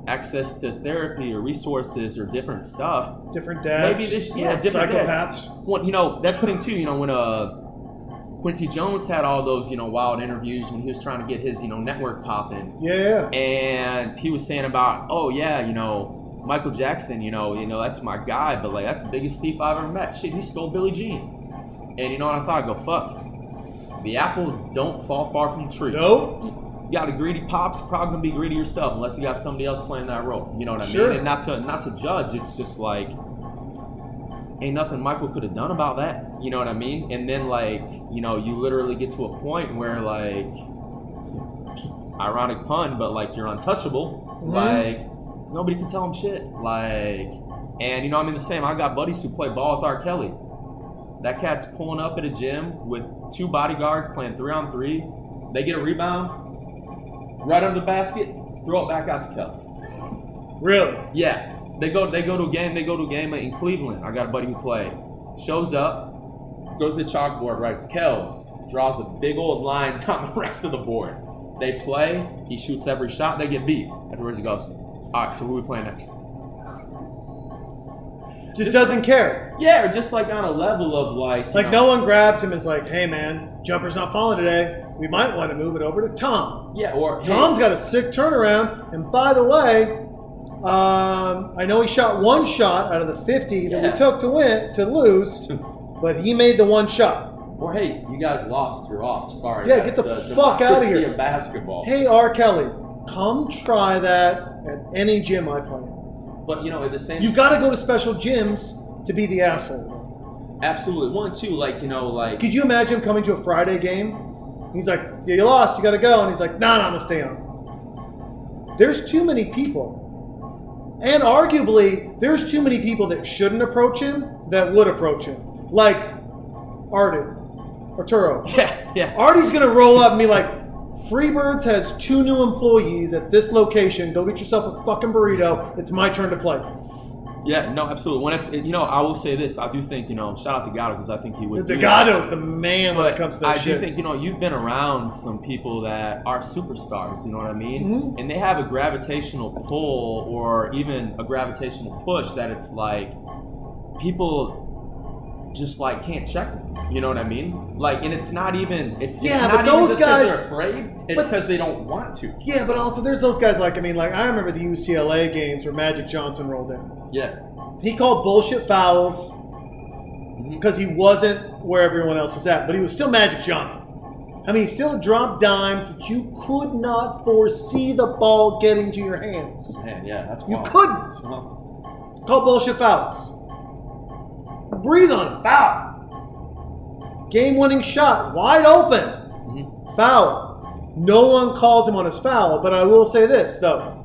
access to therapy or resources or different stuff, Different dads. Maybe this- yeah, different psychopaths. dads. well, you know, that's the thing too. You know, when uh, Quincy Jones had all those you know wild interviews when he was trying to get his you know network popping, Yeah, yeah. and he was saying about, oh yeah, you know. Michael Jackson, you know, you know that's my guy, but like that's the biggest thief I've ever met. Shit, he stole Billie Jean, and you know what I thought? I go fuck. The apple don't fall far from the tree. Nope. You got a greedy pops, probably gonna be greedy yourself unless you got somebody else playing that role. You know what I Sure. mean? And not to not to judge, it's just like ain't nothing Michael could have done about that. You know what I mean? And then like, you know, you literally get to a point where like ironic pun, but like you're untouchable. Mhm. Like nobody can tell him shit. Like and you know, I mean the same. I got buddies who play ball with R. Kelly. That cat's pulling up at a gym with two bodyguards playing three on three. They get a rebound, right under the basket, throw it back out to Kels. Really? Yeah, they go they go to a game. They go to a game in Cleveland. I got a buddy who played. Shows up, goes to the chalkboard, writes Kels, draws a big old line down the rest of the board. They play. He shoots every shot. They get beat. Afterwards, he goes, "All right, so who we playing next?" Just doesn't care. Yeah, or just like on a level of like, Like know- no one grabs him and is like, "Hey man, jumper's not falling today. We might want to move it over to Tom." Yeah, or hey, Tom's got a sick turnaround, and by the way, um, I know he shot one shot out of the 50 that we took to win to lose, but he made the one shot. Or hey, you guys lost. You're off. Sorry. Yeah, get the the fuck out of here. Of basketball. Hey R. Kelly, come try that at any gym I play. But you know, at the same You've got to go to special gyms to be the asshole. absolutely one too. Like you know, like Could you imagine him coming to a Friday game? He's like, yeah, you lost, you got to go. And he's like, no, no, I'm to stay on. There's too many people. And arguably, there's too many people that shouldn't approach him that would approach him. Like Artie, Arturo. yeah, yeah. Artie's going to roll up and be like, Freebirds has two new employees at this location. Go get yourself a fucking burrito. It's my turn to play. Yeah, no, absolutely. When it's you know, I will say this. I do think you know, shout out to Gatto because I think he would. The. Gatto's the man when it comes to that I shit. do think you know you've been around some people that are superstars. You know what I mean? Mhm. And they have a gravitational pull or even a gravitational push that it's like people just like can't check them. You know what I mean? Like, and it's not even. It's it's Yeah, not but even those guys- they're afraid. It's because they don't want to. Yeah, but also there's those guys like I mean, like I remember the UCLA games where Magic Johnson rolled in. Yeah. He called bullshit fouls because he wasn't where everyone else was at, but he was still Magic Johnson. I mean, he still dropped dimes that you could not foresee the ball getting to your hands. Man, yeah, that's what You couldn't Uh-huh. call bullshit fouls. Breathe on him, foul. Game-winning shot, wide open. Mhm. Foul. No one calls him on his foul, but I will say this though.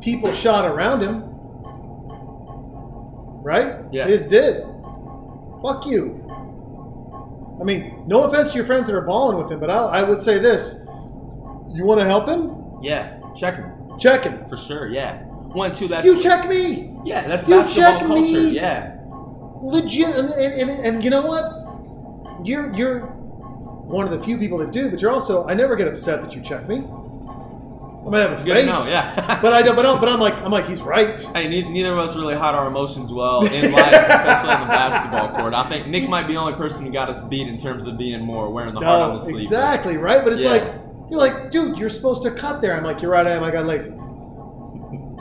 People shot around him. Right? Yeah. His did. Fuck you. I mean, no offense to your friends that are balling with him, but I, I would say this. You want to help him? Yeah, check him Check him. for sure. Yeah, one, two. That's You check me. Yeah, that's You basketball check culture. me. Yeah, legit and, and, and, and you know what you're you're one of the few people that do but you're also i never get upset that you check me i might have to face know, yeah. but i don't but, I'm, but i'm like i'm like he's right Hey, neither, neither of us really hide our emotions well in life, especially on the basketball court. I think Nick might be the only person who got us beat in terms of being more wearing the heart on the sleeve. exactly right but it's Yeah. like you're like dude you're supposed to cut there i'm like you're right i am i got lazy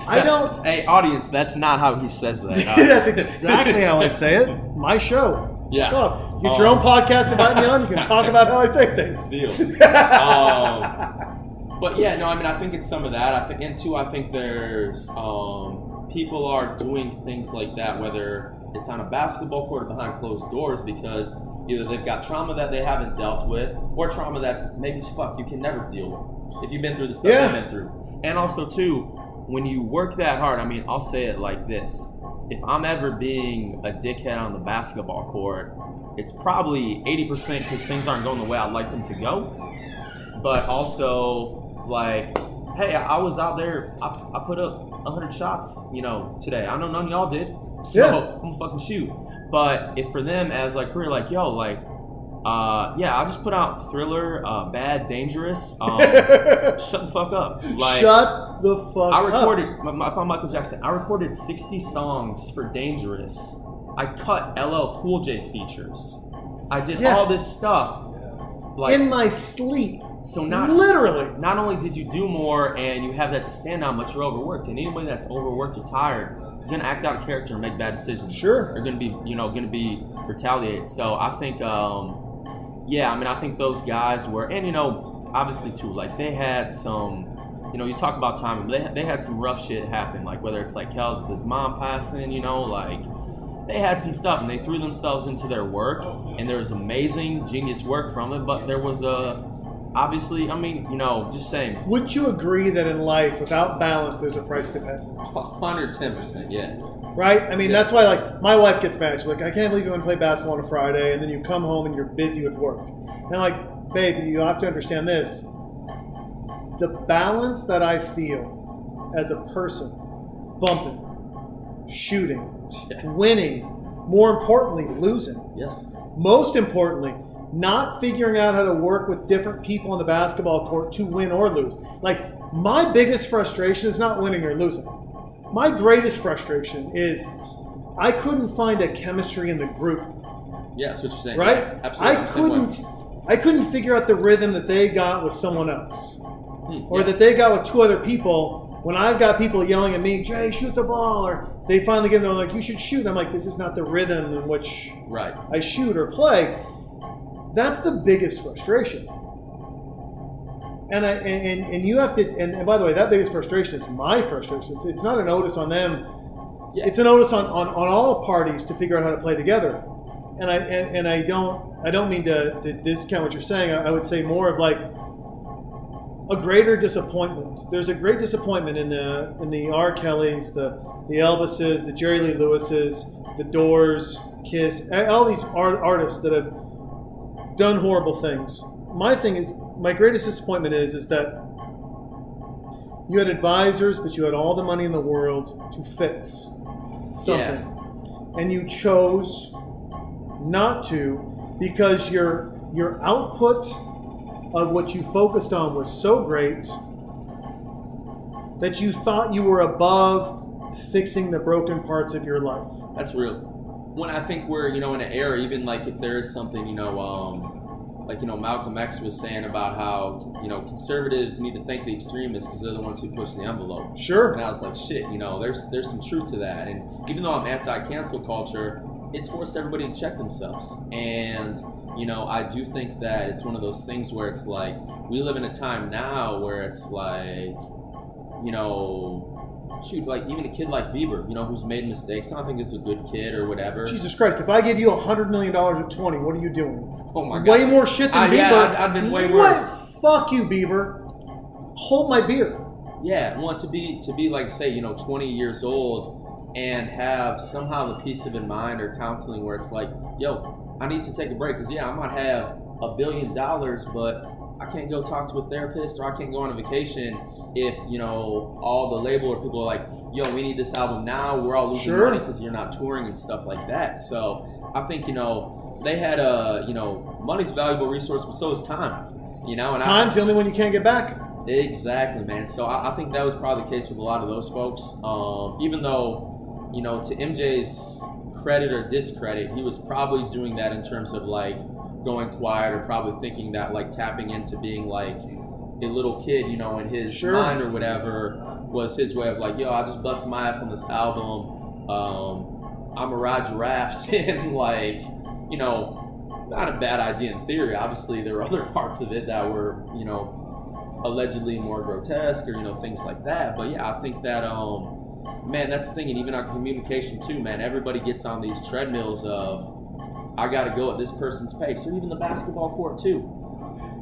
i don't Hey, audience, that's not how he says that. that's exactly how i say it my show Yeah. you get your own podcast invite me on you can talk about how i say things Deal. Um, But yeah, no, I mean, I think it's some of that. I think, and two, I think there's um, people are doing things like that, whether it's on a basketball court or behind closed doors, because either they've got trauma that they haven't dealt with, or trauma that's maybe fuck you can never deal with if you've been through the stuff Yeah. they've been through. And also too, when you work that hard, I mean, I'll say it like this: if I'm ever being a dickhead on the basketball court, it's probably 80% because things aren't going the way I'd like them to go. But also like hey i was out there i, I put up 100 shots you know today. I know none of y'all did so Yeah. i'm gonna fucking shoot. But if for them as like career like yo like uh yeah i just put out thriller uh bad dangerous um shut the fuck up like Shut the fuck up. I up. recorded. My, my, I found Michael Jackson. I recorded 60 songs for Dangerous. I cut LL Cool J features. I did Yeah. all this stuff. Like in my sleep. so, not Literally. not only did you do more and you have that to stand on, but you're overworked. And anybody that's overworked or tired, you're gonna act out of character and make bad decisions. Sure. You're gonna be, you know, gonna be retaliated. So I think, um, yeah, I mean, I think those guys were, and you know, obviously too, like they had some. You know, you talk about time. They, they had some rough shit happen, like whether it's like Kel's with his mom passing, you know, like they had some stuff and they threw themselves into their work and there was amazing genius work from it but there was a obviously i mean you know just saying Wouldn't you agree that in life, without balance, there's a price to pay? 110% yeah Right? I mean, Yeah. that's why, like, my wife gets mad. She's like, I can't believe you want to play basketball on a Friday, and then you come home and you're busy with work. And I'm like, baby, you have to understand this. The balance that I feel as a person, bumping, shooting, Yeah. winning, more importantly, losing. yes Most importantly, not figuring out how to work with different people on the basketball court to win or lose. Like, my biggest frustration is not winning or losing. My greatest frustration is I couldn't find a chemistry in the group, yeah that's what you're saying right? Yeah, absolutely I I'm the same way. couldn't I couldn't figure out the rhythm that they got with someone else Hmm, or yeah. that they got with two other people. When I've got people yelling at me, Jay, shoot the ball, or they finally give them like, you should shoot. I'm like, this is not the rhythm in which right I shoot or play, that's the biggest frustration. And I and, and you have to and, and by the way, that biggest frustration is my frustration. It's, it's not an onus on them. Yeah. It's an onus on, on, on all parties to figure out how to play together. And I and, and I don't I don't mean to, to discount what you're saying. I, I would say more of like a greater disappointment. There's a great disappointment in the in the R. Kellys, the the Elvises, the Jerry Lee Lewises, the Doors, Kiss, all these art, artists that have done horrible things. My thing is, my greatest disappointment is is that you had advisors, but you had all the money in the world to fix something, and you chose not to because your your output of what you focused on was so great that you thought you were above fixing the broken parts of your life. That's real. When I think we're, you know, in an era, even like if there is something, you know, um, like you know, Malcolm X was saying about how you know conservatives need to thank the extremists because they're the ones who push the envelope. Sure. And I was like, shit, you know, there's there's some truth to that. And even though I'm anti-cancel culture, it's forced everybody to check themselves. And you know, I do think that it's one of those things where it's like we live in a time now where it's like, you know, shoot, like even a kid like Bieber, you know, who's made mistakes. I don't think it's a good kid or whatever. Jesus Christ, if I give you a hundred million dollars at twenty, what are you doing? oh my god. Way more shit than Bieber. yeah, I've, I'd been way What? worse. Fuck you, Bieber. Hold my beer. Yeah, want to be to be like say you know 20 years old and have somehow the peace of mind or counseling where it's like, yo, I need to take a break because yeah, I might have a billion dollars, but I can't go talk to a therapist or I can't go on a vacation if you know all the label or people are like, yo, we need this album now. We're all losing Sure. money because you're not touring and stuff like that. So I think you know they had a you know money's a valuable resource, but so is time. You know, and I, Time's the only one you can't get back. Exactly, man. So I, I think that was probably the case with a lot of those folks. Um, even though, you know, to MJ's credit or discredit, he was probably doing that in terms of like going quiet or probably thinking that like tapping into being like a little kid, you know, in his Sure. mind or whatever was his way of like, yo, I just busted my ass on this album. Um, I'm a ride giraffes and like, you know, not a bad idea in theory. Obviously, there were other parts of it that were, you know, allegedly more grotesque or you know things like that. But yeah, I think that um, man, that's the thing, and even our communication too, man. Everybody gets on these treadmills of I got to go at this person's pace, or even the basketball court too.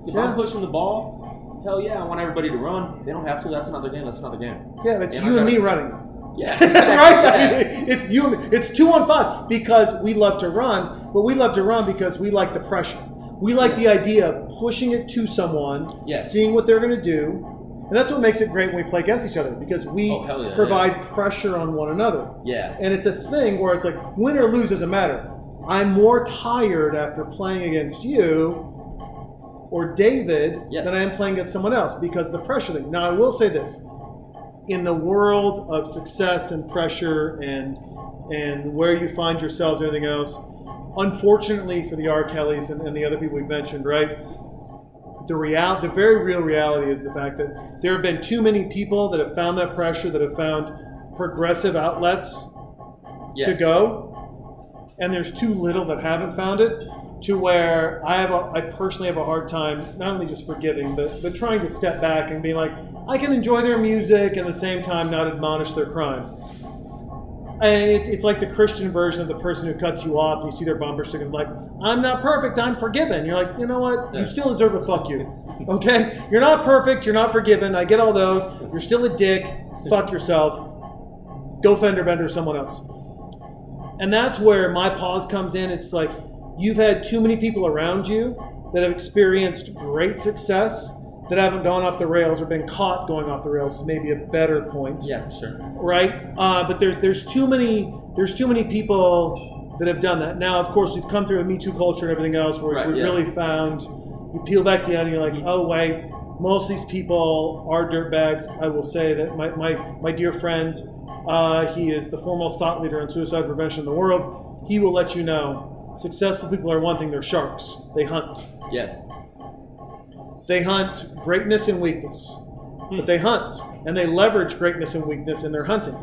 If Yeah. I'm pushing the ball, hell yeah, I want everybody to run. They don't have to. That's another game. That's another game. Yeah, it's And you and me running. Yeah, right? exactly. yeah. It's you. It's two on five because we love to run, but we love to run because we like the pressure. We like the idea of pushing it to someone, Yeah. seeing what they're going to do, and that's what makes it great when we play against each other because we Oh, yeah, provide pressure on one another. Yeah. And it's a thing where it's like win or lose doesn't matter. I'm more tired after playing against you or David Yes. than I am playing against someone else because of the pressure thing. Now I will say this. In the world of success and pressure and and where you find yourselves and everything else, unfortunately for the R. Kellys and, and the other people we've mentioned, right? The real the very real reality is the fact that there have been too many people that have found that pressure, that have found progressive outlets Yeah. to go, and there's too little that haven't found it. To where I have, a, I personally have a hard time not only just forgiving, but but trying to step back and be like, I can enjoy their music and at the same time not admonish their crimes. And it's, it's like the Christian version of the person who cuts you off. And you see their bumper sticker, like, "I'm not perfect. I'm forgiven." You're like, you know what? You still deserve a fuck you. Okay, you're not perfect. You're not forgiven. I get all those. You're still a dick. Fuck yourself. Go fender bender someone else. And that's where my pause comes in. It's like you've had too many people around you that have experienced great success that haven't gone off the rails or been caught going off the rails is maybe a better point Yeah, sure. right? Uh, but there's there's too many there's too many people that have done that. Now, of course, we've come through a Me Too culture and everything else, where Right, we've yeah. really found you peel back the onion, you're like, oh wait, most of these people are dirtbags. I will say that my my, my dear friend, uh, he is the foremost thought leader in suicide prevention in the world. He will let you know, successful people are one thing; they're sharks. They hunt. Yeah. They hunt greatness and weakness, but they hunt and they leverage greatness and weakness in their hunting.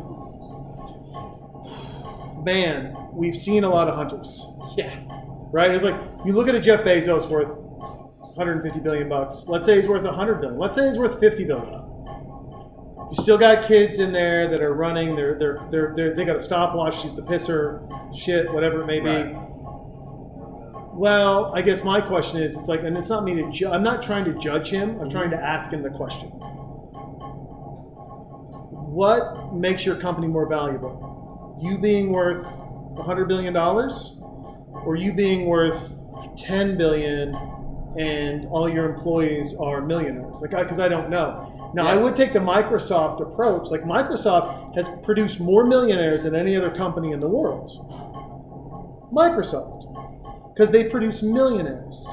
Man, we've seen a lot of hunters, Yeah. right? It's like you look at a Jeff Bezos worth 150 billion bucks. Let's say he's worth 100 billion. Let's say he's worth 50 billion. You still got kids in there that are running. They're they're they're, they're they got a stopwatch. She's the pisser, shit, whatever it may be. Right. Well, I guess my question is, it's like, and it's not me to. Ju- I'm not trying to judge him. I'm trying to ask him the question. What makes your company more valuable? You being worth 100 billion dollars, or you being worth 10 billion, and all your employees are millionaires? Like, because I don't know. Now, I would take the Microsoft approach. Like, Microsoft has produced more millionaires than any other company in the world. Microsoft because they produce millionaires.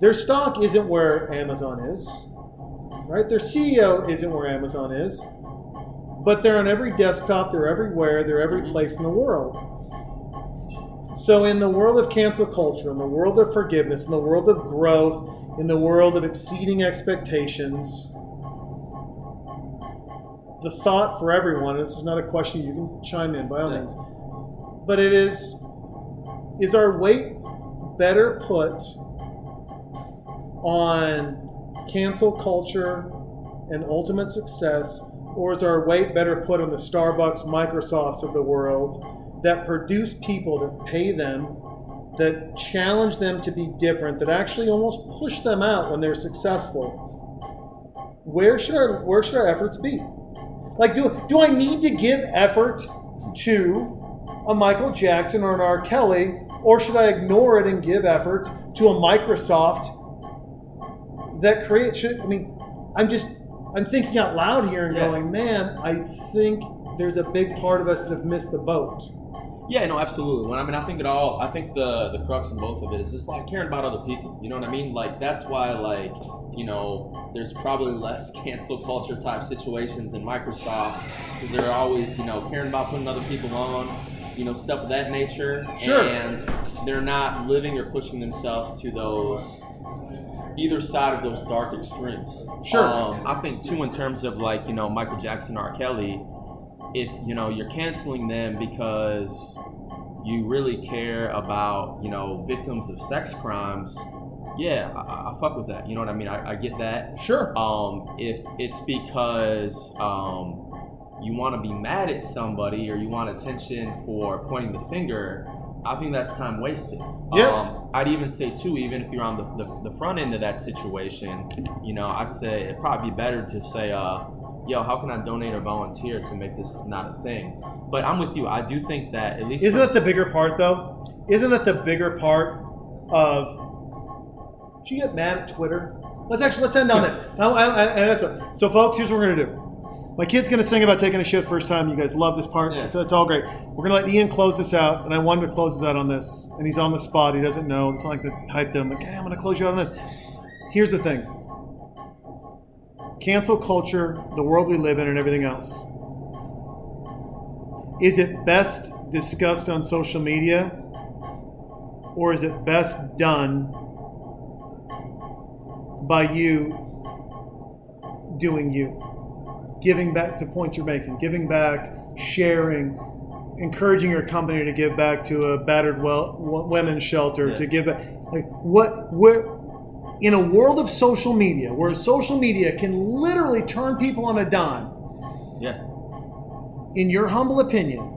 Their stock isn't where Amazon is, right? Their CEO isn't where Amazon is, but they're on every desktop, they're everywhere, they're every place in the world. So, in the world of cancel culture, in the world of forgiveness, in the world of growth, in the world of exceeding expectations, the thought for everyone, and this is not a question you can chime in by all Yeah. means, but it is is our weight better put on cancel culture and ultimate success, or is our weight better put on the Starbucks, Microsofts of the world that produce people that pay them, that challenge them to be different, that actually almost push them out when they're successful? Where should our where should our efforts be? Like, do do I need to give effort to a Michael Jackson or an R. Kelly, or should I ignore it and give effort to a Microsoft that creates? Should, I mean, I'm just I'm thinking out loud here and Yeah. going, man, I think there's a big part of us that have missed the boat. Yeah, no, absolutely. When I mean, I think it all. I think the the crux in both of it is just like caring about other people. You know what I mean? Like that's why, like you know, there's probably less cancel culture type situations in Microsoft because they're always you know caring about putting other people on, you know, stuff of that nature. Sure. And they're not living or pushing themselves to those either side of those dark extremes. Sure. Um, I think too in terms of like you know Michael Jackson, R. Kelly if you know you're canceling them because you really care about you know victims of sex crimes yeah, I, I fuck with that. You know what I mean? I, I get that. Sure. Um, if it's because um, you want to be mad at somebody or you want attention for pointing the finger, I think that's time wasted. Yeah. Um, I'd even say too, even if you're on the, the, the front end of that situation, you know, I'd say it'd probably be better to say, uh, yo, how can I donate or volunteer to make this not a thing? But I'm with you. I do think that at least Isn't for- that the bigger part, though? Isn't that the bigger part of? Should you get mad at Twitter? Let's actually let's end on this. I, I, I, what, so, folks, here's what we're gonna do. My kid's gonna sing about taking a shit first time. You guys love this part. Yeah. It's, it's all great. We're gonna let Ian close this out, and I wanted to close this out on this. And he's on the spot. He doesn't know. It's not like the type them. Like, hey, I'm gonna close you out on this. Here's the thing. Cancel culture, the world we live in, and everything else. Is it best discussed on social media or is it best done by you doing you? Giving back to points you're making, giving back, sharing, encouraging your company to give back to a battered well, women's shelter, Yeah. to give back. Like what? Where? In a world of social media, where social media can literally turn people on a dime, yeah. in your humble opinion,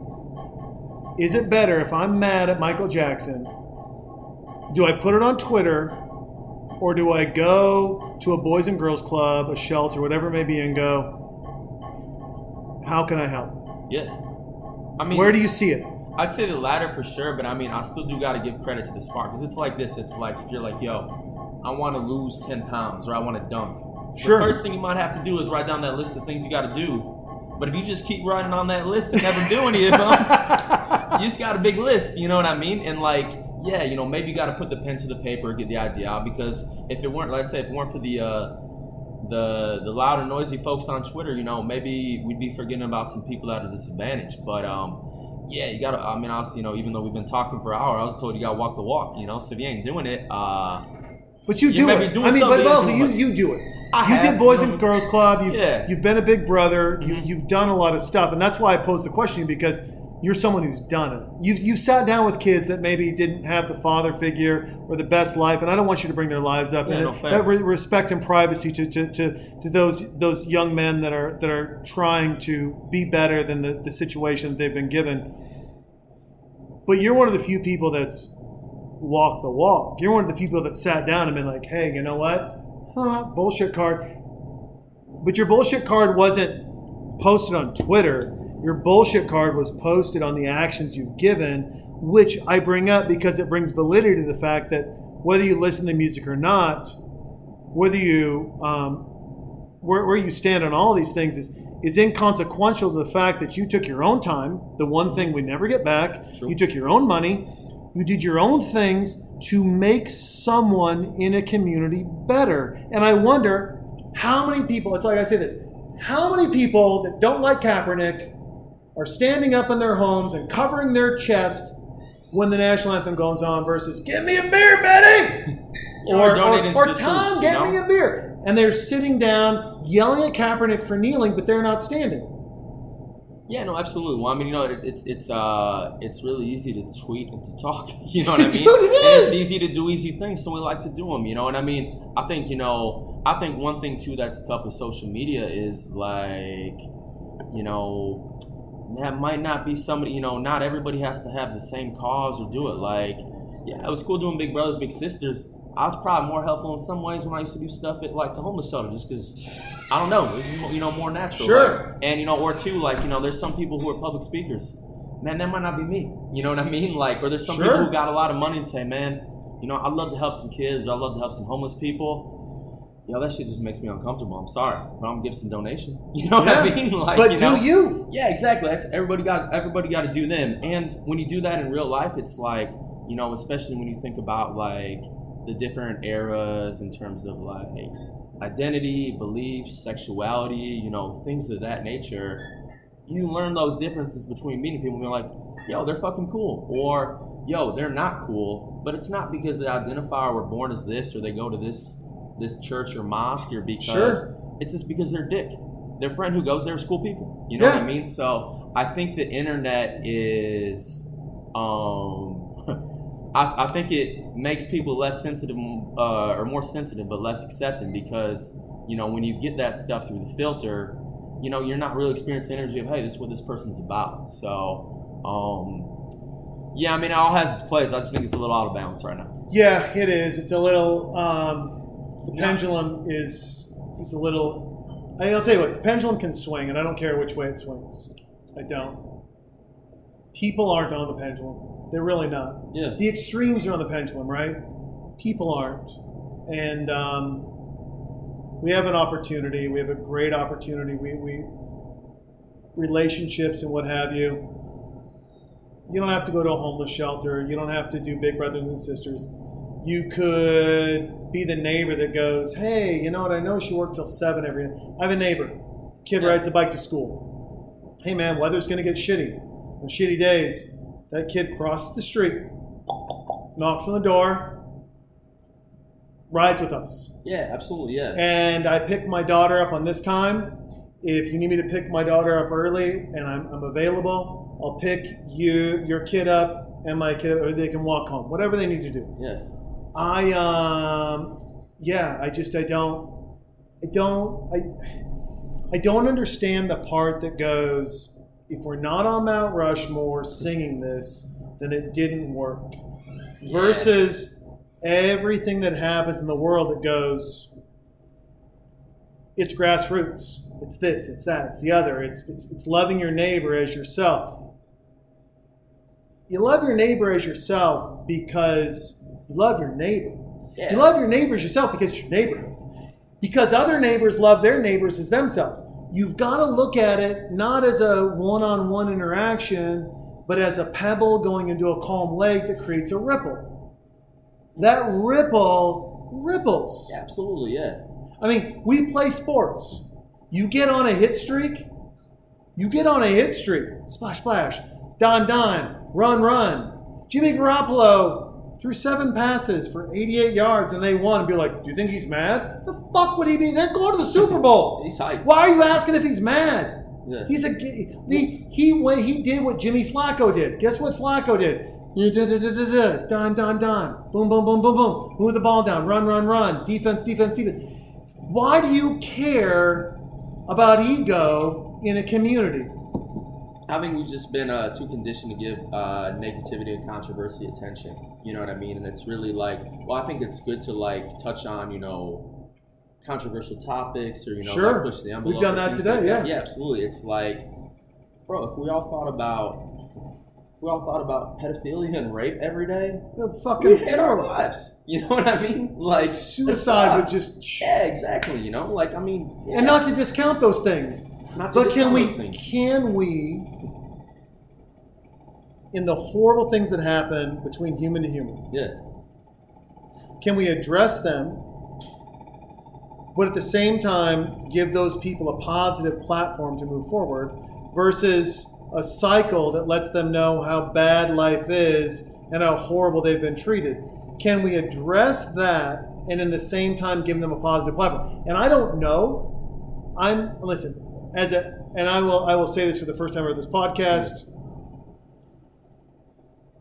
is it better if I'm mad at Michael Jackson? Do I put it on Twitter or do I go to a Boys and Girls Club, a shelter, whatever it may be, and go, how can I help? Yeah. I mean, Where do you see it? I'd say the latter for sure, but I mean, I still do got to give credit to the spark because it's like this. It's like if you're like, yo, I want to lose 10 pounds or I want to dunk. Sure. The first thing you might have to do is write down that list of things you got to do. But if you just keep writing on that list and never do any of them, you just got a big list. You know what I mean? And like, yeah, you know, maybe you got to put the pen to the paper, get the idea out. Because if it weren't, let's say, if it weren't for the uh, the the loud and noisy folks on Twitter, you know, maybe we'd be forgetting about some people at a disadvantage. But um, yeah, you gotta. I mean, I was, you know, even though we've been talking for an hour, I was told you gotta walk the walk. You know, so if you ain't doing it, uh, But you You do may be it. doing I mean, but something you also you, doing you do it. I you have, did Boys and Girls Club. You've, Yeah. you've been a big brother. You, Mhm. you've done a lot of stuff, and that's why I posed the question because you're someone who's done it. You've, you've sat down with kids that maybe didn't have the father figure or the best life, and I don't want you to bring their lives up. And no, fair. that re- respect and privacy to, to, to, to those those young men that are that are trying to be better than the, the situation that they've been given. But you're one of the few people that's walk the walk. You're one of the few people that sat down and been like, hey, you know what? Huh, bullshit card. But your bullshit card wasn't posted on Twitter. Your bullshit card was posted on the actions you've given, which I bring up because it brings validity to the fact that whether you listen to music or not, whether you um, where, where you stand on all these things is is inconsequential to the fact that you took your own time, the one thing we never get back. True. You took your own money, you did your own things to make someone in a community better. And I wonder how many people, it's like I say this, how many people that don't like Kaepernick are standing up in their homes and covering their chest when the national anthem goes on versus give me a beer, Betty! You know, or or Tom, troops, you get know? me a beer. And they're sitting down yelling at Kaepernick for kneeling, but they're not standing. Yeah, no, absolutely. Well, I mean, you know, it's it's it's uh it's really easy to tweet and to talk. You know what I mean? Dude, it And It's easy to do easy things, so we like to do them. You know, and I mean, I think you know, I think one thing too that's tough with social media is like, you know, that might not be somebody. You know, not everybody has to have the same cause or do it. Like, yeah, it was cool doing Big Brothers Big Sisters. I was probably more helpful in some ways when I used to do stuff at like the homeless shelter, just because I don't know, it's just, you know more natural. Sure. Like, and you know, or two, like you know, there's some people who are public speakers. Man, that might not be me. You know what I mean? Like, or there's some Sure. people who got a lot of money and say, man, you know, I'd love to help some kids, or I'd love to help some homeless people. Yo, that shit just makes me uncomfortable. I'm sorry, but I'm gonna give some donation. You know what I mean? Like, but you do you? yeah, exactly. That's everybody got everybody got to do them. And when you do that in real life, it's like you know, especially when you think about like the different eras in terms of like identity, beliefs, sexuality, you know, things of that nature. You learn those differences between meeting people and you're like, yo, they're fucking cool. Or yo, they're not cool. But it's not because they identify or were born as this or they go to this this church or mosque or because Sure. it's just because they're dick. Their friend who goes there is cool people. You know what I mean? So I think the internet is um I, I think it makes people less sensitive uh, or more sensitive, but less accepting because you know when you get that stuff through the filter, you know you're not really experiencing the energy of hey, this is what this person's about. So, um, yeah, I mean, it all has its place. I just think it's a little out of balance right now. Yeah, it is. It's a little. Um, the Yeah. pendulum is is a little. I- I'll tell you what. The pendulum can swing, and I don't care which way it swings. I don't. People aren't on the pendulum. They're really not. Yeah, The extremes are on the pendulum, right? People aren't, and um, we have an opportunity. We have a great opportunity. We we relationships and what have you. You don't have to go to a homeless shelter. You don't have to do Big Brothers and Sisters. You could be the neighbor that goes, "Hey, you know what? I know she worked till seven every day. I have a neighbor. Kid Yeah. rides a bike to school. Hey, man, weather's gonna get shitty. On shitty days, that kid crosses the street, knocks on the door, rides with us. yeah, absolutely, yeah, And I pick my daughter up on this time. If you need me to pick my daughter up early and I'm, I'm available, I'll pick you, your kid up, and my kid, or they can walk home. Whatever they need to do. yeah, I um, yeah, I just I don't, I don't, I, I don't understand the part that goes. If we're not on Mount Rushmore singing this, then it didn't work. Yeah. Versus everything that happens in the world that goes, it's grassroots. It's this. It's that. It's the other. It's it's it's loving your neighbor as yourself. You love your neighbor as yourself because you love your neighbor. yeah. You love your neighbors yourself because it's your neighborhood. Because other neighbors love their neighbors as themselves. You've got to look at it not as a one on one interaction, but as a pebble going into a calm lake that creates a ripple. That ripple ripples. Absolutely, yeah, I mean, we play sports. You get on a hit streak, you get on a hit streak. Splash, splash, dime, dime, run, run. Jimmy Garoppolo threw seven passes for 88 yards and they won. And be like, do you think he's mad? The fuck would he be? They're going to the Super Bowl. he's hype. Why are you asking if he's mad? Yeah. He's a he he when he did what Jimmy Flacco did. Guess what Flacco did? You da- da- da- da- da. Dime, dime, dime. Boom, boom, boom, boom, boom. Move the ball down. Run, run, run. Defense, defense, defense. Why do you care about ego in a community? I think we've just been uh, too conditioned to give uh, negativity and controversy attention. You know what I mean? And it's really like, well, I think it's good to like touch on, you know, controversial topics or you know, Sure. like push the envelope. We've done that today, like that. yeah. Yeah, absolutely. It's like, bro, if we all thought about, if we all thought about pedophilia and rape every day, The fucking hate our lives. You know what I mean? Like Suicide would just. Yeah, exactly. You know, like I mean, yeah, And not to discount those things. Not But can we things. can we in the horrible things that happen between human to human, Yeah, can we address them but at the same time give those people a positive platform to move forward versus a cycle that lets them know how bad life is and how horrible they've been treated? Can we address that and in the same time give them a positive platform? And i don't know. I'm listen as a and i will i will say this for the first time on this podcast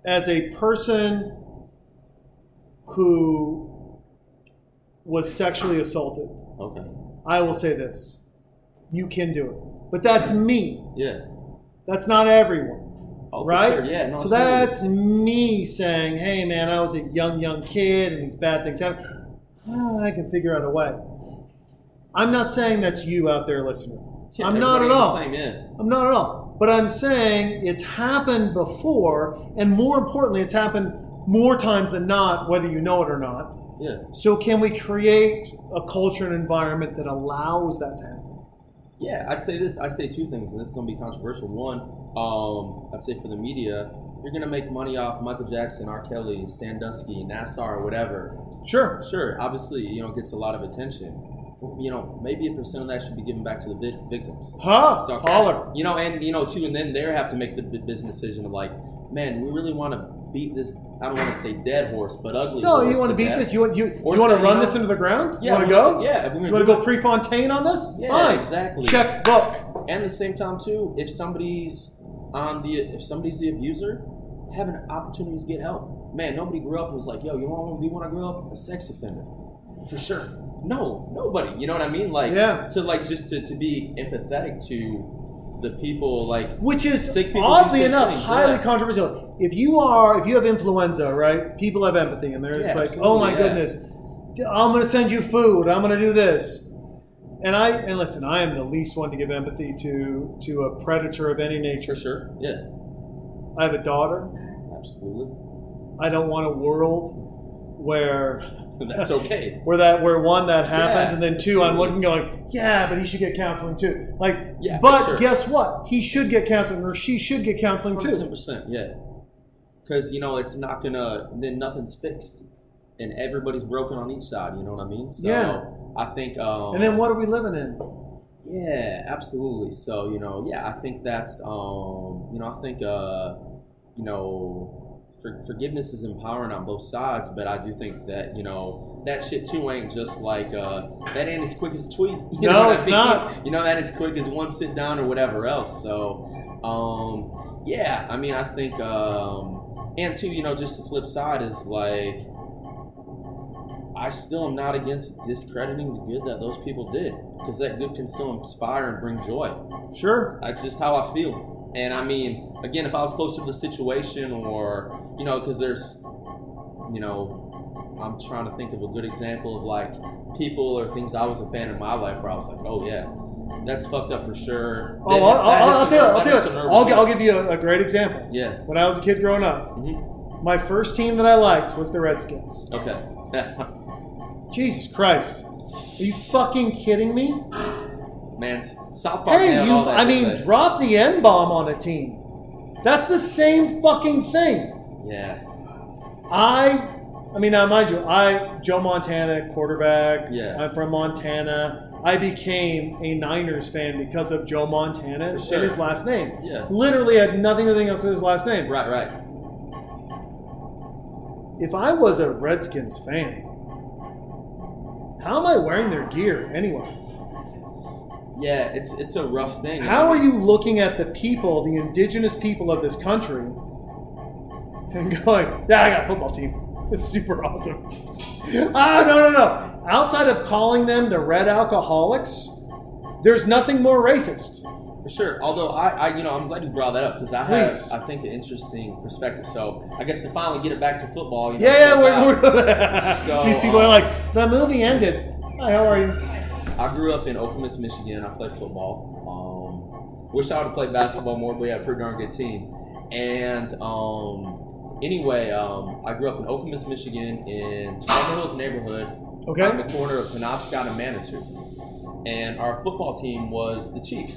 as a person who was sexually assaulted okay, I will say this. You can do it. But that's me. yeah. That's not everyone. Oh, right? sure. Yeah, no, so that's me saying, hey, man, I was a young, young kid and these bad things happen. Ah, I can figure out a way. I'm not saying that's you out there listening. Yeah, I'm not at all. Same. I'm not at all. But I'm saying it's happened before, and more importantly, it's happened more times than not, whether you know it or not. Yeah. So, can we create a culture and environment that allows that to happen? Yeah, I'd say this. I'd say two things, and this is going to be controversial. One, um, I'd say for the media, you're going to make money off Michael Jackson, R. Kelly, Sandusky, Nassar, whatever. Sure. Sure, obviously, you know, it gets a lot of attention. You know, maybe a percent of that should be given back to the vic- victims. Huh? So, Holler. You know, and you know, too, and then they have to make the business decision of like, man, we really want to beat this. I don't want to say dead horse, but ugly. No, you want to beat death. this? You want you, you want to run this into the ground? Yeah, you want to go? yeah, if we're gonna you want to go Prefontaine on this? Yeah, Fine. exactly. Check book. And the same time, too, if somebody's on the if somebody's the abuser, have an opportunity to get help. man, nobody grew up and was like, yo, you want to be when I grow up? A sex offender. For sure. No, nobody. You know what I mean? Like, Yeah. to like just to, to be empathetic to the people, like, Which is Sick people oddly enough things, highly controversial. If you are, if you have influenza, right? People have empathy, and they're Yeah, just like, "Oh my yeah. goodness, I'm going to send you food. I'm going to do this." And I and listen, I am the least one to give empathy to to a predator of any nature. for sure. Yeah, I have a daughter. absolutely. I don't want a world where That's okay. where that where one that happens Yeah, and then two I'm looking going yeah but he should get counseling too like Yeah, but sure. guess what he should get counseling or she should get counseling too. Ten percent, yeah. Because you know it's not gonna. Then nothing's fixed, and everybody's broken on each side. You know what I mean? So Yeah. I think. Um, and then what are we living in Yeah, absolutely. So you know, yeah, I think that's. Um, you know, I think. Uh, you know, for, forgiveness is empowering on both sides, but I do think that you know that shit too ain't just like uh, that ain't as quick as a tweet. You No, know what I it's mean? not. You know that as quick as one sit down or whatever else. So, um, yeah, I mean, I think, um, and two, you know, just the flip side is like, I still am not against discrediting the good that those people did because that good can still inspire and bring joy. sure That's just how I feel. And I mean, again, if I was closer to the situation or, you know, because there's, you know, I'm trying to think of a good example of like people or things I was a fan in my life where I was like, oh yeah, that's fucked up for sure. oh I'll, I'll, I'll tell you I'll tell you. I'll, I'll give you a, a great example. Yeah. when I was a kid growing up hmm my first team that I liked was the Redskins. Okay. Jesus Christ. Are you fucking kidding me? Man, S- South Park hey you. I mean drop the N bomb on a team. That's the same fucking thing yeah. I, I mean, now mind you, I Joe Montana quarterback. Yeah. I'm from Montana. I became a Niners fan because of Joe Montana sure. and his last name. Yeah. Literally had nothing to do else with his last name. Right, right. If I was a Redskins fan, how am I wearing their gear anyway? Yeah, it's it's a rough thing. How are you looking at the people, the indigenous people of this country, and going, "Yeah, I got a football team. It's super awesome." Ah, no, no, no. Outside of calling them the red alcoholics, there's nothing more racist. For sure. Although I, I, you know, I'm glad you brought that up because I have, Please. I think, an interesting perspective. So I guess to finally get it back to football. You know, Yeah, yeah. We're, we're So, these people are um, like, the movie ended. Hi, how are you? I grew up in Okemos, Michigan. I played football. Um, wish I would have played basketball more, but we had a pretty darn good team. And um, anyway, um, I grew up in Okemos, Michigan, in Toronto Hills neighborhood, Okay. on the corner of Penobscot and Manitou. And our football team was the Chiefs,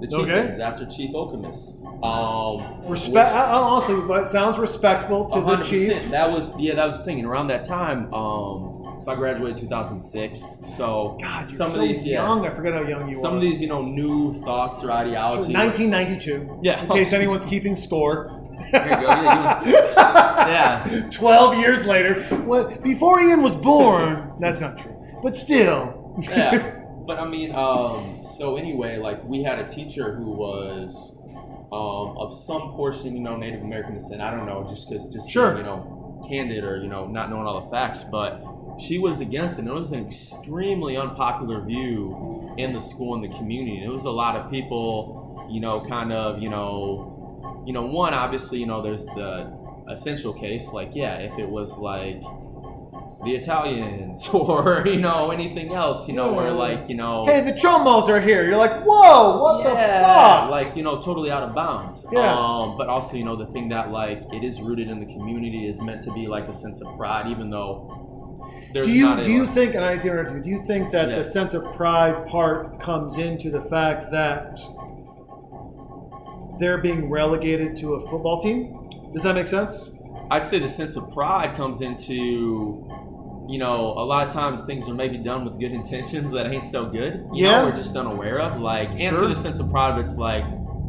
the Okay. After Chief Okemos. Um, Respect. which- I- I Also, that sounds respectful to the 100%. chief. That was yeah, that was the thing. And around that time, um, so I graduated 2006. So God, you're some so of these, yeah, young. I forget how young you were some are. of these, you know, new thoughts or So ideologies. 1992. Yeah. In case anyone's keeping score. Here you go. Yeah, Yeah. 12 years later. Well, before Ian was born. That's not true. But still. yeah. But I mean, um, so anyway, like we had a teacher who was um, of some portion, you know, Native American descent. I don't know, just because, just Sure. being, you know, candid or you know, not knowing all the facts. But she was against it. And it was an extremely unpopular view in the school and the community. And it was a lot of people, you know, kind of, you know, you know, one obviously, you know, there's the essential case, like yeah, if it was like the Italians or you know anything else, you know, where Yeah. like you know, hey, the Chomos are here. You're like, whoa, what the fuck? like you know, totally out of bounds. Yeah. Um, but also, you know, the thing that like it is rooted in the community is meant to be like a sense of pride, even though there's do you not a, do you think, and I interrupt you, do you think that Yeah. the sense of pride part comes into the fact that they're being relegated to a football team? Does that make sense? I'd say the sense of pride comes into, you know, a lot of times things are maybe done with good intentions that ain't so good. You Yeah. know, we're just unaware of. Like, and to the sense of pride, it's like,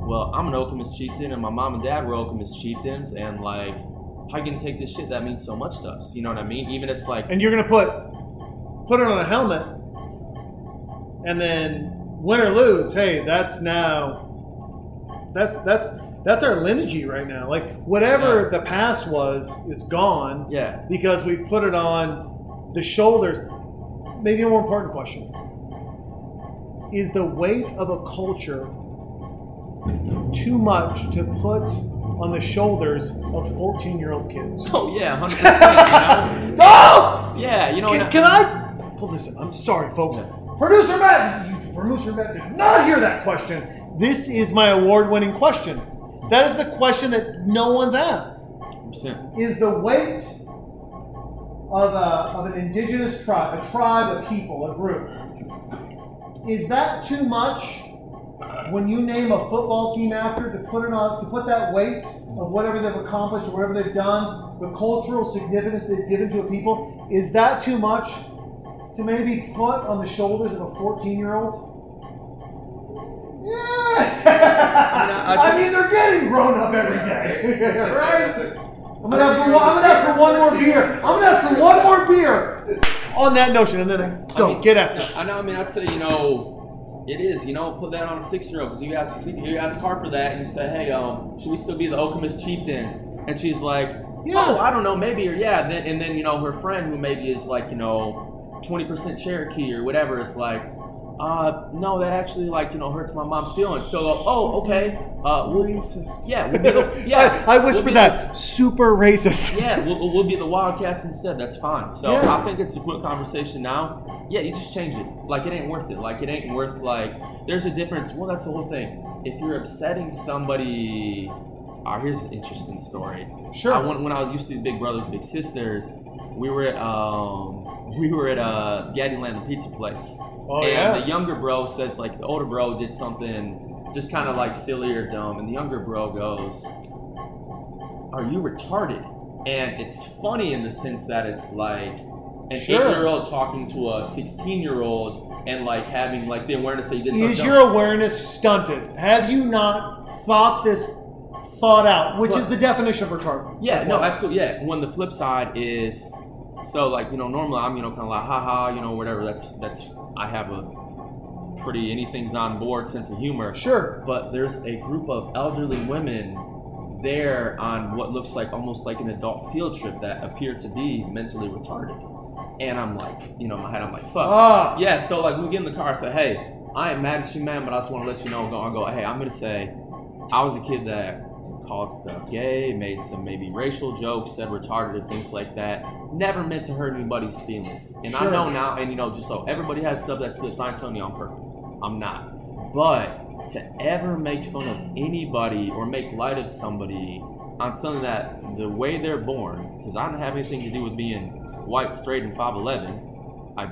well, I'm an Okemos chieftain, and my mom and dad were Okemos chieftains, and like, how you gonna take this shit that means so much to us? You know what I mean? Even it's like, And you're gonna put put it on a helmet, and then win or lose, hey, that's now that's that's that's our lineage right now. Like whatever Yeah. the past was is gone Yeah. because we've put it on the shoulders. Maybe a more important question: Is the weight of a culture too much to put on the shoulders of fourteen-year-old kids? Oh yeah, hundred percent. Oh! Yeah, you know. Can, and- can I? Listen, I'm sorry, folks. Producer Matt, you, producer Matt did not hear that question. This is my award-winning question. That is the question that no one's asked. 100%. Is the weight of, a, of an indigenous tribe, a tribe, a people, a group, is that too much when you name a football team after to put it on to put that weight of whatever they've accomplished or whatever they've done, the cultural significance they've given to a people, is that too much to maybe put on the shoulders of a 14 year old? Yeah. I- mean, they're getting grown up every day, right? I'm gonna, ask for one, I'm gonna ask for one more beer. I'm gonna ask for one more beer on that notion, and then I go I mean, get after. it. I know. I mean, I'd say you know, it is. You know, put that on a six-year-old because you ask you ask Harper that and you say, hey, um, should we still be the Okemos Chieftains? And she's like, Yeah. oh, I don't know, maybe or yeah. And then and then you know her friend who maybe is like you know, twenty percent Cherokee or whatever is like. Uh, no, that actually like you know hurts my mom's feelings. So, oh, okay. Uh, we'll, Racist. yeah, we'll be the, yeah. I, I we'll whispered be that. Super racist. yeah, we'll, we'll be the Wildcats instead. That's fine. So Yeah. I think it's a quick conversation now. Yeah, you just change it. Like it ain't worth it. Like it ain't worth like. There's a difference. Well, that's the whole thing. If you're upsetting somebody, uh, here's an interesting story. Sure. I, when, when I was used to Big Brothers Big Sisters, we were um we were at uh Gattiland, the pizza place. Oh, and yeah. the younger bro says like the older bro did something just kind of like silly or dumb, and the younger bro goes, "Are you retarded?" And it's funny in the sense that it's like an Sure. eight-year-old talking to a sixteen-year-old and like having like the awareness that you did something. Is dumb. your awareness stunted? Have you not thought this thought out, which But- is the definition of retarded? Yeah, no, absolutely. Yeah. When the flip side is, so like you know, normally I'm you know kind of like haha, you know, whatever. That's that's I have a pretty anything's on board sense of humor. Sure. But there's a group of elderly women there on what looks like almost like an adult field trip that appear to be mentally retarded. And I'm like, you know, in my head, I'm like, fuck. Ah. Yeah, so like we get in the car, I say, hey, I am mad at you, man, but I just want to let you know. Go, I go, hey, I'm gonna say, I was a kid that called stuff gay, made some maybe racial jokes, said retarded or things like that. Never meant to hurt anybody's feelings. And I know now, and you know, just so everybody has stuff that slips. I ain't telling you I'm perfect. I'm not. But to ever make fun of anybody or make light of somebody on something that the way they're born, because I don't have anything to do with being white, straight, and 5'11. I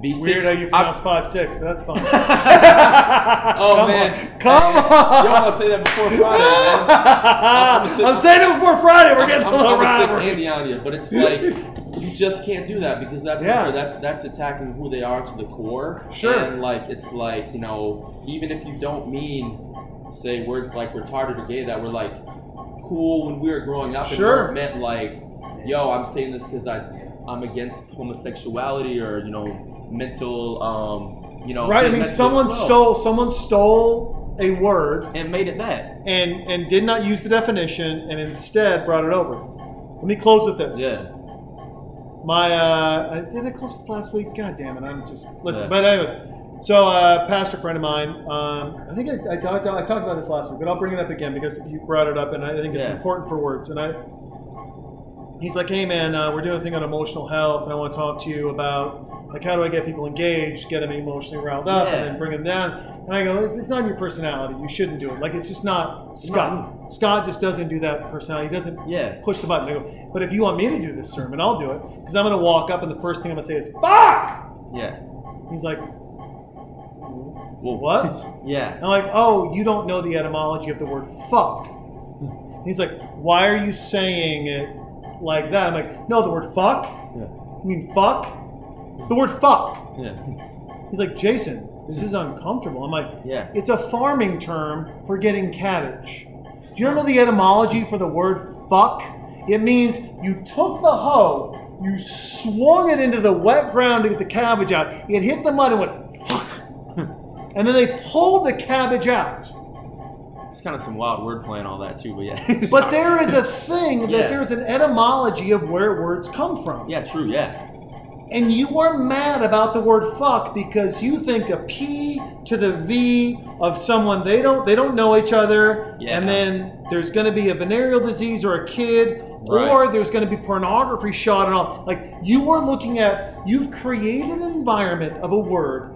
be Weird six. how you I- pronounce five six, but that's fine. Oh Come man, on. come Hey, on. You don't want to say that before Friday, man. I'm gonna sit- I'm saying it before Friday. We're getting I'm, a little I'm gonna rivalry. Andy on you, but it's like you just can't do that because that's Yeah. unfair. that's that's attacking who they are to the core. Sure. And like it's like you know, even if you don't mean say words like retarded or gay that were like cool when we were growing up, Sure. and meant like, yo, I'm saying this because I I'm against homosexuality or you know mental um you know Right. I mean, someone stole someone stole a word and made it that. and and did not use the definition and instead brought it over. Let me close with this. Yeah. My uh, I- did I close with last week? God damn it! I'm just listen. Yeah. But anyways, so uh, pastor friend of mine. Um, I think I, I, talked, I talked about this last week, but I'll bring it up again because you brought it up, and I think it's Yeah. important for words. And I, he's like, "Hey man, uh, we're doing a thing on emotional health, and I want to talk to you about like how do I get people engaged, get them emotionally riled up, Yeah. and then bring them down." And I go, it's, "It's not your personality. You shouldn't do it. Like it's just not Scott. Scott just doesn't do that personality. He doesn't Yeah. push the button. I go, but if you want me to do this sermon, I'll do it. Because I'm going to walk up and the first thing I'm going to say is, fuck! Yeah. He's like, Well, what? Yeah. I'm like, oh, you don't know the etymology of the word fuck. He's like, why are you saying it like that? I'm like, no, the word fuck? Yeah. You mean fuck? The word fuck. Yeah. He's like, Jason, this is uncomfortable. I'm like, Yeah. it's a farming term for getting cabbage. Do you know the etymology for the word fuck? It means you took the hoe, you swung it into the wet ground to get the cabbage out. It hit the mud and went fuck. and then they pulled the cabbage out. It's kind of some wild wordplay and all that too, but yeah. But there is a thing that Yeah. there's an etymology of where words come from. Yeah, true. Yeah. And you are mad about the word fuck because you think a P to the V of someone they don't they don't know each other, Yeah. and then there's going to be a venereal disease or a kid, Right. or there's going to be pornography shot and all. Like you are looking at you've created an environment of a word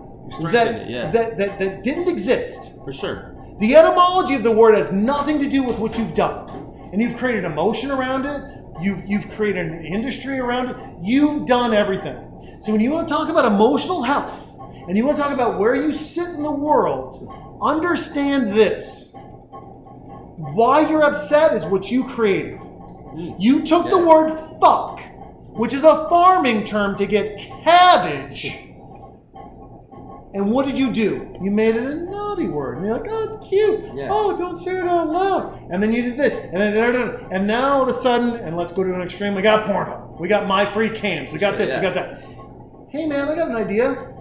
that, it, yeah. that that that didn't exist. For sure. The etymology of the word has nothing to do with what you've done. And you've created emotion around it. You've, you've created an industry around it. You've done everything. So when you want to talk about emotional health and you want to talk about where you sit in the world, understand this. Why you're upset is what you created. Hmm. You took the word fuck, which is a farming term to get cabbage. And what did you do? You made it a naughty word. And you're like, oh, it's cute. Yeah. Oh, don't say it out loud. And then you did this. And then and now all of a sudden, and let's go to an extreme, we got Pornhub. We got MyFreeCams. We got Sure, this, yeah. we got that. Hey man, I got an idea.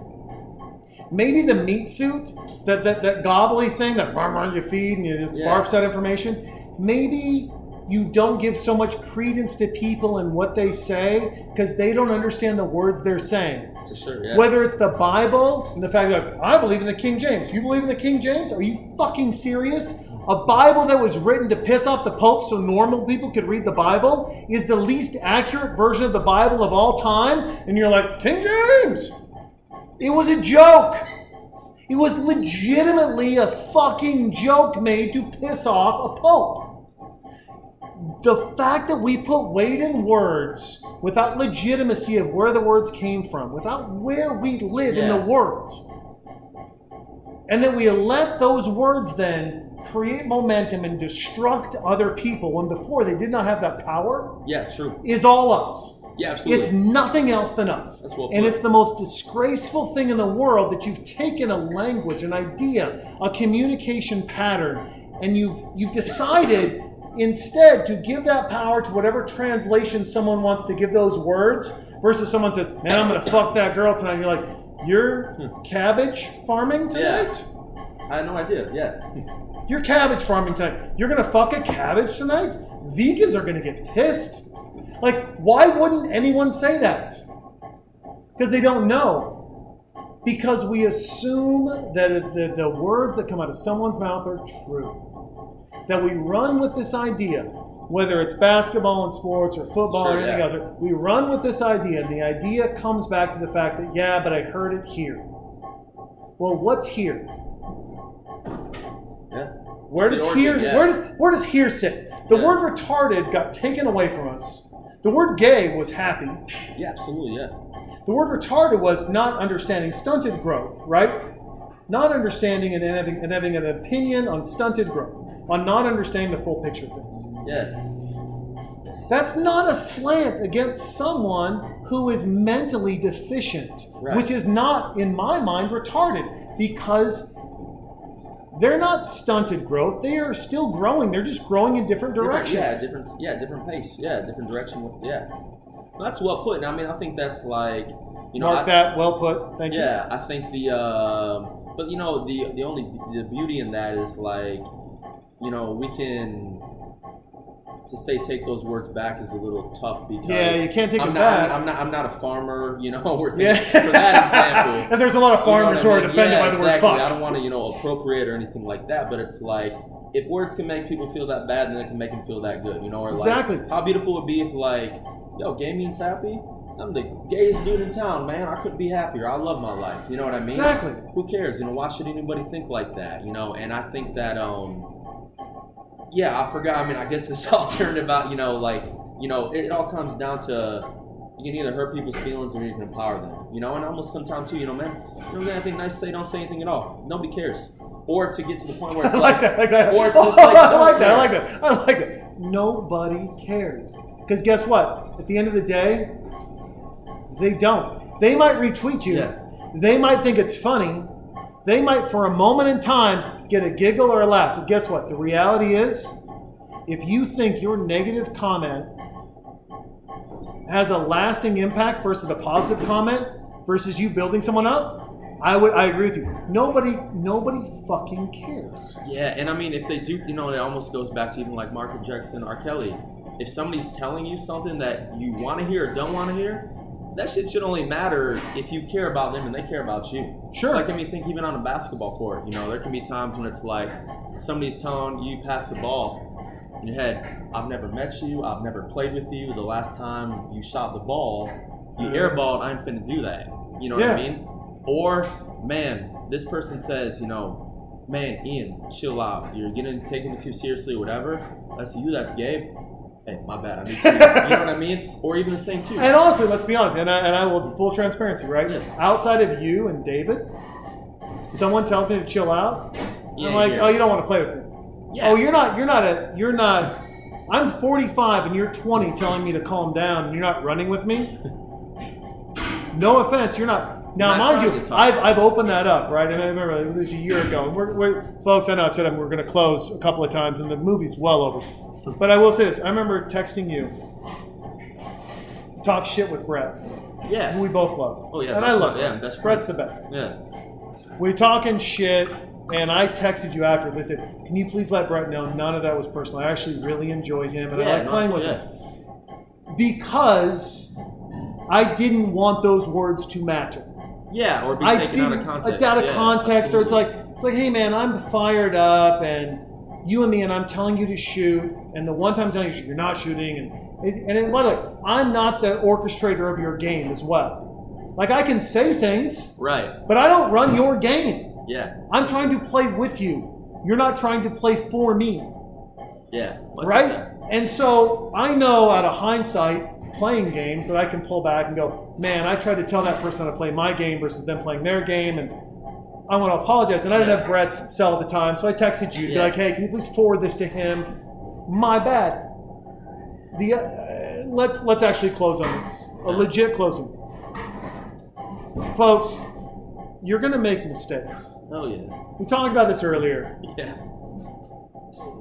Maybe the meat suit, that that, that gobbly thing that rah, rah, you feed and you Yeah. barfs that information. Maybe you don't give so much credence to people and what they say because they don't understand the words they're saying. For sure. Yeah. Whether it's the Bible and the fact that I believe in the King James. You believe in the King James? Are you fucking serious? A Bible that was written to piss off the Pope so normal people could read the Bible is the least accurate version of the Bible of all time. And you're like, King James! It was a joke. It was legitimately a fucking joke made to piss off a Pope the fact that we put weight in words without legitimacy of where the words came from, without where we live in the world, and that we let those words then create momentum and destruct other people when before they did not have that power, yeah. True. is all us. Yeah. Absolutely. It's nothing else than us. Well and it's the most disgraceful thing in the world that you've taken a language, an idea, a communication pattern, and you've you've decided instead to give that power to whatever translation someone wants to give those words versus someone says, Man, I'm gonna fuck that girl tonight. And you're like, You're hmm. cabbage farming Yeah. tonight? I had no idea. Yeah. You're cabbage farming tonight. You're gonna fuck a cabbage tonight? Vegans are gonna get pissed. Like, why wouldn't anyone say that? Because they don't know. Because we assume that the, the words that come out of someone's mouth are true. That we run with this idea, whether it's basketball and sports or football or anything yeah. else, we run with this idea, and the idea comes back to the fact that, yeah, but I heard it here. Well, what's here? Yeah. Where does origin, here yeah. where does where does here sit? The Yeah. word retarded got taken away from us. The word gay was happy. Yeah. Absolutely. Yeah. The word retarded was not understanding stunted growth, right? Not understanding and having and having an opinion on stunted growth, on not understanding the full picture of things. Yeah. That's not a slant against someone who is mentally deficient, Right. which is not, in my mind, retarded because they're not stunted growth. They are still growing. They're just growing in different Different- directions. Yeah, different. Yeah, different pace. Yeah, different direction. Yeah, well, that's well put. And I mean, I think that's like, you know, Mark I, that. Well put. Thank you. yeah, I think the, um but you know, the the only the beauty in that is like, you know, we can. To say take those words back is a little tough because Yeah, you can't take I'm them not, back. I'm, I'm not. I'm not a farmer. You know, we're Yeah. for that example. and there's a lot of You know farmers who I are mean? defended Yeah, by the exactly. word fuck. I don't want to, you know, appropriate or anything like that, but it's like if words can make people feel that bad, then it can make them feel that good, you know? Or Exactly. like how beautiful it would be if like, yo, gay means happy. I'm the gayest dude in town, man. I couldn't be happier. I love my life. You know what I mean? Exactly. Who cares? You know, why should anybody think like that? You know, and I think that um yeah, I forgot. I mean, I guess this all turned about, you know, like, you know, it, it all comes down to you can either hurt people's feelings or you can empower them. You know, and almost sometimes too, you know, man, you don't got anything nice to say, don't say anything at all. Nobody cares. Or to get to the point where it's I like, like that. Like that. or it's just like, I like that. I like that. I like that. Nobody cares. Because guess what? At the end of the day, they don't. They might retweet you. Yeah. They might think it's funny. They might, for a moment in time, get a giggle or a laugh. But guess what? The reality is, if you think your negative comment has a lasting impact versus a positive comment versus you building someone up, I would. I agree with you. Nobody. Nobody fucking cares. Yeah, and I mean, if they do, you know, it almost goes back to even like Michael Jackson, R. Kelly. If somebody's telling you something that you want to hear or don't want to hear, that shit should only matter if you care about them and they care about you. Sure. Like, I mean, think even on a basketball court, you know, there can be times when it's like somebody's telling you pass the ball in your head, I've never met you, I've never played with you. The last time you shot the ball, you mm-hmm. airballed, I ain't finna do that. You know what I mean? Or, man, this person says, you know, man, Ian, chill out. You're getting taking it too seriously or whatever. That's you, that's Gabe. Hey, my bad. I need to, you know what I mean? Or even the same too. And honestly, let's be honest, and I, and I will full transparency, right? Yeah. Outside of you and David, someone tells me to chill out. Yeah, I'm like, yeah. oh, you don't want to play with me. Yeah. Oh, you're not. You're not a. You're not. I'm 45 and you're 20, telling me to calm down, and you're not running with me. No offense, you're not. Now, mind you. I've, I've opened that up, right? I remember it was a year ago. And we're, we're, folks, I know I've said we're going to close a couple of times, and the movie's well over. But I will say this: I remember texting you, talk shit with Brett, Yeah. who we both love. Oh, yeah, and best I love friend, yeah, him. best friend. Brett's the best. Yeah. We talking shit, and I texted you afterwards. I said, "Can you please let Brett know none of that was personal? I actually really enjoy him, and I Yeah, like no, playing with yeah. him because I didn't want those words to matter. Yeah, or be I taken out of context. out of Yeah, context, or it's absolutely. like it's like, hey man, I'm fired up, and you and me, and I'm telling you to shoot, and the one time I'm telling you shoot, you're not shooting, and and by the way, I'm not the orchestrator of your game as well. Like I can say things, Right. but I don't run your game. Yeah. I'm trying to play with you. You're not trying to play for me, Yeah. Right? And so I know out of hindsight, playing games, that I can pull back and go, man, I tried to tell that person how to play my game versus them playing their game, and I want to apologize. And I didn't have Brett's cell at the time, so I texted you, to be Yeah. like, hey, can you please forward this to him? My bad. The uh, let's let's actually close on this. A legit closing, folks. You're gonna make mistakes. Oh yeah. We talked about this earlier. Yeah.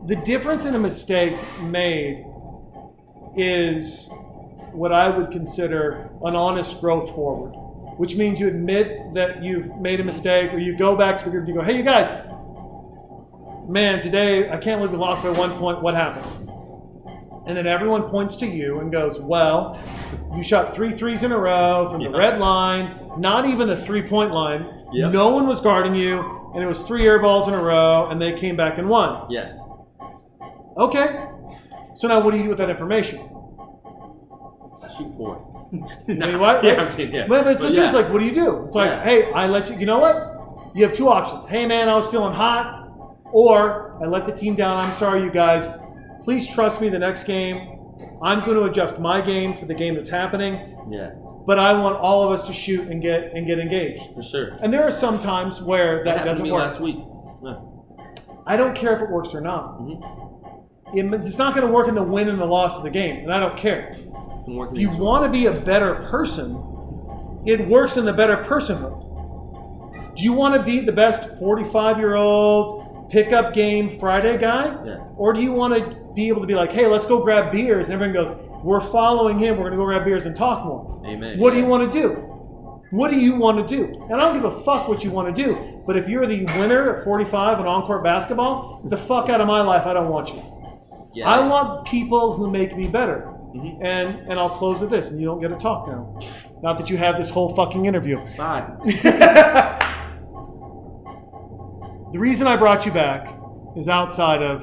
The difference in a mistake made is what I would consider an honest growth forward, which means you admit that you've made a mistake or you go back to the group and you go, hey, you guys, man, today I can't believe we lost by one point. What happened? And then everyone points to you and goes, well, you shot three threes in a row from the red line, not even the three point line. Yep. No one was guarding you, and it was three air balls in a row, and they came back and won. Yeah. Okay. So now what do you do with that information? Shoot for it. Mean, what? Yeah, I mean, yeah. But, but it's But yeah. like, what do you do? It's like, Yeah. hey, I let you, you know what? You have two options. Hey, man, I was feeling hot. Or I let the team down. I'm sorry, you guys. Please trust me the next game. I'm going to adjust my game for the game that's happening. Yeah, But I want all of us to shoot and get and get engaged. for sure. And there are some times where that to doesn't work. last week. I don't care if it works or not. Mhm. It- it's not going to work in the win and the loss of the game, and I don't care. It's been working. If you want to be a better person, it works in the better personhood. Do you want to be the best 45 year old pickup game Friday guy? Yeah. Or do you want to be able to be like, hey, let's go grab beers? And everyone goes, we're following him. We're going to go grab beers and talk more. Amen. What do you want to do? What do you want to do? And I don't give a fuck what you want to do. But if you're the winner at 45 in on-court basketball, the fuck out of my life. I don't want you. Yeah. I want people who make me better. Mhm. And and I'll close with this, and you don't get to talk now. Not that you have this whole fucking interview. Bye. The reason I brought you back is outside of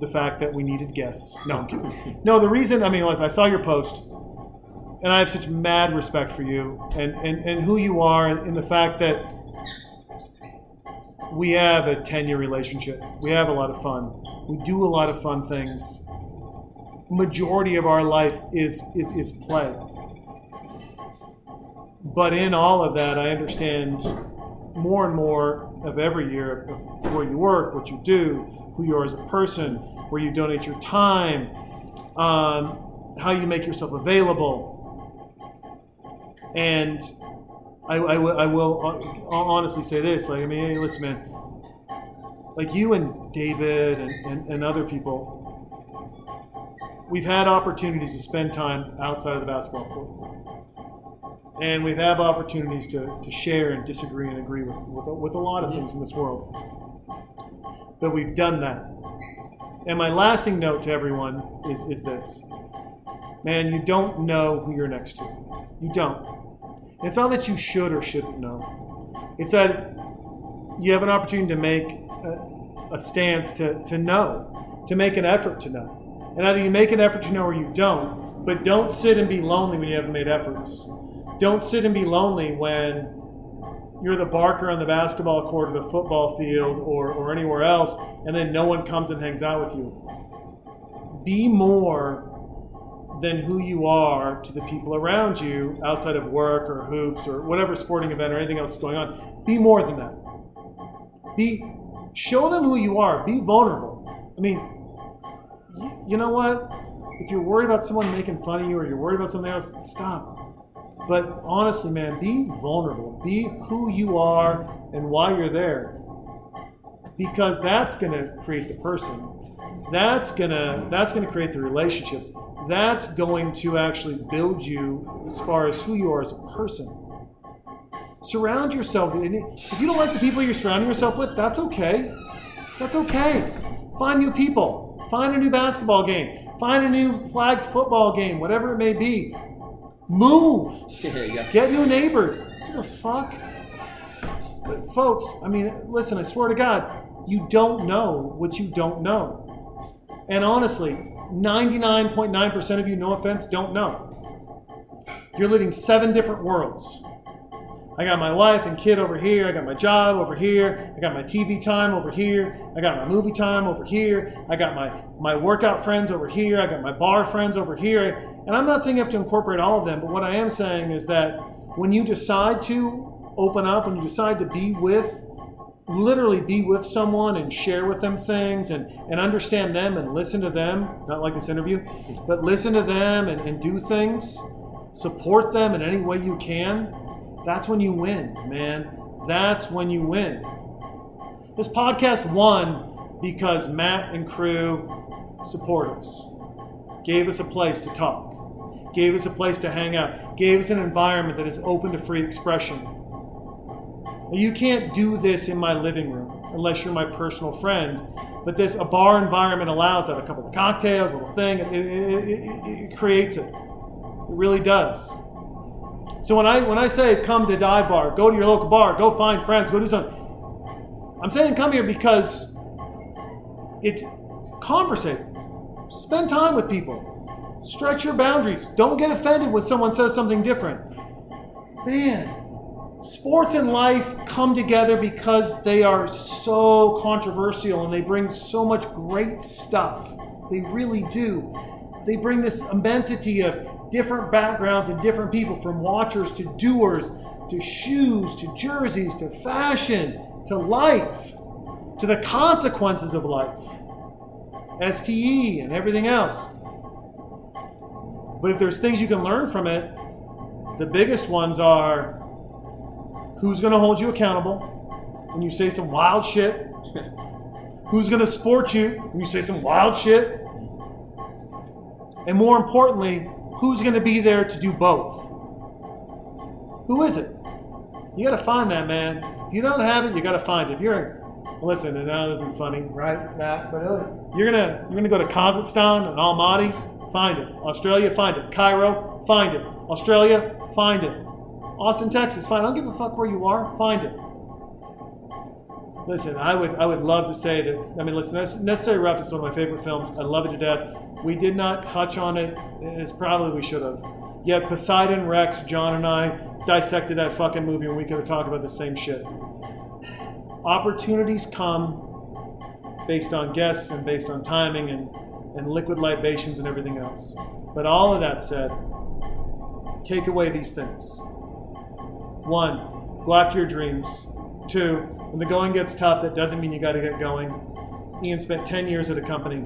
the fact that we needed guests. No, I'm kidding. No, the reason, I mean, I saw your post, and I have such mad respect for you and, and, and who you are, and, and the fact that we have a 10 year relationship. We have a lot of fun. We do a lot of fun things. Majority of our life is, is, is play. But in all of that, I understand more and more of every year of, of where you work, what you do, who you are as a person, where you donate your time, um, how you make yourself available. And I, I, will- I will hon- honestly say this like, I mean, hey, listen, man, like you and David and, and, and other people, we've had opportunities to spend time outside of the basketball court. And we've had opportunities to, to share and disagree and agree with, with, with a lot of things in this world. But we've done that. And my lasting note to everyone is, is this man, you don't know who you're next to. You don't. It's not that you should or shouldn't know, it's that you have an opportunity to make a, a stance to, to know, to make an effort to know. And either you make an effort to know or you don't, but don't sit and be lonely when you haven't made efforts. Don't sit and be lonely when you're the barker on the basketball court or the football field or, or anywhere else, and then no one comes and hangs out with you. Be more than who you are to the people around you outside of work or hoops or whatever sporting event or anything else is going on. Be more than that. Be show them who you are. Be vulnerable. I mean, you know what? If you're worried about someone making fun of you or you're worried about something else, stop. But honestly, man, be vulnerable. Be who you are and why you're there. Because that's going to create the person. That's going to that's going to create the relationships. That's going to actually build you as far as who you are as a person. Surround yourself. If you don't like the people you're surrounding yourself with, that's okay. That's okay. Find new people. Find a new basketball game. Find a new flag football game, whatever it may be. Move. Get new neighbors. What the fuck? But folks, I mean, listen, I swear to God, you don't know what you don't know. And honestly, 99.9% of you, no offense, don't know. You're living seven different worlds. I got my wife and kid over here. I got my job over here. I got my TV time over here. I got my movie time over here. I got my, my workout friends over here. I got my bar friends over here. And I'm not saying you have to incorporate all of them, but what I am saying is that when you decide to open up, when you decide to be with, literally be with someone and share with them things and, and understand them and listen to them, not like this interview, but listen to them and, and do things, support them in any way you can, that's when you win, man. That's when you win. This podcast won because Matt and crew support us, gave us a place to talk, gave us a place to hang out, gave us an environment that is open to free expression. You can't do this in my living room unless you're my personal friend. But this a bar environment allows that. A couple of cocktails, a little thing, it, it, it, it creates it. It really does. So when I when I say come to dive bar, go to your local bar, go find friends, go do something. I'm saying come here because it's conversate. Spend time with people. Stretch your boundaries. Don't get offended when someone says something different. Man, sports and life come together because they are so controversial and they bring so much great stuff. They really do. They bring this immensity of different backgrounds and different people from watchers to doers to shoes to jerseys to fashion to life to the consequences of life, STE and everything else. But if there's things you can learn from it, the biggest ones are who's going to hold you accountable when you say some wild shit, who's going to support you when you say some wild shit, and more importantly, who's going to be there to do both? Who is it? You got to find that man. If you don't have it, you got to find it. If you're listen, and that'd be funny, right, Matt? But uh, you're gonna you're gonna go to Kazakhstan and Almaty, find it. Australia, find it. Cairo, find it. Australia, find it. Austin, Texas, find. It. I don't give a fuck where you are. Find it. Listen, I would I would love to say that. I mean, listen, Necessary Rough is one of my favorite films. I love it to death. We did not touch on it as probably we should have. Yet Poseidon Rex, John and I dissected that fucking movie, and we could have talked about the same shit. Opportunities come based on guests and based on timing and, and liquid libations and everything else. But all of that said, take away these things. One, go after your dreams. Two, when the going gets tough, that doesn't mean you got to get going. Ian spent 10 years at a company.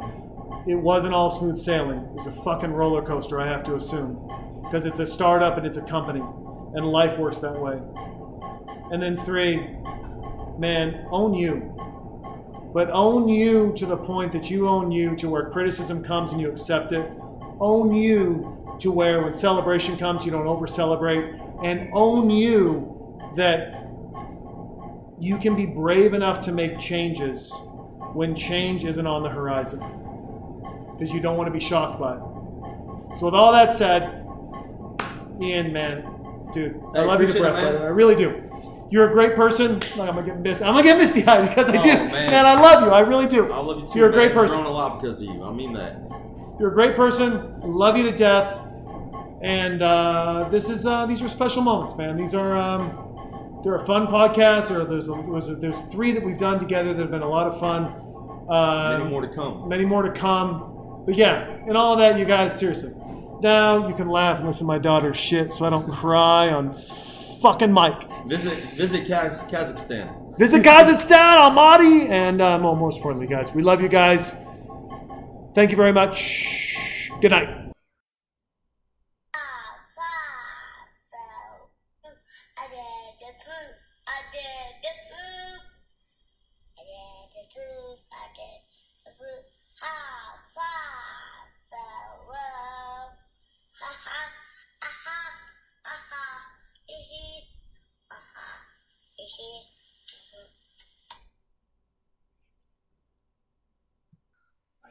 It wasn't all smooth sailing. It was a fucking roller coaster, I have to assume. Because it's a startup and it's a company. And life works that way. And then three, man, own you. But own you to the point that you own you to where criticism comes and you accept it. Own you to where when celebration comes, you don't over celebrate. and own you that you can be brave enough to make changes when change isn't on the horizon because you don't want to be shocked by it. So, with all that said, Ian, man, dude, I, I love you to breath, it, I really do. You're a great person. I'm gonna get misty. I'm gonna get misty eyed because I Oh, do. man. man, I love you. I really do. I love you too. You're a man. great I've person. grown a lot because of you. I mean that. You're a great person. I love you to death. And uh, this is uh, these are special moments, man. These are um, they're a fun podcast. Or there's a, there's, a, there's three that we've done together that have been a lot of fun. Uh, Many more to come. many more to come. But yeah, and all that, you guys, seriously. Now you can laugh and listen to my daughter's shit, so I don't cry on fucking mic. Visit visit Kaz- Kazakhstan. Visit Kazakhstan, Almaty, and uh, more, most importantly, guys, we love you guys. Thank you very much. Good night.